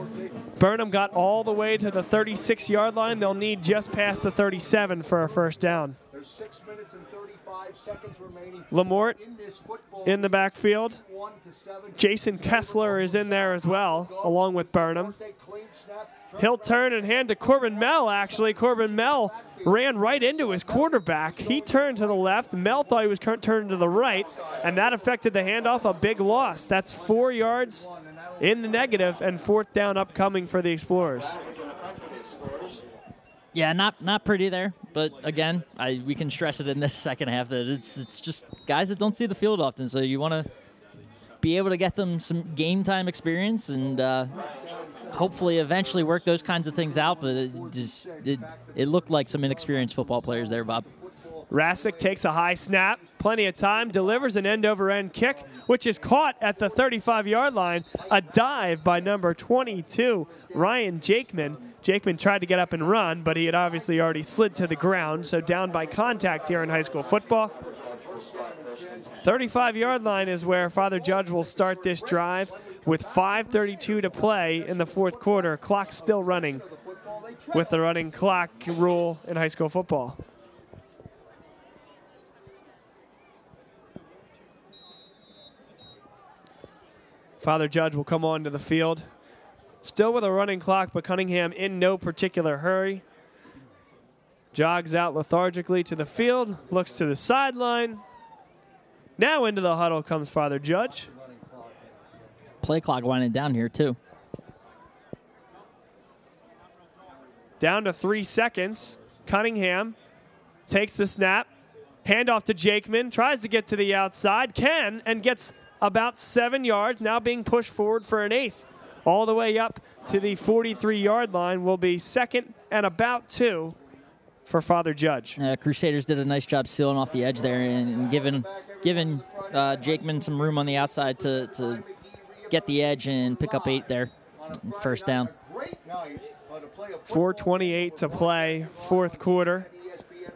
Burnham got all the way to the 36 yard line. They'll need just past the 37 for a first down. There's six minutes and 35 seconds remaining Lamort in this in the backfield. One to seven. Jason Kessler is in there as well, along with Burnham. He'll turn and hand to Corbin Mell, actually. Corbin Mell ran right into his quarterback. He turned to the left. Mell thought he was turning to the right, and that affected the handoff. A big loss. That's four yards in the negative, and fourth down upcoming for the Explorers. Yeah, not not pretty there, but again, I we can stress it in this second half that it's it's just guys that don't see the field often, so you want to be able to get them some game time experience and uh, hopefully eventually work those kinds of things out. But it just it, it looked like some inexperienced football players there, Bob. Rassick takes a high snap, plenty of time, delivers an end over end kick, which is caught at the 35 yard line. A dive by number 22, Ryan Jakeman. Jakeman tried to get up and run, but he had obviously already slid to the ground, so down by contact here in high school football. 35 yard line is where Father Judge will start this drive with 5.32 to play in the fourth quarter. Clock still running with the running clock rule in high school football. Father Judge will come onto the field. Still with a running clock, but Cunningham in no particular hurry. Jogs out lethargically to the field, looks to the sideline. Now into the huddle comes Father Judge. Play clock winding down here too. Down to three seconds. Cunningham takes the snap. Handoff to Jakeman. Tries to get to the outside. Can and gets about seven yards. Now being pushed forward for an eighth. All the way up to the 43 yard line will be second and about two for Father Judge. Uh, Crusaders did a nice job sealing off the edge there and, and giving giving uh, Jakeman some room on the outside to, to get the edge and pick up eight there. First down. Great night, but to play a 428 to play, fourth quarter.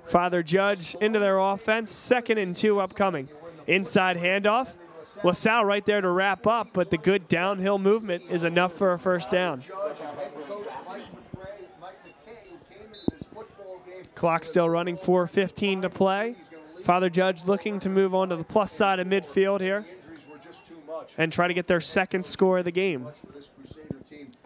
Father Judge into their offense, second and two upcoming. Inside handoff. LaSalle right there to wrap up, but the good downhill movement is enough for a first down. Clock still running, 4.15 to play. Father Judge looking to move on to the plus side of midfield here Injuries were just too much and try to get their second score of the game.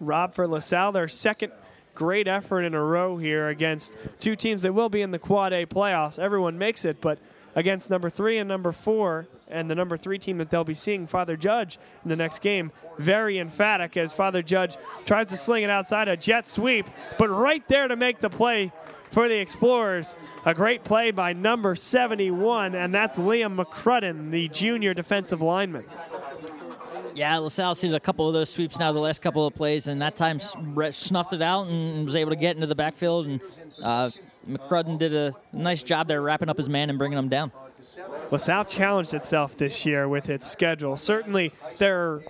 Rob for LaSalle, their second great effort in a row here against two teams that will be in the Quad A playoffs. Everyone makes it, but against number three and number four, and the number three team that they'll be seeing, Father Judge, in the next game, very emphatic as Father Judge tries to sling it outside a jet sweep, but right there to make the play for the Explorers. A great play by number 71, and that's Liam McCrudden, the junior defensive lineman. Yeah, LaSalle seen a couple of those sweeps now the last couple of plays, and that time snuffed it out and was able to get into the backfield and uh, McCrudden did a nice job there wrapping up his man and bringing him down. LaSalle challenged itself this year with its schedule. Certainly, there are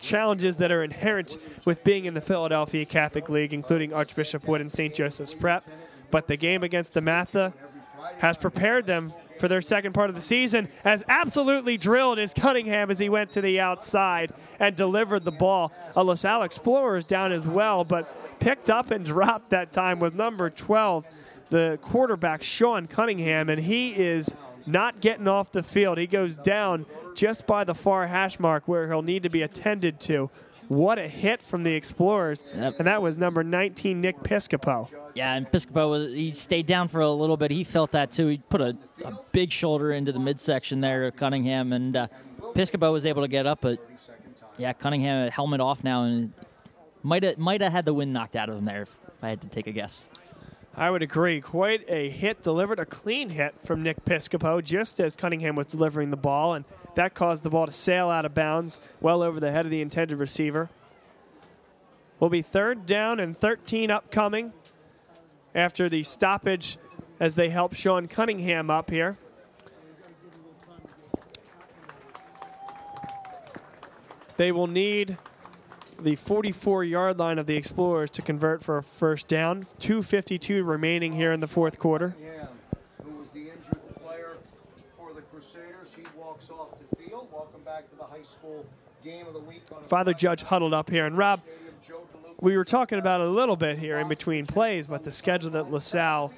challenges that are inherent with being in the Philadelphia Catholic League, including Archbishop Wood and St. Joseph's Prep. But the game against DeMatha has prepared them for their second part of the season, as absolutely drilled is Cunningham as he went to the outside and delivered the ball. A LaSalle Explorers down as well, but picked up and dropped that time with number 12, the quarterback Sean Cunningham, and he is not getting off the field. He goes down just by the far hash mark where he'll need to be attended to. What a hit from the Explorers. Yep. And that was number 19, Nick Piscopo. Yeah, and Piscopo was he stayed down for a little bit. He felt that too. He put a, a big shoulder into the midsection there of Cunningham, and uh, Piscopo was able to get up, but yeah, Cunningham helmet off now, and might have might have had the wind knocked out of him there if I had to take a guess. I would agree. Quite a hit delivered, a clean hit from Nick Piscopo just as Cunningham was delivering the ball, and that caused the ball to sail out of bounds well over the head of the intended receiver. Will be third down and 13 upcoming after the stoppage as they help Sean Cunningham up here. They will need the 44 yard line of the Explorers to convert for a first down. 2.52 remaining here in the fourth quarter. Yeah, who was the injured player for the Crusaders. He walks off the field. Welcome back to the high school game of the week. Father Judge huddled up here. And Rob, Stadium. Joe DeLuca we were talking about a little bit here in between plays, but the schedule that LaSalle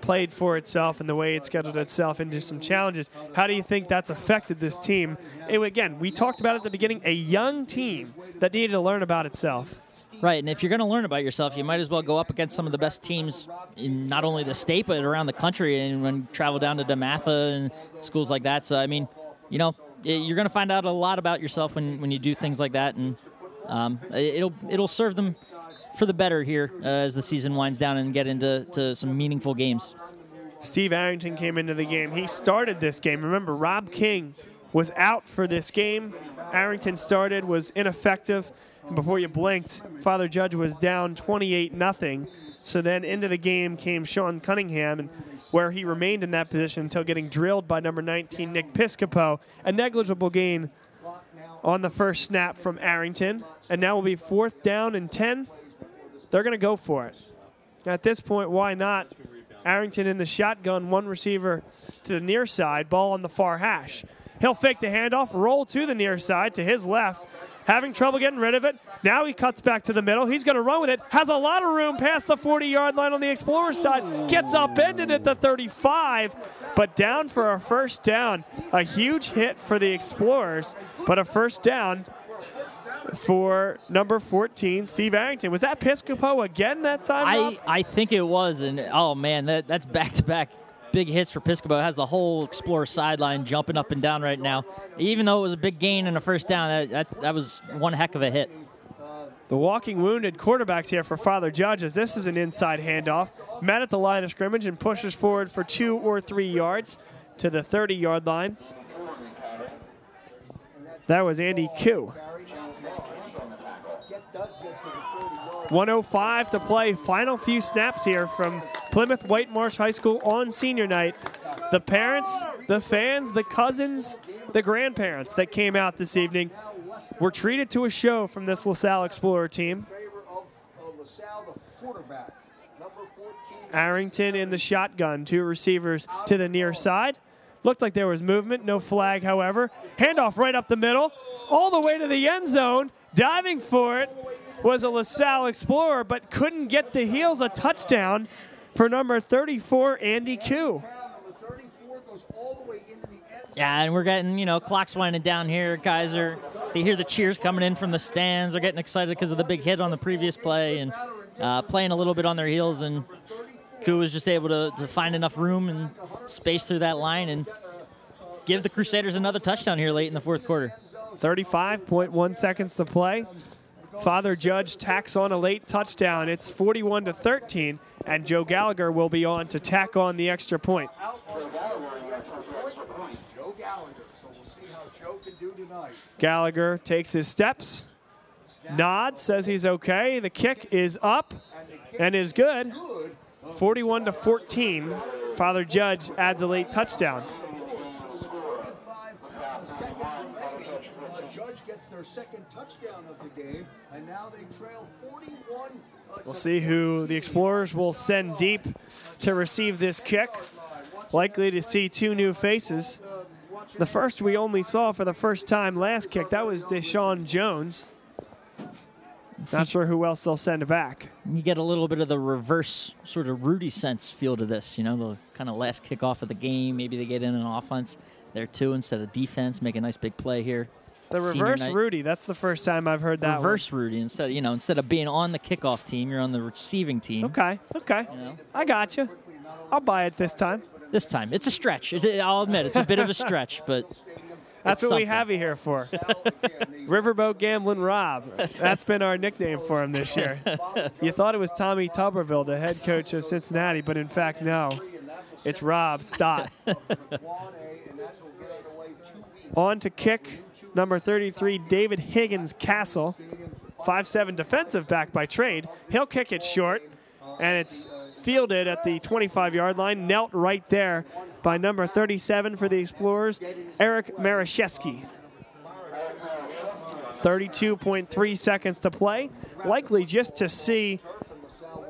played for itself and the way it scheduled itself into some challenges. How do you think that's affected this team? It- again, we talked about at the beginning a young team that needed to learn about itself. Right, and if you're going to learn about yourself, you might as well go up against some of the best teams in not only the state but around the country, and when travel down to DeMatha and schools like that. So I mean, you know, you're going to find out a lot about yourself when, when you do things like that, and um, it'll it'll serve them for the better here uh, as the season winds down and get into to some meaningful games. Steve Arrington came into the game. He started this game. Remember, Rob King was out for this game. Arrington started, was ineffective. And before you blinked, Father Judge was down 28 nothing. So then into the game came Sean Cunningham, and where he remained in that position until getting drilled by number 19, Nick Piscopo. A negligible gain on the first snap from Arrington. And now will be fourth down and 10. They're going to go for it. At this point, why not? Arrington in the shotgun, one receiver to the near side, ball on the far hash. He'll fake the handoff, roll to the near side to his left, having trouble getting rid of it. Now he cuts back to the middle. He's going to run with it. Has a lot of room past the 40 yard line on the Explorer side. Gets upended at the 35, but down for a first down. A huge hit for the Explorers, but a first down for number 14, Steve Arrington. Was that Piscopo again that time? I, I think it was, and oh man, that that's back to back big hits for Piscopo. It has the whole Explorer sideline jumping up and down right now. Even though it was a big gain and a first down, that, that, that was one heck of a hit. The walking wounded quarterbacks here for Father Judges. This is an inside handoff. Met at the line of scrimmage and pushes forward for two or three yards to the 30 yard line. That was Andy Koo. 105 to play. Final few snaps here from Plymouth Whitemarsh High School on senior night. The parents, the fans, the cousins, the grandparents that came out this evening were treated to a show from this LaSalle Explorer team. favor of LaSalle, the quarterback, number 14. Arrington in the shotgun, two receivers to the near side. Looked like there was movement, no flag, however. Handoff right up the middle, all the way to the end zone. Diving for it was a LaSalle Explorer, but couldn't get the heels. A touchdown for number 34, Andy Koo. Number 34 goes all the way into the end zone. Yeah, and we're getting, you know, clocks winding down here. Guys are, they hear the cheers coming in from the stands. They're getting excited because of the big hit on the previous play and uh, playing a little bit on their heels. And Koo was just able to, to find enough room and space through that line and give the Crusaders another touchdown here late in the fourth quarter. 35.1 seconds to play. Father Judge tacks on a late touchdown. It's 41 to 13, and Joe Gallagher will be on to tack on the extra point. Gallagher. Takes his steps, nods, says he's okay. The kick is up And is good. 41 to 14. Father Judge adds a late touchdown. seconds remaining. Uh, Judge gets their second touchdown of the game, and now they trail 41. uh, We'll see who the Explorers will send deep to receive this kick. Likely to see two new faces. The first we only saw for the first time last kick, that was Deshaun Jones. Not sure who else they'll send back. You get a little bit of the reverse sort of Rudy sense feel to this. You know, the kind of last kickoff of the game. Maybe they get in an offense there too instead of defense. Make a nice big play here. The reverse night. Rudy, that's the first time I've heard that. one. reverse Rudy instead. You know, instead of being on the kickoff team, you're on the receiving team. Okay, okay. You know? I got you. I'll buy it this time. This time, it's a stretch. It's, I'll admit, it's a bit of a stretch, but That's what we have you here for. Riverboat Gambling Rob. That's been our nickname for him this year. You thought it was Tommy Tuberville, the head coach of Cincinnati, but in fact, no. It's Rob Stott. On to kick number 33, David Higgins Castle. 5'7 defensive back by trade. He'll kick it short, and it's fielded at the 25 yard line, knelt right there by number 37 for the Explorers, Eric Marashewski. 32.3 seconds to play. Likely just to see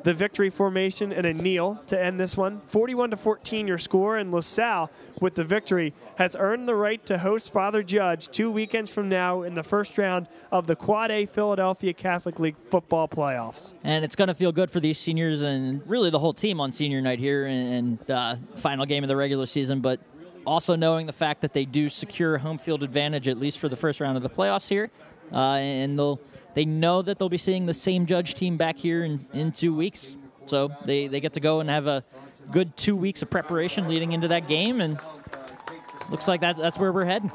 the victory formation and a kneel to end this one. 41 to 14 your score, and LaSalle with the victory has earned the right to host Father Judge two weekends from now in the first round of the Quad A Philadelphia Catholic League football playoffs. and it's going to feel good for these seniors and really the whole team on senior night here and, uh, final game of the regular season. But also knowing the fact that they do secure home field advantage at least for the first round of the playoffs here, uh, and they'll they know that they'll be seeing the same judge team back here in, in two weeks. So they, they get to go and have a good two weeks of preparation leading into that game, and looks like that's that's where we're heading.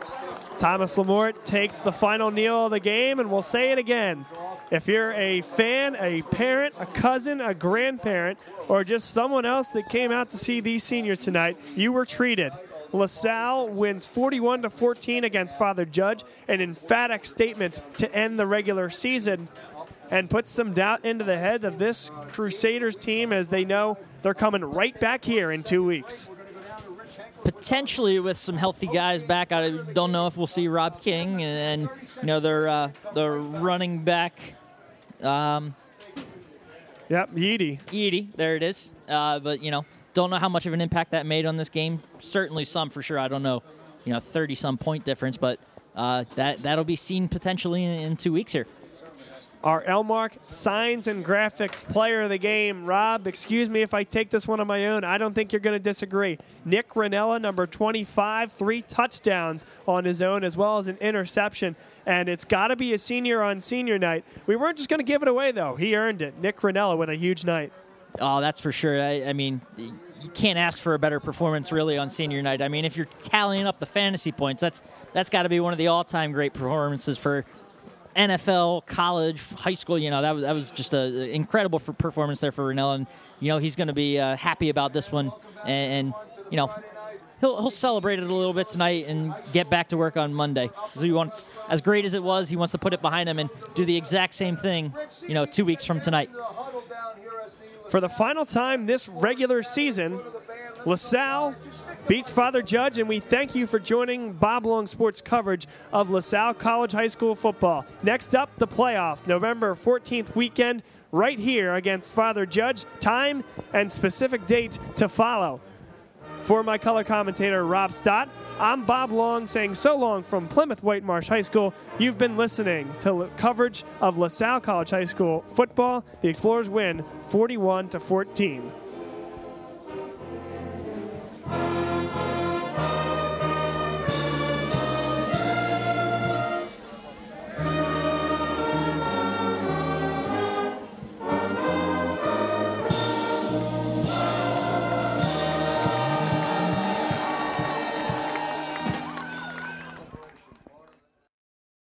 Thomas Lamort takes the final kneel of the game, and we'll say it again. If you're a fan, a parent, a cousin, a grandparent, or just someone else that came out to see these seniors tonight, you were treated. LaSalle wins 41 to 14 against Father Judge, an emphatic statement to end the regular season and puts some doubt into the head of this Crusaders team as they know they're coming right back here in two weeks. potentially with some healthy guys back. I don't know if we'll see Rob King and, you know their uh, their running back Yep, Yeedy. Edie. There it is. Uh, but you know, don't know how much of an impact that made on this game. Certainly some for sure. I don't know, you know, thirty some point difference, but uh, that that'll be seen potentially in, in two weeks here. our Elmark Signs and Graphics Player of the Game. Rob, excuse me if I take this one on my own. I don't think you're going to disagree. Nick Ranella, number 25, three touchdowns on his own, as well as an interception. And it's got to be a senior on senior night. We weren't just going to give it away, though. He earned it. Nick Ranella with a huge night. Oh, that's for sure. I, I mean, you can't ask for a better performance really on senior night. I mean, if you're tallying up the fantasy points, that's that's got to be one of the all-time great performances for NFL, college, high school. You know, that was that was just an incredible for performance there for Ranella, and you know he's going to be uh, happy about this one, and, and you know. He'll, he'll celebrate it a little bit tonight and get back to work on Monday. So he wants, as great as it was, he wants to put it behind him and do the exact same thing, you know, two weeks from tonight. For the final time this regular season, LaSalle beats Father Judge, and we thank you for joining Bob Long Sports coverage of LaSalle College High School football. Next up, the playoffs, November 14th weekend, right here against Father Judge. Time and specific date to follow. For my color commentator, Rob Stott, I'm Bob Long saying so long from Plymouth Whitemarsh High School. You've been listening to coverage of LaSalle College High School football. The Explorers win 41 to 14.